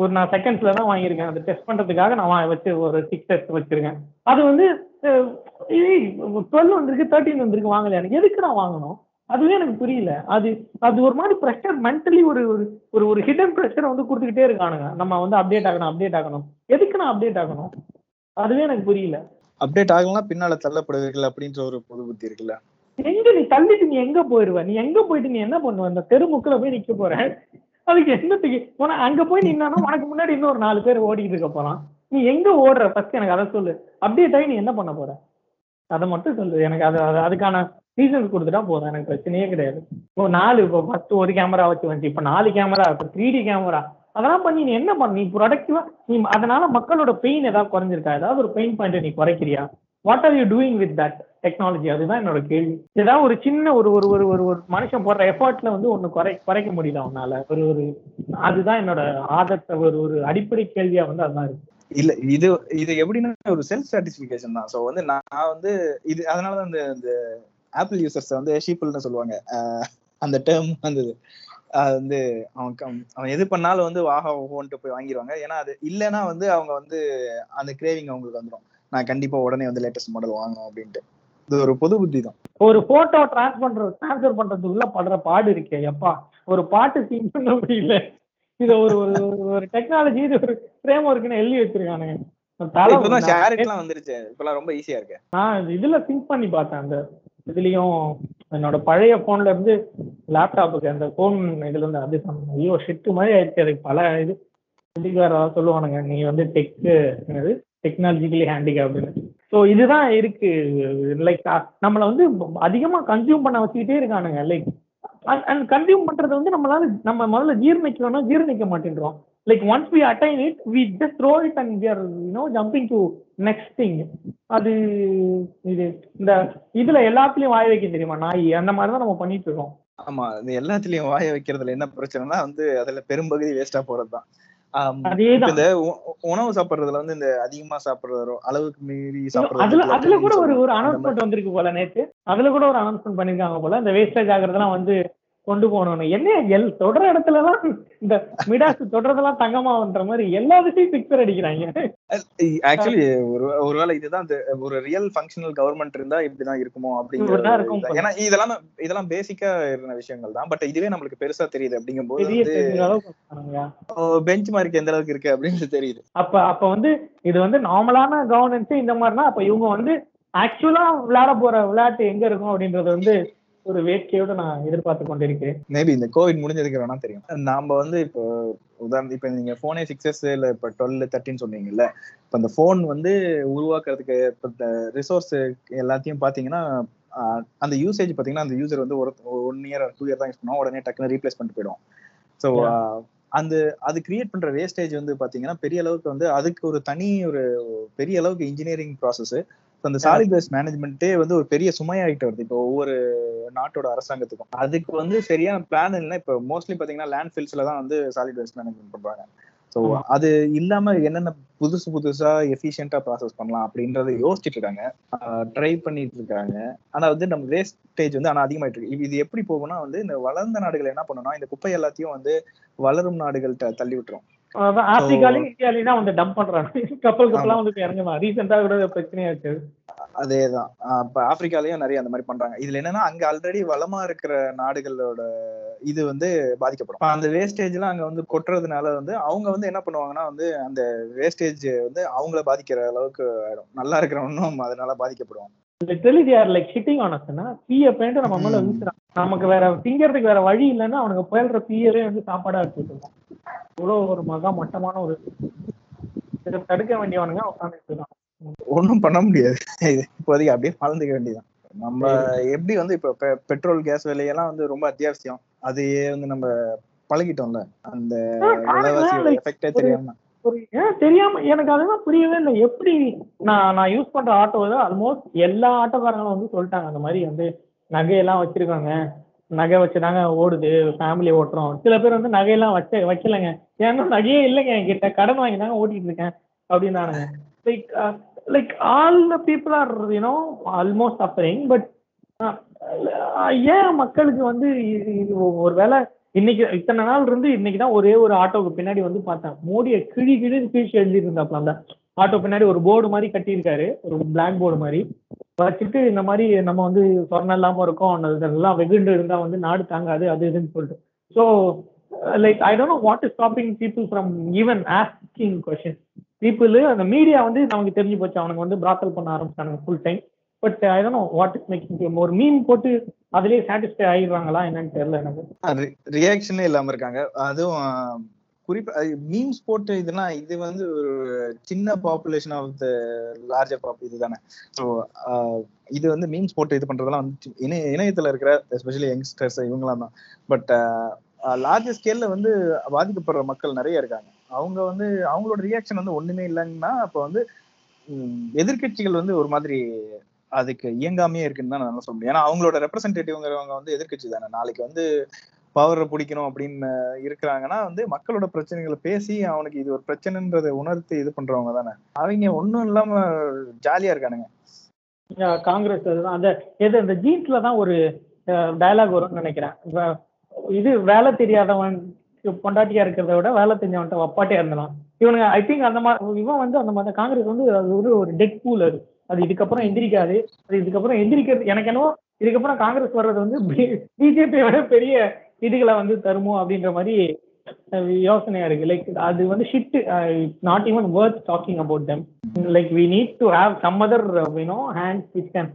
ஒரு நான் செகண்ட்ஸ்ல தான் வாங்கியிருக்கேன். அதை டெஸ்ட் பண்றதுக்காக நான் வச்சு ஒரு சிக்ஸ் டெஸ்ட் வச்சிருக்கேன். அது வந்து டுவெல் வந்திருக்கு தேர்ட்டின் வந்திருக்கு வாங்கலையா? எனக்கு எதுக்கு நான் வாங்கணும்? அதுவே எனக்கு புரியல. அது அது ஒரு மாதிரி ப்ரெஷர் மென்டலி ஒரு ஒரு ஒரு ஹிடன் ப்ரெஷர் வந்து கொடுத்துக்கிட்டே இருக்கானுங்க. நம்ம வந்து அப்டேட் ஆகணும் அப்டேட் ஆகணும். எதுக்கு நான் அப்டேட் ஆகணும்? அதுவே எனக்கு புரியல. அப்டேட் ஆகலாம் பின்னால தள்ளப்படுவீர்கள் அப்படின்ற ஒரு பொது புத்தி இருக்குல்ல? எங்க நீ தள்ளிட்டு நீ எங்க போயிருவ? நீ எங்க போயிட்டு நீ என்ன பண்ணுவ? அந்த தெருமுக்குல போய் நிக்க போற? அதுக்கு என்னத்துக்கு? உன அங்க போய் நின்னா உனக்கு முன்னாடி இன்னொரு நாலு பேர் ஓடிட்டு இருக்க போறான். நீ எங்க ஓடுற? ஃபர்ஸ்ட் எனக்கு அதை சொல்லு. அப்டேட் ஆகி நீ என்ன பண்ண போற? அதை மட்டும் சொல்லு. எனக்கு அது அது- அதுக்கான ரீசன்ஸ் கொடுத்துட்டா போதும் எனக்கு பிரச்சனையே கிடையாது. இப்போ நாலு இப்போ ஃபர்ஸ்ட் ஒரு கேமரா வச்சு வந்துச்சு இப்போ நாலு கேமரா இப்போ த்ரீ டி கேமரா அதெல்லாம் பண்ணி நீ என்ன பண்ண நீ ப்ரொடக்டிவா நீ அதனால மக்களோட பெயின் ஏதாவது குறைஞ்சிருக்கா? ஏதாவது ஒரு பெயின் பாயிண்ட் நீ குறைக்கிறியா? What are you doing with that technology அதுதான் என்னோட கேள்வி. ஏதாவது ஒரு சின்ன ஒரு ஒரு ஒரு ஒரு ஒரு மனுஷன் போடுற எஃபர்ட்ல வந்து ஒன்று குறை குறைக்க முடியல அவனால. ஒரு ஒரு அதுதான் என்னோட ஆதத்தை ஒரு ஒரு அடிப்படை கேள்வியா வந்து அதுதான் இருக்கு. இல்ல இது இது எப்படின்னா ஒரு செல்ஃப் சாட்டிஸ்பிகேஷன் தான். ஸோ வந்து நான் வந்து இது அதனாலதான் இந்த இந்த ஆப்பிள் யூசர்ஸ் வந்து ஷீப்பிள்னு சொல்லுவாங்க. அந்த டேர்ம் வந்தது. அது வந்து அவன் அவன் எது பண்ணாலும் வந்து வாஹா ஓஹோன்ட்டு போய் வாங்கிடுவாங்க ஏன்னா அது இல்லைன்னா வந்து அவங்க வந்து அந்த கிரேவிங் அவங்களுக்கு வந்துடும் நான் கண்டிப்பா உடனே வந்து லேட்டஸ்ட் மாடல் வாங்கணும் அப்படின்ட்டு. இது ஒரு பொது புத்தி தான். ஒரு போட்டோ டிரான்ஸ்பர் டிரான்ஸ்ஃபர் பண்றதுக்குள்ள படுற பாடு இருக்கே எப்பா. ஒரு பாட்டு சீன் பண்ண முடியல. இது ஒரு ஒரு ஒரு- டெக்னாலஜி இது ஒரு ஃப்ரேம் ஒர்க்னு எழுதி வச்சிருக்கானுங்க. இப்பதான் ஷேரிட்லாம் வந்துருச்சு. இப்பெல்லாம் ரொம்ப ஈஸியா இருக்கு. நான் இதுல திங்க் பண்ணி பார்த்தேன் அந்த இதுலயும் என்னோட பழைய போன்ல இருந்து லேப்டாப்புக்கு அந்த போன் இதுல இருந்து அது சொன்னேன். ஐயோ ஷிட்டு மாதிரி ஆயிடுச்சு. அதுக்கு பல இது. இதுக்கு சொல்லுவானுங்க. நீ வந்து டெக்கு என்னது? டெக்னாலஜிக்கலி ஹேண்டிகேப்டுன்னு ஸோ இதுதான் இருக்கு. லைக் நம்மளை வந்து அதிகமா கன்சியூம் பண்ண வச்சுக்கிட்டே இருக்கானுங்க. லைக் அண்ட் கன்சியூம் பண்றது வந்து நம்மளால நம்ம முதல்ல ஜீர்ணிக்கணும்னா ஜீர்ணிக்க மாட்டேன்றோம். Like once we attain it we just throw it and we are you know jumping to next thing அது இது இந்த இதுல எல்லாத்துலயும் வாய் வைக்க தெரியுமா? நாய் அந்த மாதிரி தான் நம்ம பண்ணிட்டு இருக்கோம். ஆமா இது எல்லாத்துலயும் வாய வைக்கிறதுல என்ன பிரச்சனைனா வந்து அதுல பெரும்பகுதி வேஸ்டா போறதுதான் இந்த உணவு சாப்பிடுறதுல வந்து இந்த அதிகமா சாப்பிடுறதோ அளவுக்கு மீறி அதுல அதுல கூட ஒரு ஒரு சாப்பிடுறது அனௌன்ஸ்மெண்ட் வந்திருக்கு போல நேத்து. அதுல கூட ஒரு அனௌன்ஸ்மெண்ட் பண்ணிருக்காங்க போல. இந்த வேஸ்டேஜ் ஆகுறதெல்லாம் வந்து கொண்டு போகணும்னு. என்ன எல் தொடர இடத்துல எல்லாம் இந்த மிடாஸ் தொடர்றதெல்லாம் தங்கமான்ற மாதிரி எல்லா விஷயம் பிக்சர் அடிக்கிறாங்க. ஆக்சுவலி ஒரு ஒருவேளை இதுதான் இந்த ஒரு ரியல் ஃபங்க்ஷனல் கவர்மெண்ட் இருந்தா இப்படிதான் இருக்குமோ இப்படிதான் அப்படிங்கிற இருக்கும் போல. ஏன்னா இதெல்லாம் இதெல்லாம் பேசிக்கா இருந்த விஷயங்கள் தான். பட் இதுவே நம்மளுக்கு பெருசா தெரியுது அளவுக்கு வந்தாங்க. பெஞ்ச் மார்க் எந்த அளவுக்கு இருக்கு அப்படின்னு தெரியுது. அப்ப அப்ப வந்து இது வந்து நார்மலான கவர்னன்ஸ் இந்த மாதிரினா அப்ப இவங்க வந்து ஆக்சுவலா விளையாட போற விளையாட்டு எங்க இருக்கும் அப்படின்றது வந்து ஒரு வேட்கையோட நான் எதிர்பார்த்து கொண்டிருக்கிறேன். மேபி இந்த கோவிட் முடிஞ்சதுக்கு வேணா தெரியும். நாம வந்து இப்போ உதாரணம் இப்ப நீங்க போனே சிக்ஸஸ் இல்ல இப்ப டுவெல் தேர்ட்டின்னு சொன்னீங்கல்ல இப்ப அந்த போன் வந்து உருவாக்குறதுக்கு இப்ப ரிசோர்ஸ் எல்லாத்தையும் பாத்தீங்கன்னா அந்த யூசேஜ் பாத்தீங்கன்னா அந்த யூசர் வந்து ஒரு ஒன் இயர் டூ இயர் தான் யூஸ் பண்ணுவோம் உடனே டக்குன்னு ரீப்ளேஸ் பண்ணிட்டு போயிடும் ஸோ அந்த அது கிரியேட் பண்ற வேஸ்டேஜ் வந்து பாத்தீங்கன்னா பெரிய அளவுக்கு வந்து அதுக்கு ஒரு தனி ஒரு பெரிய அளவுக்கு இன்ஜினியரிங் ப்ராசஸ் அந்த சாலிட் வேஸ்ட் மேனேஜ்மெண்ட்டே வந்து ஒரு பெரிய சுமையாயிட்டு வருது. இப்போ ஒவ்வொரு நாட்டோட அரசாங்கத்துக்கும். அதுக்கு வந்து சரியான பிளான் இல்லைன்னா இப்போ மோஸ்ட்லி பாத்தீங்கன்னா லேண்ட் ஃபில்ஸ்ல தான் வந்து சாலிட் வேஸ்ட் மேனேஜ்மெண்ட் பண்றாங்க. ஸோ. அது இல்லாம என்னென்ன புதுசு புதுசா எஃபிஷியன்டா ப்ராசஸ் பண்ணலாம் அப்படின்றத யோசிச்சுட்டு இருக்காங்க. ட்ரை பண்ணிட்டு இருக்காங்க. ஆனா வந்து நம்ம வேஸ்டேஜ் வந்து ஆனா அதிகமாயிட்டு இருக்கு. இது- எப்படி போகும்னா வந்து இந்த வளர்ந்த நாடுகள் என்ன பண்ணணும்னா இந்த குப்பை எல்லாத்தையும் வந்து வளரும் நாடுகள்கிட்ட தள்ளி விட்டுரும் ஆப்பிரிக்காலையும் இந்தியாலையும் வந்து டம்ப் பண்றாங்க. கப்பல் கப்பலாம் வந்து இறங்கலாம் ரீசெண்டா கூட பிரச்சனையா இருக்கு. அதேதான். இப்ப ஆப்பிரிக்காலயும் நிறைய அந்த மாதிரி பண்றாங்க. இதுல என்னன்னா அங்க ஆல்ரெடி வளமா இருக்கிற நாடுகளோட இது வந்து பாதிக்கப்படும். அந்த வேஸ்டேஜ் எல்லாம் அங்க வந்து கொட்டுறதுனால வந்து அவங்க வந்து என்ன பண்ணுவாங்கன்னா வந்து அந்த வேஸ்டேஜ் வந்து அவங்கள பாதிக்கிற அளவுக்கு ஆயிடும். நல்லா இருக்கிறவனும் அதனால பாதிக்கப்படுவாங்க. Literally they are like shitting on us பீய பேண்ட் நம்ம மேல. வீசுறான். நமக்கு வேற திங்கிறதுக்கு வேற வழி இல்லைன்னா அவனுக்கு புயல்ற பீயவே வந்து சாப்பாடா இருக்கோம் இவ்வளவு ஒரு மகா மட்டமான ஒரு தடுக்க வேண்டியவனுங்க உட்காந்துட்டு இருக்கான் ஒண்ணும் பண்ண முடியாது. இது இப்போதைக்கு அப்படியே வாழ்ந்துக்க வேண்டியதுதான். நம்ம எப்படி வந்து இப்ப பெட்ரோல் கேஸ் விலையெல்லாம் வந்து ரொம்ப அத்தியாவசியம். அதையே வந்து நம்ம பழகிட்டோம்ல. அந்த விலைவாசியோட எஃபெக்டே தெரியாம. தெரியாம எனக்கு அதுதான் புரியவே இல்லை. எப்படி நான் நான் யூஸ் பண்ற ஆட்டோ ஆல்மோஸ்ட் எல்லா ஆட்டோக்காரங்களும் வந்து சொல்லிட்டாங்க. அந்த மாதிரி வந்து நகையெல்லாம் வச்சிருக்காங்க. நகை வச்சுதாங்க ஓடுது. ஃபேமிலி ஓட்டுறோம். சில பேர் வந்து நகையெல்லாம் வச்ச வைக்கலங்க. ஏன்னா நகையே இல்லைங்க என்கிட்ட. கடன் வாங்கி தாங்க ஓட்டிட்டு இருக்கேன் அப்படின்னானுங்க like like all the people are you know almost suffering but ஏன் மக்களுக்கு வந்து இது இது ஒரு வேளை இன்னைக்கு இத்தனை நாள் இருந்து இன்னைக்கு தான் ஒரே ஒரு ஆட்டோவுக்கு பின்னாடி வந்து பார்த்தேன். மோடியை கிழி கிழி கீழ்ச்சி எழுதிட்டு இருந்தாப்ல அந்த ஆட்டோ பின்னாடி ஒரு போர்டு மாதிரி கட்டியிருக்காரு. ஒரு பிளாக் போர்டு மாதிரி. வச்சுட்டு இந்த மாதிரி நம்ம வந்து சொர்ணம் இல்லாம இருக்கோம். அந்த இதெல்லாம் வெகுண்டு இருந்தா வந்து நாடு தாங்காது அது இதுன்னு சொல்லிட்டு. So like I don't know what is stopping people from even asking question people அந்த மீடியா வந்து நமக்கு தெரிஞ்சு போச்சு. அவனுக்கு வந்து பிராத்தல் பண்ண ஆரம்பிச்சானுங்க full time but I don't know what is making ஒரு மீன் போட்டு அதுலயே சாட்டிஸ்ஃபை ஆகிடுவாங்களா என்னன்னு தெரியல எனக்கு. ரியாக்ஷனே இல்லாம இருக்காங்க. அதுவும் குறிப்பா மீம்ஸ் போட்டு இதுனா இது வந்து ஒரு சின்ன population of the larger pop இதுதானே. ஸோ இது வந்து மீம்ஸ் போட்டு இது பண்றதெல்லாம் வந்து இணைய இணையத்துல இருக்கிற எஸ்பெஷலி யங்ஸ்டர்ஸ் இவங்களாம் தான். பட் லார்ஜ் ஸ்கேல்ல வந்து பாதிக்கப்படுற மக்கள் நிறைய இருக்காங்க. அவங்க வந்து அவங்களோட ரியாக்ஷன் வந்து ஒண்ணுமே இல்லைன்னா அப்ப வந்து எதிர்கட்சிகள் எதிர்க்கட்சிகள் வந்து ஒரு மாதிரி அதுக்கு இயங்காமையே இருக்குன்னு தான் நான் சொல்ல முடியும். ஏன்னா அவங்களோட ரெப்ரசன்டேட்டிவ்ங்கிறவங்க வந்து எதிர்க்கட்சி தானே. நாளைக்கு வந்து பவரை பிடிக்கணும் அப்படின்னு இருக்கிறாங்கன்னா வந்து மக்களோட பிரச்சனைகளை பேசி அவனுக்கு இது ஒரு பிரச்சனைன்றதை உணர்த்து இது பண்றவங்க தானே. அவங்க ஒண்ணும் இல்லாம ஜாலியா இருக்கானுங்க. காங்கிரஸ் அந்த எது அந்த ஜீன்ஸ்ல தான் ஒரு டயலாக் வரும்னு நினைக்கிறேன். இது வேலை தெரியாதவன் பொண்டாட்டியா இருக்கிறத விட வேலை தெரிஞ்சவன்ட்ட வப்பாட்டியா இருந்தலாம் இவனுங்க ஐ திங்க் அந்த மாதிரி இவன் வந்து அந்த மாதிரி காங்கிரஸ் வந்து அது ஒரு ஒரு டெட் பூல் அது. அது இதுக்கப்புறம் எந்திரிக்காது. அது இதுக்கப்புறம் எந்திரிக்கிறது எனக்கு என்னவோ இதுக்கப்புறம் காங்கிரஸ் வர்றது வந்து பிஜேபி விட பெரிய இதுகளை வந்து தருமோ அப்படின்ற மாதிரி யோசனையா இருக்கு. லைக் அது வந்து shit not even worth talking about them like we need to have some other you know hands which can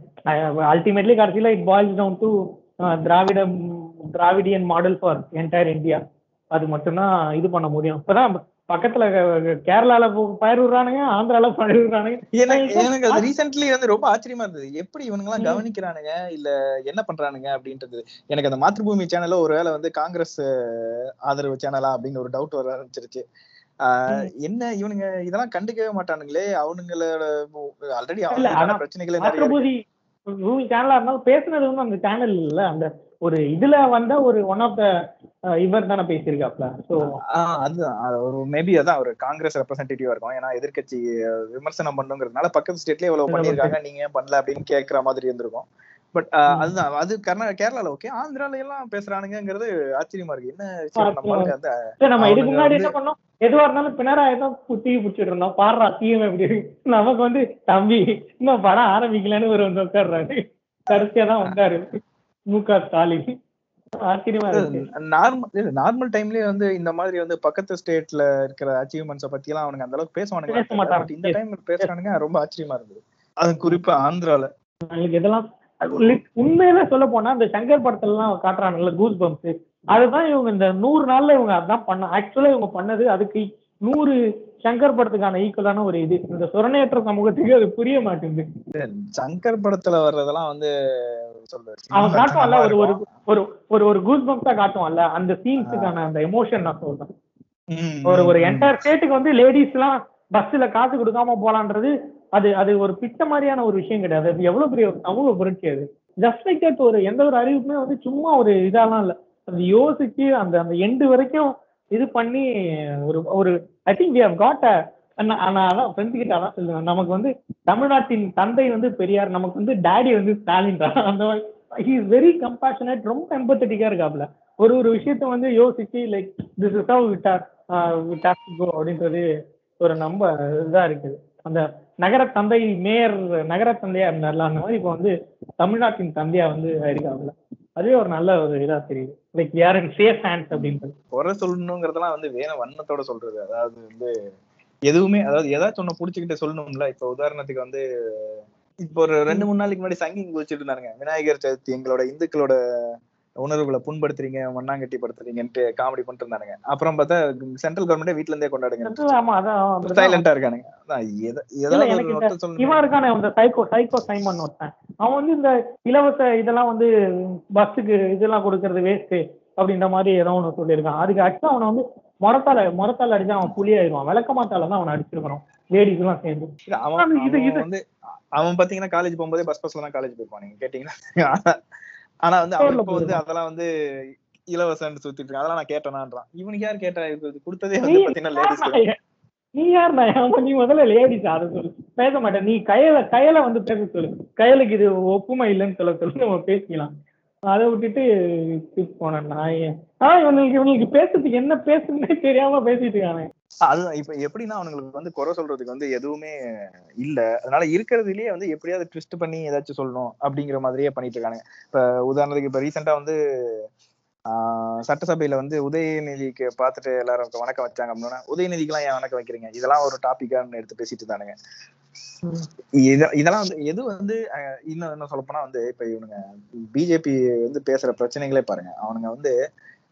ultimately கடைசியில் it boils down to Dravida Dravidian model for entire India அது மட்டும்தான் இது பண்ண முடியும். இப்பதான் பக்கத்துல கேரளால பயிர் விடுறானுங்க ஆந்திரால பயிர் விடுறானுங்க எனக்கு அது ரீசென்ட்லி வந்து ரொம்ப ஆச்சரியமா இருந்தது. எப்படி இவனுங்க எல்லாம். கவனிக்கிறானுங்க இல்ல என்ன பண்றானுங்க அப்படின்றது. எனக்கு அந்த மாத்ருபூமி சேனல்ல ஒருவேளை வந்து காங்கிரஸ் ஆதரவு சேனலா அப்படின்னு ஒரு டவுட் வர ஆரம்பிச்சிருச்சு. ஆஹ் என்ன இவனுங்க இதெல்லாம் கண்டுக்கவே மாட்டானுங்களே. அவனுங்களோட ஆல்ரெடி ஆனா பிரச்சனைகளே நிறைய மூவி சேனலா இருந்தாலும் பேசுனது வந்து அந்த சேனல் இல்ல அந்த ஒரு இதுல வந்த ஒரு ஒன் ஆஃப் த இவர் தானே பேசியிருக்காப்ல. சோ ஆஹ் அதுதான் அது ஒரு மேபி அதான் ஒரு காங்கிரஸ் ரெப்ரசன்டேட்டிவா இருக்கும். ஏன்னா எதிர்க்கட்சி அஹ், விமர்சனம் பண்ணுங்கிறதுனால பக்கத்து ஸ்டேட்லயே இவ்வளவு பண்ணிருக்காங்க நீங்க ஏன் பண்ணல அப்படின்னு கேக்குற மாதிரி இருந்திருக்கும். பட். அதுதான். அது கர்நா கேரளால ஓகே ஆந்திரால எல்லாம் பேசுறானுங்கிறது ஆச்சரியமா இருக்கு. என்ன நம்ம இதுக்கு முன்னாடி என்ன பண்ணோம்? எதுவா இருந்தாலும் பினராயி தான் தீ பிடிச்சிட்டு இருந்தோம். பாடுறா தீயம் எப்படி? நமக்கு வந்து தம்பி இன்னும் படம் ஆரம்பிக்கலன்னு ஒரு வந்து உட்கார்றாரு. கடைசியா தான் வந்தாரு. மு க ஸ்டாலின். நார்மல் நார்மல் டைம்லயே வந்து இந்த மாதிரி வந்து பக்கத்து ஸ்டேட்ல இருக்கிற அச்சீவ்மெண்ட்ஸ பத்தி எல்லாம் அவனுங்க அந்த அளவுக்கு பேசுவானுங்க இந்த டைம் பேசுறானுங்க ரொம்ப ஆச்சரியமா இருந்தது. அது குறிப்பா ஆந்திரால. இதெல்லாம் உண்மையில சொல்ல போனா இந்த சங்கர் படத்துல எல்லாம் காட்டுறாங்கல்ல கூஸ் பம்ப்ஸ் அதுதான் இவங்க இந்த நூறு நாள்ல இவங்க அதான் பண்ண ஆக்சுவலா இவங்க பண்ணது அதுக்கு நூறு சங்கர் படத்துக்கான ஈக்குவலான ஒரு இது. இந்த சுரணையற்ற சமூகத்துக்கு அது புரிய மாட்டேங்குது. சங்கர் படத்துல வர்றதெல்லாம் வந்து அவன் காட்டுவான்ல ஒரு ஒரு ஒரு ஒரு கூஸ் பம்ப்ஸா காட்டுவான்ல அந்த சீன்ஸுக்கான அந்த எமோஷன் நான் சொல்றேன். ஒரு ஒரு என்டையர் ஸ்டேட்டுக்கு வந்து லேடிஸ் எல்லாம் பஸ்ல காசு கொடுக்காம போலான்றது அது அது ஒரு பிச்ச மாதிரியான ஒரு விஷயம் கிடையாது. அது எவ்வளவு பெரிய சமூக புரட்சி அது. ஜஸ்ட் லைக் தட் ஒரு எந்த ஒரு அறிவிப்புமே வந்து சும்மா ஒரு இதெல்லாம் இல்ல. அது யோசிச்சு அந்த அந்த எண்டு வரைக்கும் இது பண்ணி ஒரு ஒரு I think we have got அதான் ஃப்ரெண்ட்ஸ் கிட்ட அதான் சொல்லுவேன். நமக்கு வந்து தமிழ்நாட்டின் தந்தை வந்து பெரியார் நமக்கு வந்து டேடி வந்து ஸ்டாலின் தான். அந்த மாதிரி ஹி இஸ் வெரி கம்பேஷனேட் ரொம்ப எம்பத்தட்டிக்கா இருக்காப்ல. ஒரு ஒரு விஷயத்த வந்து யோசிச்சு லைக் திஸ் இஸ் ஹவ் விட்டார் விட்டார் கோ அப்படின்றது ஒரு நம்ப இதா இருக்குது. அந்த நகர தந்தை மேயர் நகர தந்தையா இருந்தார்ல அந்த மாதிரி இப்போ வந்து தமிழ்நாட்டின் தந்தையா வந்து இருக்காப்ல. அதுவே ஒரு நல்ல ஒரு இதா தெரியுது. லைக் யார் இன் சேஃப் ஹேண்ட்ஸ் அப்படின்றது. குறை சொல்லணுங்கிறதெல்லாம் வந்து வேற வண்ணத்தோட சொல்றது. அதாவது வந்து எதுவுமே அதாவது ஏதாச்சும் ஒண்ணு புடிச்சுக்கிட்டு சொல்லணும்ல. இப்ப உதாரணத்துக்கு வந்து இப்போ ஒரு ரெண்டு மூணு நாளைக்கு முன்னாடி சங்கிங் குதிச்சிட்டு இருந்தாருங்க. விநாயகர் சதுர்த்தி எங்களோட இந்துக்களோட உணர்வுகளை புண்படுத்துறீங்க மண்ணாங்கட்டி படுத்துறீங்கன்ட்டு காமெடி பண்ணிட்டு இருந்தானுங்க. அப்புறம் பார்த்தா சென்ட்ரல் கவர்மெண்டே வீட்ல இருந்தே கொண்டாடுங்க. சைலண்டா இருக்கானுங்க. இவன் இருக்கானே அந்த சைக்கோ சைக்கோ சைமன் ஒருத்தன். அவன் வந்து இந்த இலவச இதெல்லாம் வந்து பஸ்ஸுக்கு இதெல்லாம் கொடுக்கறது வேஸ்ட் அப்படின்ற மாதிரி ஏதோ ஒன்று சொல்லியிருக்கான். அதுக்கு ஆக்சுவலா அவனை வந்து முறத்தால முறத்தால அடிச்சா அவன் புலி ஆயிடுவான். விளக்கமாத்தால தான் அவனை லேடிஸ் எல்லாம் சேர்ந்து. இது- இது- வந்து அவன் பாத்தீங்கன்னா காலேஜ் போகும்போதே பஸ் பஸ்ல தான் காலேஜ் போயிருப்பான் நீங்க கேட்டீங்கன்னா ஆனா வந்து அவன் ரோட்ல இப்ப வந்து. அதெல்லாம் வந்து இலவசம்னு சுத்திட்டு இருக்கான் அதெல்லாம் நான் கேட்டேனான்றான். இவனுக்கு யார் கேட்டா? இது கொடுத்ததே வந்து பாத்தீங்கன்னா லேடிஸ் நீ யார் நீ முதல்ல லேடிஸ் அதை சொல்லு. பேச மாட்டேன். நீ கையில கையில வந்து பேச சொல்லு. கையலுக்கு இது ஒப்புமை இல்லைன்னு சொல்ல சொல்லு. நம்ம பேசிக்கலாம். அதை விட்டுட்டு போனேன். நான் ஆஹ் இவனுக்கு இவனுக்கு பேசுறதுக்கு என்ன பேசுறதுன்னு தெரியாம பேசிட்டு இருக்கானே. அதுதான் இப்ப எப்படின்னா அவனுங்களுக்கு வந்து குறை சொல்றதுக்கு வந்து எதுவுமே இல்ல. அதனால இருக்கிறதுலயே வந்து எப்படியாவது ட்விஸ்ட் பண்ணி ஏதாச்சும் சொல்லணும் அப்படிங்கிற மாதிரியே பண்ணிட்டு இருக்காங்க இப்ப உதாரணத்துக்கு இப்ப ரீசெண்டா வந்து சட்டசபையில வந்து உதயநிதிக்கு பார்த்துட்டு எல்லாரும் வணக்கம் வச்சாங்க அப்படின்னா உதயநிதிக்கெல்லாம் ஏன் வணக்கம் வைக்கிறீங்க? இதெல்லாம் ஒரு டாபிக்கான்னு எடுத்து பேசிட்டு இத- இதெல்லாம் வந்து எது வந்து அஹ், இன்னும் என்ன சொல்ல போனா வந்து இப்ப இவனுங்க பிஜேபி வந்து பேசுற பிரச்சனைகளே பாருங்க. அவனுங்க வந்து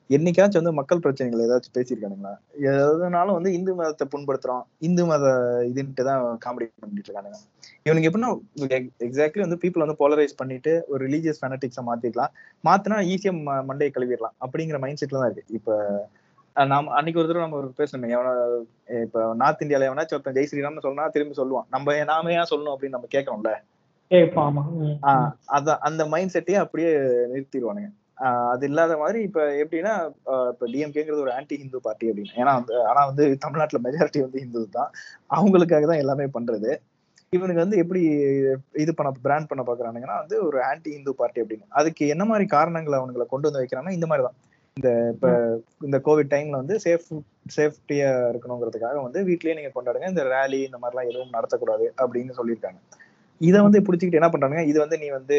என்னைக்காச்சும் வந்து மக்கள் பிரச்சனைகள் ஏதாச்சும் பேசியிருக்கானுங்களா? எதுனாலும் வந்து இந்து மதத்தை புண்படுத்துறோம். இந்து மத இதுன்ட்டு தான் காமெடி பண்ணிட்டு இருக்கானுங்க. இவனுக்கு எப்படின்னா எக்ஸாக்ட்லி வந்து பீப்புள் வந்து போலரைஸ் பண்ணிட்டு ஒரு ரிலீஜியஸ் ஃபெனட்டிக்ஸை மாத்திக்கலாம். மாத்தினா ஈஸியா மண்டையை கழுவிடலாம். அப்படிங்கிற மைண்ட் செட்ல தான் இருக்கு. இப்ப நாம அன்னைக்கு ஒரு தடவை நம்ம ஒரு பேசணுமே. எவன இப்ப நார்த் இந்தியால எவனாச்சும் ஒருத்தன் ஜெய் ஸ்ரீராம்னு சொன்னா திரும்பி சொல்லுவான். நம்ம நாம ஏன் சொல்லணும் அப்படின்னு நம்ம. ஆஹ் அதான் அந்த மைண்ட் செட்டையே அப்படியே நிறுத்திடுவானுங்க. அது இல்லாத மாதிரி இப்ப எப்படின்னா இப்ப டிஎம்கேங்கிறது ஒரு ஆன்டி ஹிந்து பார்ட்டி அப்படின்னு. ஏன்னா வந்து ஆனா வந்து தமிழ்நாட்டுல மெஜாரிட்டி வந்து ஹிந்து தான். அவங்களுக்காக தான் எல்லாமே பண்றது. இவனுக்கு வந்து எப்படி இது பண்ண பிராண்ட் பண்ண பாக்குறானுங்கன்னா வந்து ஒரு ஆன்டி ஹிந்து பார்ட்டி அப்படின்னு. அதுக்கு என்ன மாதிரி காரணங்களை அவனுங்களை கொண்டு வந்து வைக்கிறாங்கன்னா இந்த மாதிரி தான். இந்த இப்ப இந்த கோவிட் டைம்ல வந்து சேஃப் சேஃப்டியா இருக்கணுங்கிறதுக்காக வந்து வீட்லயே நீங்க கொண்டாடுங்க இந்த ரேலி இந்த மாதிரிலாம் எதுவும் நடத்தக்கூடாது அப்படின்னு சொல்லியிருக்காங்க. இதை வந்து பிடிச்சிக்கிட்டு என்ன பண்றாங்க இது வந்து நீ வந்து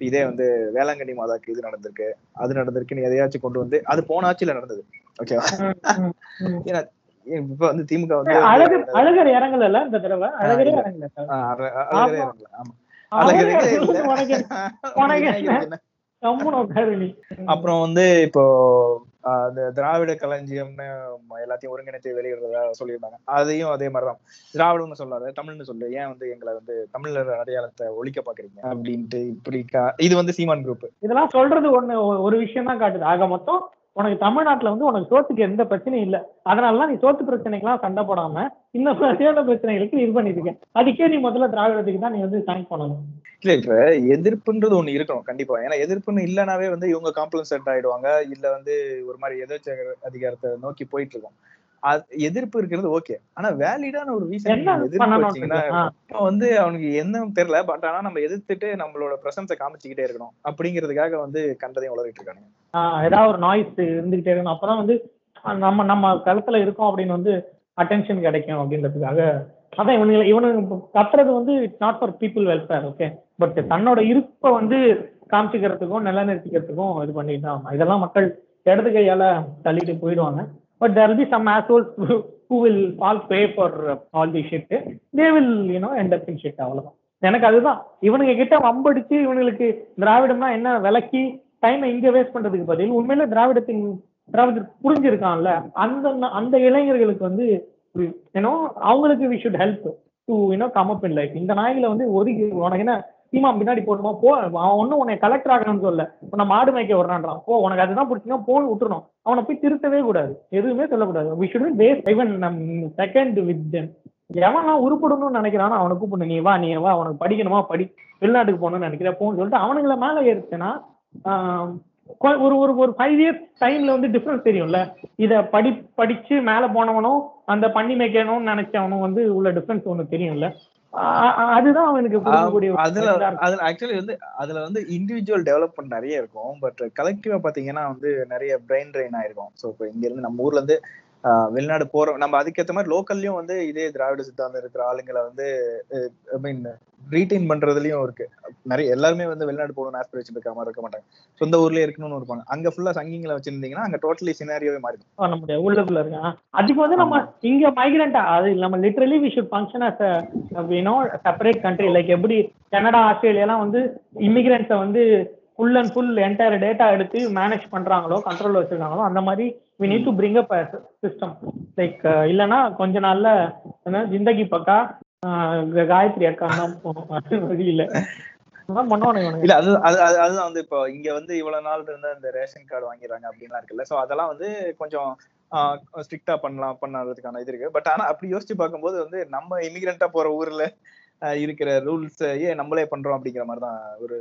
இதே வந்து வேளாங்கண்ணி மாதாக்கு இது நடந்திருக்கு அது நடந்திருக்கு நீ எதையாச்சும் கொண்டு வந்து அது போன ஆட்சியில நடந்தது. ஓகேவா. ஏன்னா இப்ப வந்து திமுக வந்து அழகர் இறங்கல இந்த தடவை? அழகரே இறங்கல அழகரே. இறங்கல. ஆமா. <laughs> அப்புறம் வந்து இப்போ ஆஹ் திராவிட களஞ்சியம்னு எல்லாத்தையும் ஒருங்கிணைத்து வெளியிடுறதா சொல்லியிருந்தாங்க. அதையும் அதே மாதிரிதான். திராவிடம்னு சொல்லாத தமிழ்னு சொல்லு. ஏன் வந்து எங்களை வந்து தமிழர் அடையாளத்தை ஒழிக்க பாக்குறீங்க அப்படின்ட்டு இப்படி இது வந்து சீமான் குரூப் இதெல்லாம் சொல்றது ஒண்ணு ஒரு விஷயம் தான் காட்டுது. ஆக மொத்தம் உனக்கு தமிழ்நாட்டுல வந்து உனக்கு சோத்துக்கு எந்த பிரச்சனையும் இல்ல. அதனாலதான் நீ சோத்து பிரச்சனைக்கெல்லாம் சண்டை போடாம இந்த மாதிரியான பிரச்சனைகளுக்கு இது பண்ணிட்டு அதுக்கே நீ முதல்ல திராவிடத்துக்கு தான் நீ வந்து தேங்க் பண்ணணும். இல்ல இப்ப எதிர்ப்புன்றது ஒண்ணு இருக்கணும் கண்டிப்பா. ஏன்னா எதிர்ப்புன்னு இல்லைனாவே வந்து இவங்க காம்ப்ளன்சென்ட் ஆயிடுவாங்க. இல்ல வந்து ஒரு மாதிரி எதிர்ச்ச அதிகாரத்தை நோக்கி போயிட்டு இருக்கோம். எதிர்ப்பு இருக்கிறது ஓகே ஆனா வேலிடான ஒரு ரீசன் என்ன எதிர்ப்பு வச்சீங்கன்னா இப்ப வந்து அவனுக்கு என்ன தெரியல பட் ஆனா நம்ம எதிர்த்துட்டு நம்மளோட பிரசன்ஸை காமிச்சுக்கிட்டே இருக்கணும். அப்படிங்கிறதுக்காக வந்து கண்டதையும் வளரிட்டு இருக்காங்க ஏதாவது ஒரு நாய்ஸ் இருந்துகிட்டே இருக்கணும். அப்பதான் வந்து நம்ம நம்ம களத்துல இருக்கோம் அப்படின்னு வந்து அட்டென்ஷன் கிடைக்கும் அப்படின்றதுக்காக. அதான் இவனுங்க இவனுங்க கத்துறது வந்து it's not for people welfare okay but தன்னோட இருப்பை வந்து காமிச்சிக்கிறதுக்கும் நிலைநிறுத்திக்கிறதுக்கும் இது பண்ணிட்டு தான். இதெல்லாம் மக்கள் இடது கையால தள்ளிட்டு போயிடுவாங்க. But there be some assholes who will all pay for all the shit they will you know end up in shit அவ்வளவுதான். எனக்கு அதுதான். இவனுங்க கிட்ட வம்படிச்சு இவனுங்களுக்கு திராவிடம்னா என்ன விளக்கி டைமை இங்க வேஸ்ட் பண்றதுக்கு பதில் உண்மையில திராவிடத்தின் திராவிடர் புரிஞ்சிருக்கான்ல? அந்த அந்த இளைஞர்களுக்கு வந்து ஏன்னோ அவங்களுக்கு we should help to you know come up in life இந்த நாய்களை வந்து ஒதுக்கி உனக்கு என்ன சீமா பின்னாடி போட்டுமா போ அவன் ஒன்றும் உன்னை கலெக்டர் ஆகணும்னு சொல்ல உன்னை மாடு மேய்க்க வரான்றான் போ உனக்கு அதுதான் பிடிச்சினா போன் விட்டுறணும். அவனை போய் திருத்தவே கூடாது. எதுவுமே சொல்லக்கூடாது. வி ஷுட் வேஸ்ட் ஈவன் நம் செகண்ட் வித் தெம் எவன்லாம் உருப்படணும்னு நினைக்கிறானோ அவனை கூப்பிடணும் நீ வா நீ வா அவனுக்கு படிக்கணுமா? படி. வெளிநாட்டுக்கு போகணும்னு நினைக்கிற போன்னு சொல்லிட்டு அவனுங்களை மேலே ஏறுச்சுன்னா ஆஹ், ஒரு ஒரு ஒரு ஃபைவ் இயர்ஸ் டைம்ல வந்து டிஃப்ரென்ஸ் தெரியும்ல. இத படி படிச்சு மேல போனவனும் அந்த பண்ணி மேய்க்கணும்னு நினைச்சவனும் வந்து உள்ள டிஃப்ரென்ஸ் ஒண்ணு தெரியும்ல. அதுதான் அவனுக்கு அதுல. அதுல ஆக்சுவலி வந்து அதுல வந்து இண்டிவிஜுவல் டெவலப்மெண்ட் நிறைய இருக்கும் பட் கலெக்டிவா பாத்தீங்கன்னா வந்து நிறைய பிரெயின் ட்ரெயின் ஆயிருக்கும் ஸோ இப்போ இங்க இருந்து நம்ம ஊர்ல இருந்து வெளிநாடு போறோம் நம்ம அதுக்கேற்ற மாதிரி லோக்கல்லையும் வந்து இதே திராவிட சித்தாந்தம் இருக்கிற ஆளுங்களை வந்து ஐ மீன் ரீடைன் பண்றதுலயும் இருக்கு. நிறைய எல்லாருமே வந்து வெளிநாடு போகணும்னு ஆஸ்பிரேஷன் இருக்க மாதிரி இருக்க மாட்டாங்க. சொந்த ஊர்லயே இருக்கணும்னு இருப்பாங்க. அங்க ஃபுல்லா சங்கிங்களை வச்சிருந்தீங்கன்னா அங்க டோட்டலி சினாரியோவே மாறி இருக்கும். பண்ண முடியாது. உள்ளுக்குள்ள இருக்கு. அதுக்கு வந்து நம்ம இங்க மைக்ரண்டா அது நம்ம literally we should function as you know separate country like எப்படி கனடா ஆஸ்திரேலியாலாம் வந்து இமிகிரண்ட்ஸை வந்து full and full entire data எடுத்து மேனேஜ் பண்றாங்களோ கண்ட்ரோல் வச்சிருக்காங்களோ அந்த மாதிரி we need to bring up system like இல்லைன்னா கொஞ்ச நாள்ல என்ன ஜிந்தகி பக்கா ஆஹ் காயத்ரி அக்கா தான் வழி இல்ல இல்ல அது அது அது- அதுதான் வந்து இப்போ இங்க வந்து இவ்வளவு நாள் இருந்த இந்த ரேஷன் கார்டு வாங்கிடுறாங்க அப்படின்லாம் இருக்குல்ல. சோ அதெல்லாம் வந்து கொஞ்சம் ஸ்ட்ரிக்டா பண்ணலாம் பண்ணாததுக்கான இது இருக்கு. பட் ஆனா அப்படி யோசிச்சு பார்க்கும்போது வந்து நம்ம இமிகிரண்டா போற ஊர்ல இருக்கிற ரூல்ஸ் ஏன் நம்மளே பண்றோம் அப்படிங்கிற மாதிரி தான் ஒரு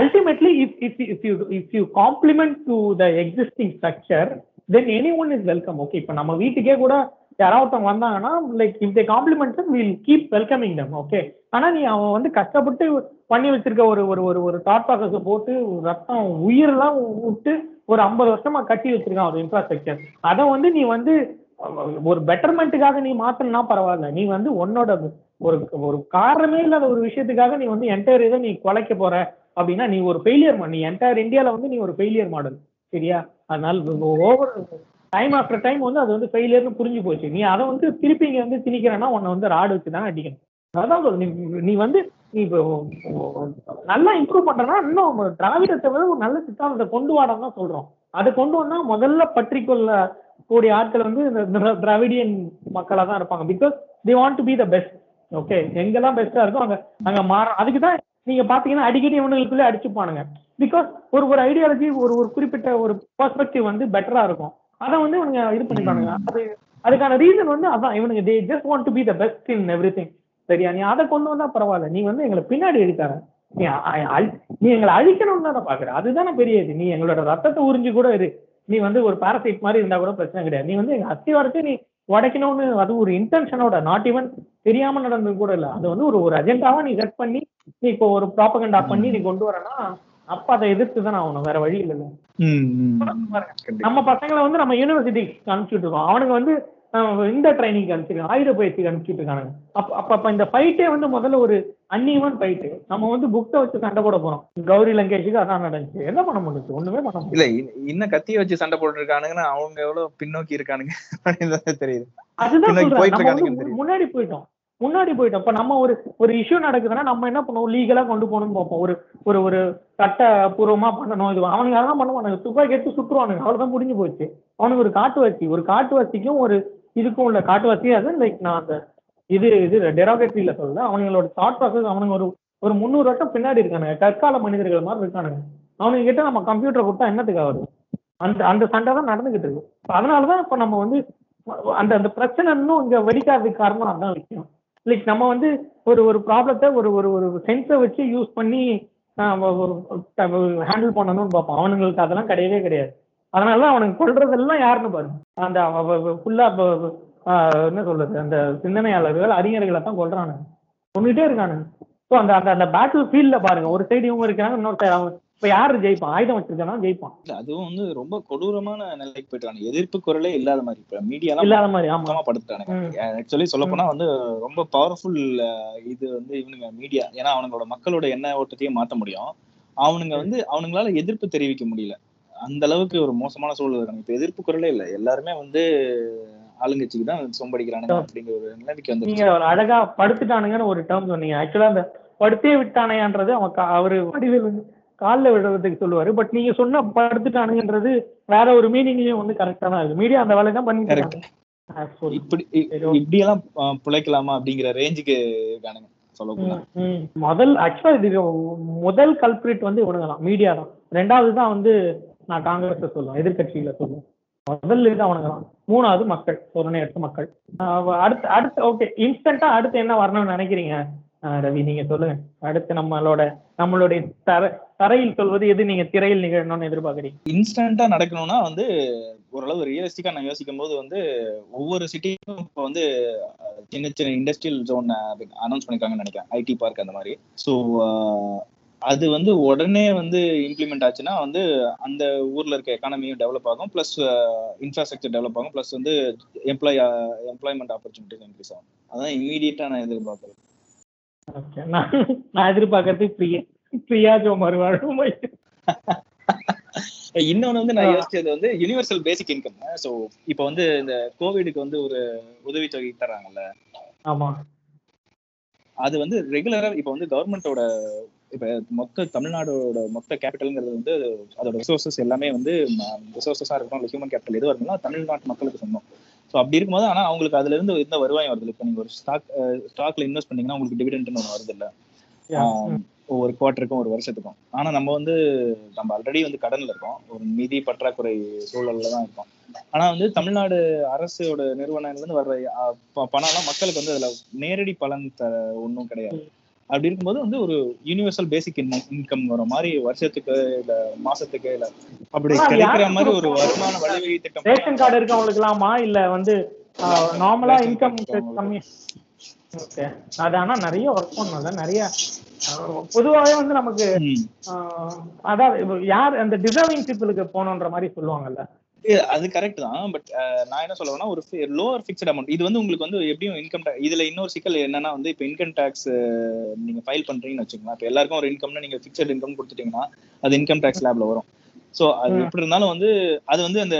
ultimately if if if you if you complement to the existing structure then anyone is welcome okay? இப்ப நம்ம வீட்டுக்கே கூட யாராவது வந்தாங்கன்னா like if they compliment will keep welcoming them okay ஆனா நீ அவன் வந்து கஷ்டப்பட்டு பண்ணி வச்சிருக்க ஒரு ஒரு ஒரு ஒரு தாட் ப்ராசஸ் போட்டு ரத்தம் உயிரெல்லாம் விட்டு ஒரு ஐம்பது வருஷமா கட்டி வச்சிருக்கான் ஒரு இன்ஃப்ராஸ்ட்ரக்சர் அதை வந்து நீ வந்து ஒரு பெட்டர்மெண்ட்டுக்காக நீ மாத்தணும்னா பரவாயில்ல. நீ வந்து உன்னோட ஒரு ஒரு காரணமே இல்லாத ஒரு விஷயத்துக்காக நீ வந்து என்டையர் இதை நீ குலைக்க போற அப்படின்னா நீ ஒரு ஃபெயிலியர் மாடல் நீ என்டையர் இந்தியால வந்து நீ ஒரு ஃபெயிலியர் மாடல் சரியா? அதனால ஓவர் டைம் ஆஃப்டர் டைம் வந்து அது வந்து ஃபெயிலியர்னு புரிஞ்சு போச்சு. நீ அதை வந்து திருப்பி இங்க வந்து திணிக்கிறேன்னா உன்னை வந்து ராடு வச்சு தான் அடிக்கணும். அதான் நீ நீ வந்து நீ நல்லா இம்ப்ரூவ் பண்றனா இன்னும் திராவிடத்தை விட ஒரு நல்ல சித்தாந்தத்தை கொண்டு வாடான்னு தான் சொல்றோம். அதை கொண்டு வந்தா முதல்ல பற்றிக்கொள்ள கூடிய ஆட்கள் வந்து இந்த திரா- திராவிடியன் மக்களா தான் இருப்பாங்க. Because they want to be the best okay எங்கெல்லாம் பெஸ்டா இருக்கோ அங்க அங்க மாற அதுக்கு தான் நீங்க பாத்தீங்கன்னா அடிக்கடி இவனுங்களுக்குள்ளே அடிச்சுப்பானுங்க. பிகாஸ் ஒரு ஒரு ஐடியாலஜி ஒரு ஒரு குறிப்பிட்ட ஒரு பெர்ஸ்பெக்டிவ் வந்து பெட்டரா இருக்கும். அதை வந்து இவனுங்க இது பண்ணிப்பானுங்க. அது அதுக்கான ரீசன் வந்து அதான். இவனுங்க they just want to be the best in everything சரியா? நீ அதை கொண்டு வந்தா பரவாயில்ல. நீ வந்து எங்களை பின்னாடி அழி- நீ எங்களை அழிக்கணும்னு தானே பாக்குற. அதுதானே பெரிய இது. நீ எங்களோட ரத்தத்தை உறிஞ்சு கூட இரு. நீ வந்து ஒரு பாரசைட் மாதிரி இருந்தா கூட பிரச்சனை கிடையாது. நீ வந்து எங்க அஸ்திவாரத்தை நீ உடைக்கணும்னு அது ஒரு இன்டென்ஷனோட நாட் ஈவன் தெரியாம நடந்தது கூட இல்ல. அது வந்து ஒரு ஒரு அஜெண்டாவா நீ செட் பண்ணி நீ இப்போ ஒரு ப்ராபகண்டா பண்ணி நீ கொண்டு வரனா அப்ப அதை எதிர்த்து தான் ஆகணும். வேற வழி கண்டிப்பா. நம்ம பசங்களை வந்து நம்ம யூனிவர்சிட்டிக்கு அனுப்பிச்சுட்டு இருக்கோம் அவனுக்கு வந்து இந்த ட்ரைனிங் அனுப்பிச்சிருக்கோம் ஆயுத பயிற்சிக்கு அனுப்பிச்சுட்டு இருக்கானுங்க. அப்ப அப்ப அப்ப இந்த ஃபைட்டே வந்து முதல்ல ஒரு அன்இவன் ஃபைட்டு நம்ம வந்து புக்கை வச்சு சண்டை போட போறோம். கௌரி லங்கேஷுக்கு அதான் நடந்துச்சு. என்ன பண்ண முடியுது ஒண்ணுமே பண்ண முடியல இன்னும் கத்திய வச்சு சண்டை போட்டு இருக்கானுங்கன்னா அவங்க எவ்வளவு பின்னோக்கி இருக்கானுங்க? தெரியுது. அதுதான். முன்னாடி போயிட்டோம். முன்னாடி போயிட்டோம். இப்ப நம்ம ஒரு ஒரு இஷ்யூ நடக்குதுன்னா நம்ம என்ன பண்ணுவோம்? லீகலா கொண்டு போகணும்னு பார்ப்போம். ஒரு ஒரு ஒரு சட்டபூர்வமா பண்ணணும். இது அவனுங்க அதெல்லாம் பண்ண மாட்டாங்க. துப்பாக்கி எடுத்து சுட்டுருவானுங்க. அவ்வளவுதான் முடிஞ்சு போச்சு. அவனுக்கு ஒரு காட்டுவாசி ஒரு காட்டுவாசிக்கும் ஒரு இதுக்கும் உள்ள காட்டுவாசி அது. லைக் நான் அந்த இது இது டெரோகேட்டரியில சொல்ல அவங்களோட தாட் ப்ராசஸ் அவனுங்க ஒரு ஒரு முந்நூறு வருஷம் பின்னாடி இருக்கானுங்க. தற்கால மனிதர்கள் மாதிரி இருக்கானுங்க. அவனுங்க கிட்ட நம்ம கம்ப்யூட்டர் கொடுத்தா என்னத்துக்கு ஆகுது? அந்த அந்த சண்டை தான் நடந்துகிட்டு இருக்கு. அதனாலதான் இப்ப நம்ம வந்து அந்த அந்த பிரச்சனை இன்னும் இங்க வெடிக்காததுக்கு காரணம் அதான் விஷயம். லைக் நம்ம வந்து ஒரு ஒரு ப்ராப்ளத்தை ஒரு ஒரு ஒரு சென்ஸை வச்சு யூஸ் பண்ணி ஹேண்டில் பண்ணணும்னு பார்ப்போம். அவனுங்களுக்கு அதெல்லாம் கிடையவே கிடையாது. அதனாலதான் அவனுக்கு கொள்றதெல்லாம் யாருன்னு பாருங்க. அந்த ஃபுல்லா என்ன சொல்றது அந்த சிந்தனையாளர்கள் அறிஞர்களை தான் கொள்றானுங்க கொண்டுகிட்டே இருக்கானுங்க. ஸோ அந்த அந்த அந்த பேட்டில் ஃபீல்ட்ல பாருங்க. ஒரு சைடு இவங்க இருக்காங்க இன்னொரு சைடு அவங்க இப்ப யாரு ஜெயிப்பான்? ஆயுதம் வச்சிருக்கானா ஜெயிப்பான்? அதுவும் வந்து ரொம்ப கொடூரமான நிலைக்கு போயிட்டாங்க எதிர்ப்பு குரலே இல்லாத மாதிரி. இப்ப மீடியா இல்லாத மாதிரி ஆமா. ம். ஆக்சுவலி சொல்ல போனா வந்து ரொம்ப பவர்ஃபுல் இது வந்து இவனுங்க மீடியா ஏன்னா அவனுங்களோட மக்களோட எண்ண ஓட்டத்தையும் மாத்த முடியும். அவனுங்க வந்து அவனுங்களால எதிர்ப்பு தெரிவிக்க முடியல. அந்த அளவுக்கு ஒரு மோசமான சூழல் இருக்காங்க இப்ப எதிர்ப்பு குரலே இல்ல. எல்லாருமே வந்து ஆளுங்கட்சிக்கு தான் சொம்படிக்கிறானுங்க அப்படிங்கிற ஒரு நிலைமைக்கு வந்து நீங்க ஒரு அழகா படுத்துட்டானுங்கன்னு ஒரு டேர்ம் சொன்னீங்க. ஆக்சுவலா அந்த படுத்தே விட்டானையான்றது அவன் அவரு வடிவேல் காலில் விடுறதுக்கு சொல்லுவாரு. பட் நீங்க சொன்ன படுத்துட்டானுங்கன்றது வேற ஒரு மீனிங்லயும் வந்து கரெக்டா தான் இருக்கு. மீடியா அந்த வேலை தான் பண்ணிட்டு. இப்படி. இப்படி எல்லாம் பிழைக்கலாமா அப்படிங்கிற ரேஞ்சுக்கு இருக்கானுங்க. முதல் ஆக்சுவலா இது முதல் கல்பிரிட் வந்து இவனுங்க தான் மீடியா தான். ரெண்டாவது தான் வந்து நான் காங்கிரஸ் சொல்லுவேன் எதிர்கட்சியில சொல்லுவேன். முதல்ல இது அவனுங்க தான். மூணாவது மக்கள் சோதனை எடுத்த மக்கள். அடுத்து அடுத்து ஓகே இன்ஸ்டன்டா அடுத்து என்ன வரணும்னு நினைக்கிறீங்க? ரவி நீங்க சொல்லுங்க. அடுத்து நம்மளோட நம்மளுடைய தர தரையில் சொல்வது எது? நீங்க திரையில் நிகழணும்னு எதிர்பார்க்குறீங்க. இன்ஸ்டன்டா நடக்கணும்னா வந்து ஓரளவு ரியலிஸ்டிக்கா நான் யோசிக்கும் போது வந்து ஒவ்வொரு சிட்டியும் இப்போ வந்து சின்ன சின்ன இண்டஸ்ட்ரியல் ஜோன் அனௌன்ஸ் பண்ணிருக்காங்கன்னு நினைக்கிறேன். ஐடி பார்க் அந்த மாதிரி. ஸோ அது வந்து உடனே வந்து இம்ப்ளிமெண்ட் ஆச்சுன்னா வந்து அந்த ஊர்ல இருக்க எக்கானமியும் டெவலப் ஆகும். ப்ளஸ் இன்ஃப்ராஸ்ட்ரக்சர் டெவலப் ஆகும். ப்ளஸ் வந்து எம்ப்ளாய் எம்ப்ளாய்மெண்ட் ஆப்பர்ச்சுனிட்டிஸ் இன்க்ரீஸ் ஆகும். அதான் இமீடியட்டா நான் எதிர்பார்க்குறேன் ஓகே நான் நான் எதிர்பார்க்கறது பிரியா பிரியா ஜோ மறுவாழ்வு <laughs> இன்னொன்னு வந்து நான். யோசிச்சது வந்து யுனிவர்சல் பேசிக் இன்கம் ஸோ இப்போ வந்து இந்த கோவிடுக்கு வந்து ஒரு உதவித்தொகை தர்றாங்கல்ல. ஆமா. அது வந்து ரெகுலரா இப்போ வந்து கவர்மெண்டோட இப்ப மொத்த தமிழ்நாடோட மொத்த கேபிட்டல்ங்கிறது வந்து அதோட ரிசோர்சஸ் எல்லாமே வந்து ரிசோர்சஸா இருக்கணும் இல்லை ஹியூமன் கேபிட்டல் எதுவாக இருந்தாலும் தமிழ்நாட்டு மக்களுக்கு சொந்தம். ஸோ அப்படி இருக்கும்போது ஆனா அவங்களுக்கு அதுல இருந்து எந்த வருவாயும் வருது. இப்போ நீங்க ஒரு ஸ்டாக் ஸ்டாக்ல இன்வெஸ்ட் பண்ணீங்கன்னா உங்களுக்கு டிவிடெண்ட்னு ஒன்று வருது இல்ல? ஒவ்வொரு குவார்ட்டருக்கும் ஒரு வருஷத்துக்கும். ஆனா நம்ம வந்து நம்ம ஆல்ரெடி வந்து கடன்ல இருக்கோம். ஒரு நிதி பற்றாக்குறை சூழல்ல தான் இருக்கோம். ஆனா வந்து தமிழ்நாடு அரசோட நிறுவனங்கள்ல இருந்து வர்ற அஹ், ப- பணம்லாம் மக்களுக்கு வந்து அதுல நேரடி பலன் ஒன்றும் கிடையாது. அப்படி இருக்கும்போது வந்து ஒரு யூனிவர்சல் பேசிக் இன்கம் வர மாதிரி வருஷத்துக்கு இல்ல மாசத்துக்கு இல்ல அப்படி கிடைக்கிற மாதிரி ஒரு? வருமான வழிவகை திட்டம் ரேஷன் கார்டு இருக்கவங்களுக்குலாமா இல்ல வந்து நார்மலா இன்கம் இருக்கவங்களுக்கு. கம்மி ஓகே அது ஆனா நிறைய ஒர்க் பண்ணல நிறைய பொதுவாவே வந்து நமக்கு அதாவது யார் அந்த டிசர்விங் பீப்புளுக்கு போகணுன்ற மாதிரி சொல்லுவாங்கல்ல அது கரெக்ட் தான் பட் நான் என்ன சொல்லுவேன்னா ஒரு லோவர் ஃபிக்ஸ்ட் அமௌண்ட் இது வந்து உங்களுக்கு வந்து எப்படியும் இன்கம் இதுல இன்னொரு சிக்கல் என்னன்னா வந்து இப்போ இன்கம் டேக்ஸ் நீங்க ஃபைல் பண்றீங்கன்னு வச்சுக்கோங்களேன். இப்போ எல்லாருக்கும் ஒரு இன்கம்னா நீங்க ஃபிக்ஸட் இன்கம் கொடுத்துட்டீங்கன்னா அது இன்கம் டேக்ஸ் லேப்ல வரும். ஸோ அது. எப்படி இருந்தாலும் வந்து அது வந்து அந்த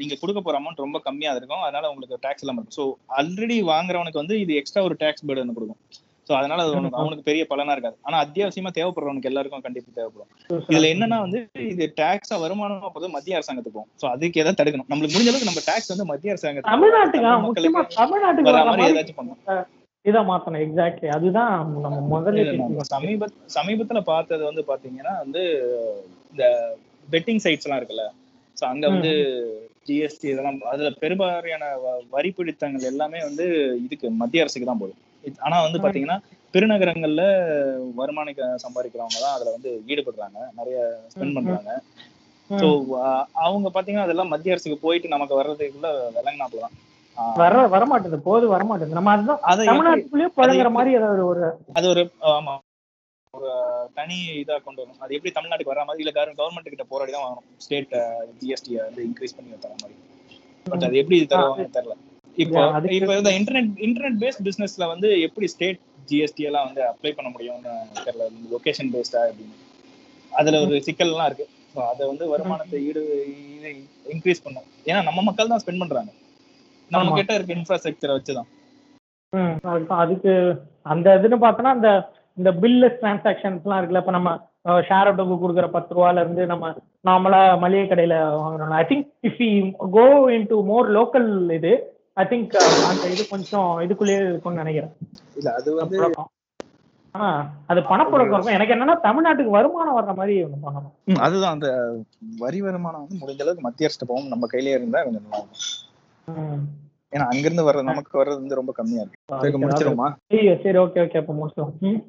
நீங்க கொடுக்க போற அமௌண்ட் ரொம்ப கம்மியா இருக்கும். அதனால உங்களுக்கு டேக்ஸ் இல்லாம இருக்கும். ஸோ ஆல்ரெடி வாங்குறவனுக்கு வந்து இது எக்ஸ்ட்ரா ஒரு டேக்ஸ் பேர்டன் கொடுக்கும். ஸோ அதனால அது அவனுக்கு அவனுக்கு பெரிய பலனா இருக்காது. ஆனா அத்தியாவசியமா தேவைப்படுறவனுக்கு எல்லாருக்கும் கண்டிப்பா தேவைப்படும். இதுல என்னன்னா வந்து இது டாக்ஸா வருமானமா போது மத்திய அரசாங்கத்துக்கு போகும். சோ அதுக்கு ஏதாவது தடுக்கணும்? நம்மளுக்கு முடிஞ்ச அளவுக்கு நம்ம டாக்ஸ் வந்து மத்திய அரசாங்கத்துக்கு தமிழ்நாட்டுக்கு தமிழ்நாட்டுக்கு வர மாதிரி ஏதாச்சும் பண்ணணும். இதை மாத்தணும். எக்ஸாக்ட்லி அதுதான் நம்ம முதல்ல. சமீப சமீபத்துல பார்த்தது வந்து பாத்தீங்கன்னா வந்து இந்த பெட்டிங் சைட்ஸ் எல்லாம் இருக்குல்ல. சோ அங்க வந்து ஜிஎஸ்டி இதெல்லாம் அதுல பெரும்பாலான வரி பிடித்தங்கள் எல்லாமே வந்து இதுக்கு மத்திய அரசுக்கு தான் போகுது. ஆனா வந்து. பாத்தீங்கன்னா பெருநகரங்கள்ல வருமானம் க- சம்பாதிக்கிறவங்க தான் அதுல வந்து ஈடுபடுறாங்க. நிறைய ஸ்பெண்ட். பண்றாங்க. ஸோ அவங்க பாத்தீங்கன்னா அதெல்லாம் மத்திய அரசுக்கு போயிட்டு நமக்கு வர்றதுக்குள்ள விலங்கினாப்புல தான். வர வரமாட்டேது போது வரமாட்டேது. நம்ம அதுதான் தமிழ்நாட்டுக்குள்ளேயே பழங்குற மாதிரி ஏதாவது ஒரு அது ஒரு ஆமா. ஒரு தனி இதா கொண்டு வரணும். அது எப்படி தமிழ்நாட்டுக்கு வர மாதிரி இல்ல கவர்மெண்ட் கிட்ட போராடி தான் வாங்கணும். ஸ்டேட் ஜிஎஸ்டி வந்து இன்க்ரீஸ் பண்ணி தர மாதிரி. பட் அது எப்படி தருவாங்க தெரியல. இப்போ இப்போ இந்த இன்டர்நெட் இன்டர்நெட் பேஸ்ட் பிசினஸ்ல வந்து எப்படி ஸ்டேட் ஜிஎஸ்டி எல்லாம் வந்து அப்ளை பண்ண முடியும்னு தெரியல. லொகேஷன் பேஸ்டா அப்படின்னு. அதுல ஒரு சிக்கல்லாம் இருக்கு. ஸோ அதை வந்து வருமானத்தை ஈடு இன்க்ரீஸ் பண்ணும். ஏன்னா நம்ம மக்கள் தான் ஸ்பெண்ட் பண்றாங்க. நம்ம. கிட்ட இருக்க இன்ஃப்ராஸ்ட்ரக்சரை வச்சுதான். அதுக்கு அந்த இதுன்னு பார்த்தோன்னா இந்த இந்த பில்லஸ் டிரான்சாக்ஷன்ஸ்லாம் இருக்குல்ல இப்போ நம்ம ஷேர் ஆட்டோக்கு கொடுக்குற பத்து ரூபால இருந்து நம்ம நார்மலா மளிகை கடையில வாங்குறோம் I think if you go into more local இது ஐ திங்க் அந்த இது கொஞ்சம் இதுக்குள்ளேயே இருக்கும்னு நினைக்கிறேன். இல்ல அது வந்து பழக்கம். ஆ அது பணப்புழக்கம். இருக்கும் எனக்கு என்னன்னா தமிழ்நாட்டுக்கு வருமானம் வர்ற மாதிரி பண்ணணும். அதுதான். அந்த வரி வருமானம் வந்து முடிஞ்ச அளவுக்கு மத்திய அரசு போகும். நம்ம கையிலே இருந்தா கொஞ்சம் நல்லா இருக்கும். ஏன்னா அங்கிருந்து வர்றது நமக்கு வர்றது வந்து ரொம்ப கம்மியா இருக்கு. முடிச்சிருமா சரி ஓகே ஓகே அப்ப முடிச்சிடும்